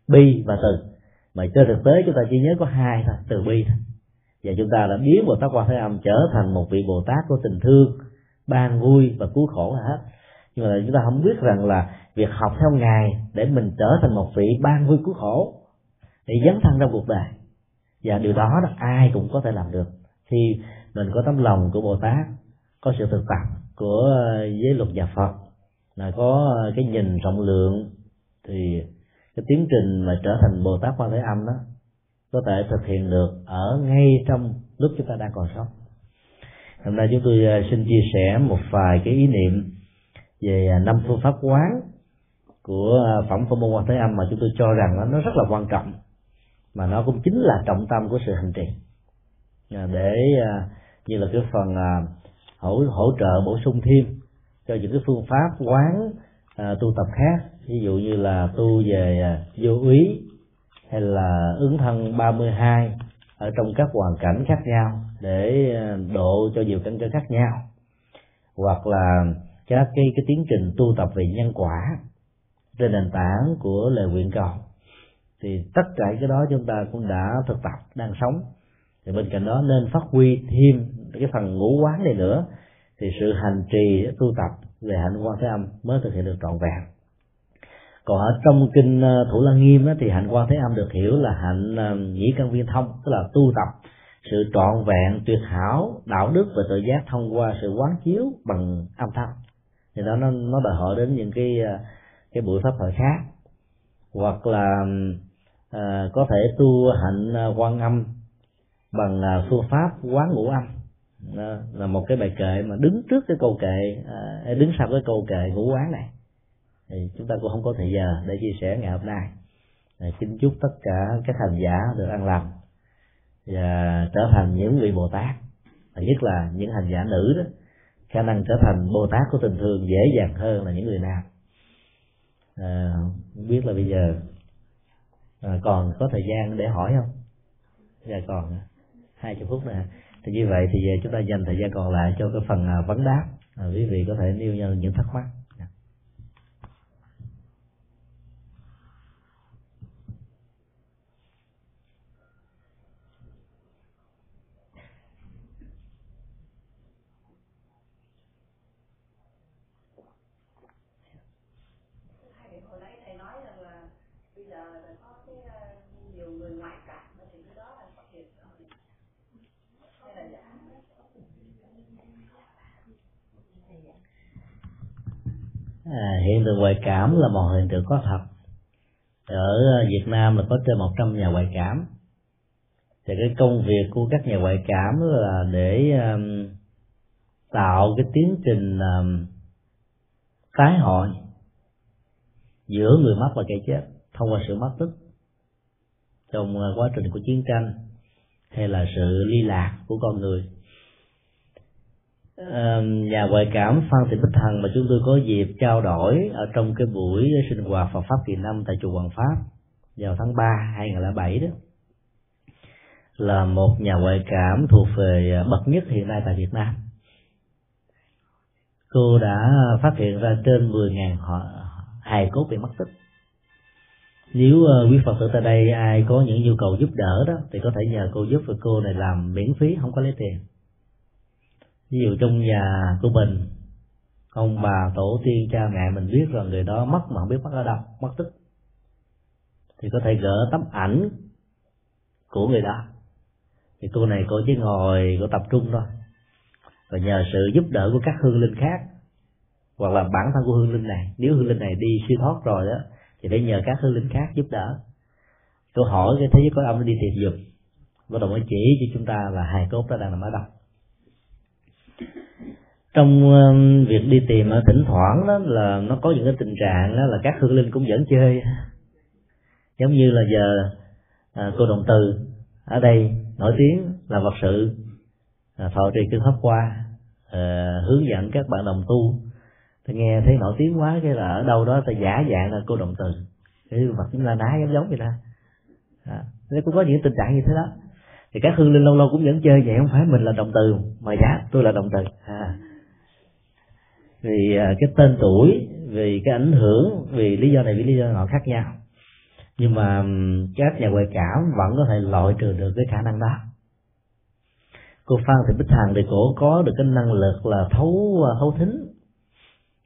bi và từ. Mà trên thực tế chúng ta chỉ nhớ có hai thôi, từ bi thôi. Và chúng ta đã biến bồ tát quan thế âm trở thành một vị bồ tát của tình thương, ban vui và cứu khổ là hết. Nhưng mà chúng ta không biết rằng là việc học theo ngài để mình trở thành một vị ban vui cứu khổ để dấn thân trong cuộc đời. Và điều đó là ai cũng có thể làm được. Khi mình có tấm lòng của bồ tát, có sự thực tập của ờ, giới luật nhà phật. Là có ờ, cái nhìn rộng lượng, thì cái tiến trình mà trở thành bồ tát quan thế âm đó, có thể thực hiện được ở ngay trong lúc chúng ta đang còn sống. Hôm nay chúng tôi ờ, xin chia sẻ một vài cái ý niệm về năm phương pháp quán của phẩm phong môn quan thế âm mà chúng tôi cho rằng nó rất là quan trọng, mà nó cũng chính là trọng tâm của sự hành trì. Để như là cái phần hỗ hỗ trợ bổ sung thêm cho những cái phương pháp quán à, tu tập khác. Ví dụ như là tu về à, vô úy hay là ứng thân 32 ở trong các hoàn cảnh khác nhau để à, độ cho nhiều căn cơ khác nhau. Hoặc là các cái cái tiến trình tu tập về nhân quả trên nền tảng của lời nguyện cầu. Thì tất cả cái đó chúng ta cũng đã thực tập, đang sống. Thì bên cạnh đó nên phát huy thêm cái phần ngũ quán này nữa thì sự hành trì tu tập về hạnh quan thế âm mới thực hiện được trọn vẹn. Còn ở trong kinh ờ, thủ lăng nghiêm thì hạnh quan thế âm được hiểu là hạnh ờ, nhĩ căn viên thông tức là tu tập sự trọn vẹn tuyệt hảo đạo đức và tự giác thông qua sự quán chiếu bằng âm thanh. Thì đó nó nó đòi hỏi đến những cái ờ, cái buổi pháp hội khác. Hoặc là à, có thể tu hạnh quan âm bằng phương pháp quán ngũ âm đó là một cái bài kệ mà đứng trước cái câu kệ à, đứng sau cái câu kệ ngũ quán này. Thì chúng ta cũng không có thời giờ để chia sẻ ngày hôm nay. Xin chúc tất cả các hành giả được an lành và trở thành những vị bồ tát. Và nhất là những hành giả nữ đó khả năng trở thành bồ tát của tình thương dễ dàng hơn là những người nam. À, không biết là bây giờ à, còn có thời gian để hỏi không? Giờ còn hai chục phút nữa thì như vậy thì ờ, chúng ta dành thời gian còn lại cho cái phần ờ, vấn đáp. À, quý vị có thể nêu ra những thắc mắc à, À, hiện tượng ngoại cảm là một hiện tượng có thật. Ở à, Việt Nam là có trên 100 nhà ngoại cảm. Thì cái công việc của các nhà ngoại cảm là để um, tạo cái tiến trình um, tái hội giữa người mất và kẻ chết thông qua sự mất tích trong quá trình của chiến tranh hay là sự ly lạc của con người nhà ngoại cảm Phan Thị Bích Thần mà chúng tôi có dịp trao đổi ở trong cái buổi sinh hoạt Phật pháp kỳ năm tại chùa Hoàng Pháp vào tháng 3 2007 đó là một nhà ngoại cảm thuộc về bậc nhất hiện nay tại Việt Nam. Cô đã phát hiện ra trên 10.000 hài cốt bị mất tích. Nếu uh, quý Phật tử tại đây ai có những nhu cầu giúp đỡ đó thì có thể nhờ cô giúp và cô này làm miễn phí không có lấy tiền ví dụ trong nhà của mình, ông bà, tổ, tiên, cha, mẹ mình biết rằng người đó mất mà không biết mất ở đâu, mất tích. Thì có thể gỡ tấm ảnh của người đó. Thì cô này cô chỉ ngồi, cô tập trung thôi. Và nhờ sự giúp đỡ của các hương linh khác, hoặc là bản thân của hương linh này. Nếu hương linh này đi siêu thoát rồi đó thì phải nhờ các hương linh khác giúp đỡ. Tôi hỏi cái thế giới có âm đi thiệt dục bắt đầu mới chỉ cho chúng ta là hài cốt đó đang nằm ở đâu trong um, việc đi tìm ở thỉnh thoảng đó là nó có những cái tình trạng đó là các hương linh cũng dẫn chơi. Giống như là giờ à, cô đồng từ ở đây nổi tiếng là vật sự à, thọ trì kinh pháp qua à, hướng dẫn các bạn đồng tu. Ta nghe thấy nổi tiếng quá cái là ở đâu đó ta giả dạng là cô đồng từ. Cái mặt chúng là đá giống giống vậy ta à, cũng có những tình trạng như thế đó. Thì các hương linh lâu lâu cũng vẫn chơi vậy không phải mình là đồng từ mà giả tôi là đồng từ. À vì à, cái tên tuổi vì cái ảnh hưởng vì lý do này vì lý do nọ khác nhau. Nhưng mà các nhà ngoại cảm vẫn có thể loại trừ được cái khả năng đó. Cô phan thị bích hằng thì cổ có được cái năng lực là thấu à, thấu thính.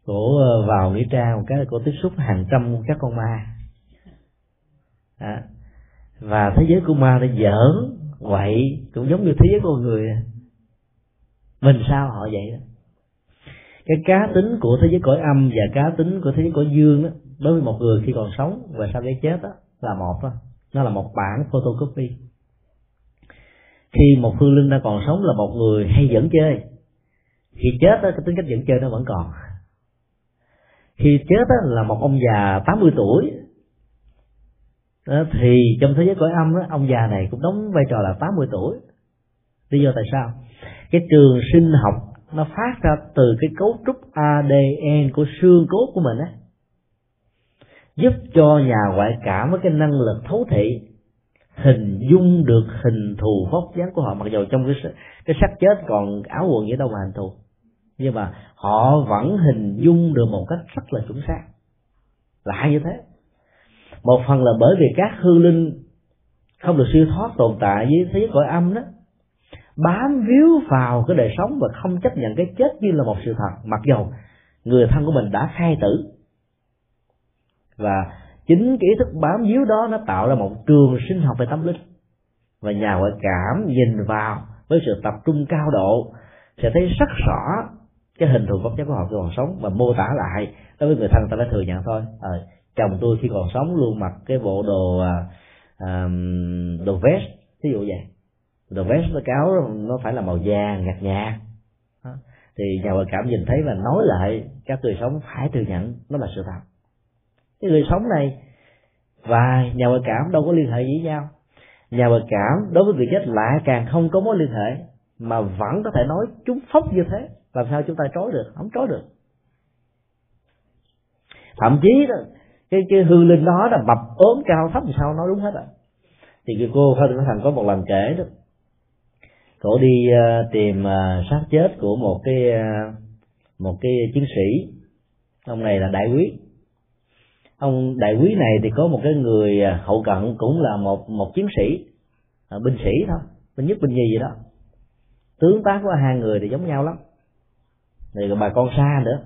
Cổ à, vào nghĩa trang một cái cổ tiếp xúc hàng trăm các con ma. À, và thế giới của ma nó giỡn quậy cũng giống như thế giới con người. Mình sao họ vậy đó? Cái cá tính của thế giới cõi âm và cá tính của thế giới cõi dương đó đối với một người khi còn sống và sau cái chết đó là một đó. Nó là một bản photocopy. Khi một phương linh đang còn sống là một người hay dẫn chơi. Khi chết đó cái tính cách dẫn chơi nó vẫn còn. Khi chết đó là một ông già 80 tuổi. Đó, thì trong thế giới cõi âm đó, ông già này cũng đóng vai trò là 80 tuổi. Lý do tại sao? Cái trường sinh học nó phát ra từ cái cấu trúc ADN của xương cốt của mình á. Giúp cho nhà ngoại cảm với cái năng lực thấu thị, hình dung được hình thù vóc dáng của họ. Mặc dù trong cái cái xác chết còn áo quần gì đâu mà hình thù. Nhưng mà họ vẫn hình dung được một cách rất là chuẩn xác. Lạ như thế. Một phần là bởi vì các hư linh không được siêu thoát tồn tại với thế giới cõi âm đó bám víu vào cái đời sống và không chấp nhận cái chết như là một sự thật. Mặc dù người thân của mình đã khai tử. Và chính cái ý thức bám víu đó nó tạo ra một trường sinh học về tâm linh. Và nhà ngoại cảm nhìn vào với sự tập trung cao độ sẽ thấy rất rõ cái hình thù vật chất của họ khi còn sống và mô tả lại. Đối với người thân ta phải thừa nhận thôi. À, chồng tôi khi còn sống luôn mặc cái bộ đồ à, đồ vest ví dụ vậy đồ vest nó cáo nó phải là màu vàng nhạt nhạt thì nhà ngoại cảm nhìn thấy và nói lại các người sống phải thừa nhận nó là sự thật. Cái người sống này và nhà ngoại cảm đâu có liên hệ với nhau. Nhà ngoại cảm đối với người chết lại càng không có mối liên hệ mà vẫn có thể nói chúng phốc như thế. Làm sao chúng ta trói được? Không trói được. Thậm chí đó cái cái hư linh đó là mập ốm cao thấp thì sao nói đúng hết rồi. Thì cái cô Thành có một lần kể đó cổ đi uh, tìm uh, xác chết của một cái uh, một cái chiến sĩ. Ông này là đại quý. Ông đại quý này thì có một cái người hậu cận cũng là một một chiến sĩ uh, binh sĩ thôi binh nhất binh nhì gì đó. Tướng tác của hai người thì giống nhau lắm. Rồi bà con xa nữa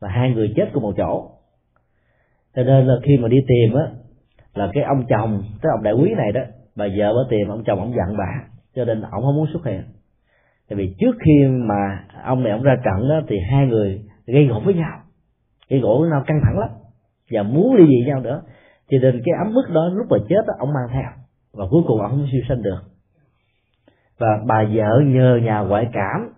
và hai người chết cùng một chỗ. Cho nên là khi mà đi tìm á là cái ông chồng cái ông đại quý này đó bà vợ bà tìm ông chồng ông giận bà cho nên ông không muốn xuất hiện. Tại vì trước khi mà ông này ông ra trận đó thì hai người gây gỗ với nhau. Gây gỗ với nhau căng thẳng lắm. Và muốn ly dị nhau nữa. Cho nên cái ấm ức đó lúc mà chết đó, ông mang theo. Và cuối cùng ông không siêu sinh được. Và bà vợ nhờ nhà ngoại cảm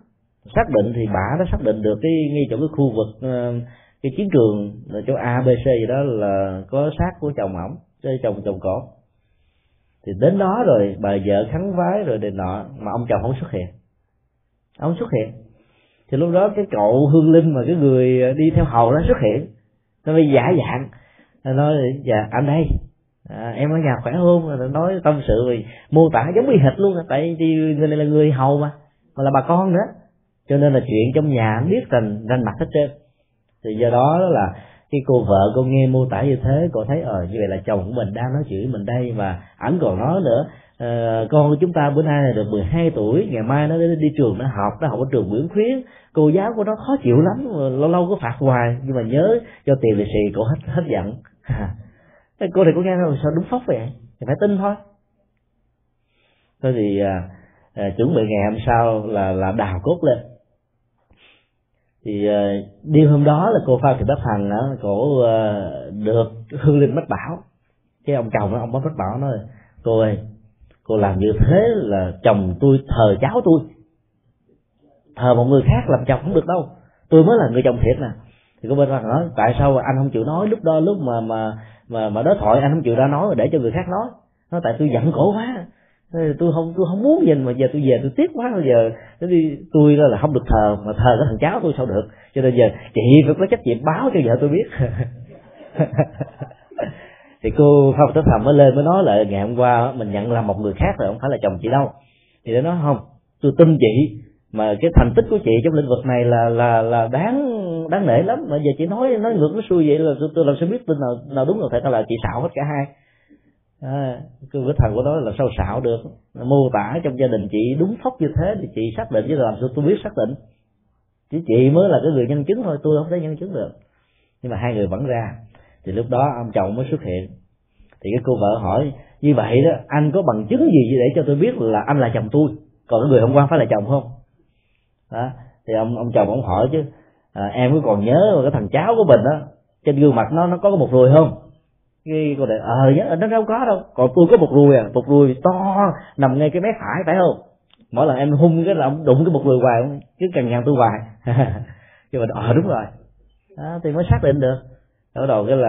xác định thì bà đã xác định được cái ngay chỗ cái khu vực ờ, cái chiến trường là chỗ A B C gì đó là có xác của chồng ổng chơi chồng chồng cổ thì đến đó rồi bà vợ khấn vái rồi đề nọ mà ông chồng không xuất hiện. Ông xuất hiện. Thì lúc đó cái cậu hương linh mà cái người đi theo hầu nó xuất hiện. Nó mới giả dạng. Nó nói dạ anh đây. À, em ở nhà khỏe không nói tâm sự rồi mô tả giống y hệt luôn tại vì người này là người hầu mà mà là bà con nữa. Cho nên là chuyện trong nhà biết rành rành mặt hết trơn. Thì do đó là khi cô vợ cô nghe mô tả như thế cô thấy ờ như vậy là chồng của mình đang nói chuyện với mình đây và ảnh còn nói nữa. Uh, con của chúng ta bữa nay là được 12 tuổi ngày mai nó đi, đi trường nó học nó học ở trường Nguyễn Khuyến. Cô giáo của nó khó chịu lắm lâu lâu có phạt hoài nhưng mà nhớ cho tiền lì xì cô hết hết giận. <laughs> Cô này có nghe rồi sao đúng phóc vậy? Thì phải tin thôi. Thôi thì à, à, chuẩn bị ngày hôm sau là là đào cốt lên thì ờ, đêm hôm đó là cô phan thị bác hằng đó cổ ờ, được hương linh mách bảo. Cái ông chồng đó, ông bác bảo nói, cô ơi, cô làm như thế là chồng tôi thờ cháu tôi. Thờ một người khác làm chồng không được đâu. Tôi mới là người chồng thiệt nè. Thì cô bên rằng nói, tại sao anh không chịu nói lúc đó, lúc mà mà mà mà đối thoại, anh không chịu ra nói để cho người khác nói? Nó tại tôi giận cổ quá tôi không tôi không muốn nhìn mà giờ tôi về tôi tiếc quá bây giờ đi tôi là không được thờ mà thờ cái thằng cháu tôi sao được? Cho nên giờ chị phải có trách nhiệm báo cho vợ tôi biết. <laughs> Thì cô không tới thầm mới lên mới nói lại ngày hôm qua mình nhận là một người khác rồi không phải là chồng chị đâu. Thì nó nói không tôi tin chị mà cái thành tích của chị trong lĩnh vực này là là là đáng đáng nể lắm. Mà giờ chị nói nói ngược nó xuôi vậy là tôi, tôi làm sao biết tin nào nào đúng nào thật là chị xạo hết cả hai à, cái vết thần của nó là sâu xạo được? Mô tả trong gia đình chị đúng phóc như thế thì chị xác định chứ làm sao tôi biết xác định? Chỉ chị mới là cái người nhân chứng thôi tôi không thể nhân chứng được. Nhưng mà hai người vẫn ra. Thì lúc đó ông chồng mới xuất hiện. Thì cái cô vợ hỏi như vậy đó anh có bằng chứng gì để cho tôi biết là anh là chồng tôi? Còn cái người hôm qua phải là chồng không? Đó thì ông ông chồng ông hỏi chứ à, em có còn nhớ cái thằng cháu của mình đó trên gương mặt nó nó có một ruồi không? Cái cô này ờ nhớ nó đâu có đâu. Còn tôi có một ruồi à một ruồi to nằm ngay cái mép phải phải không? Mỗi lần em hung cái là ông đụng cái một ruồi hoài cứ càng nhằn tôi hoài. <laughs> Chứ mà ờ đúng rồi. Đó, thì mới xác định được. Ở đầu cái là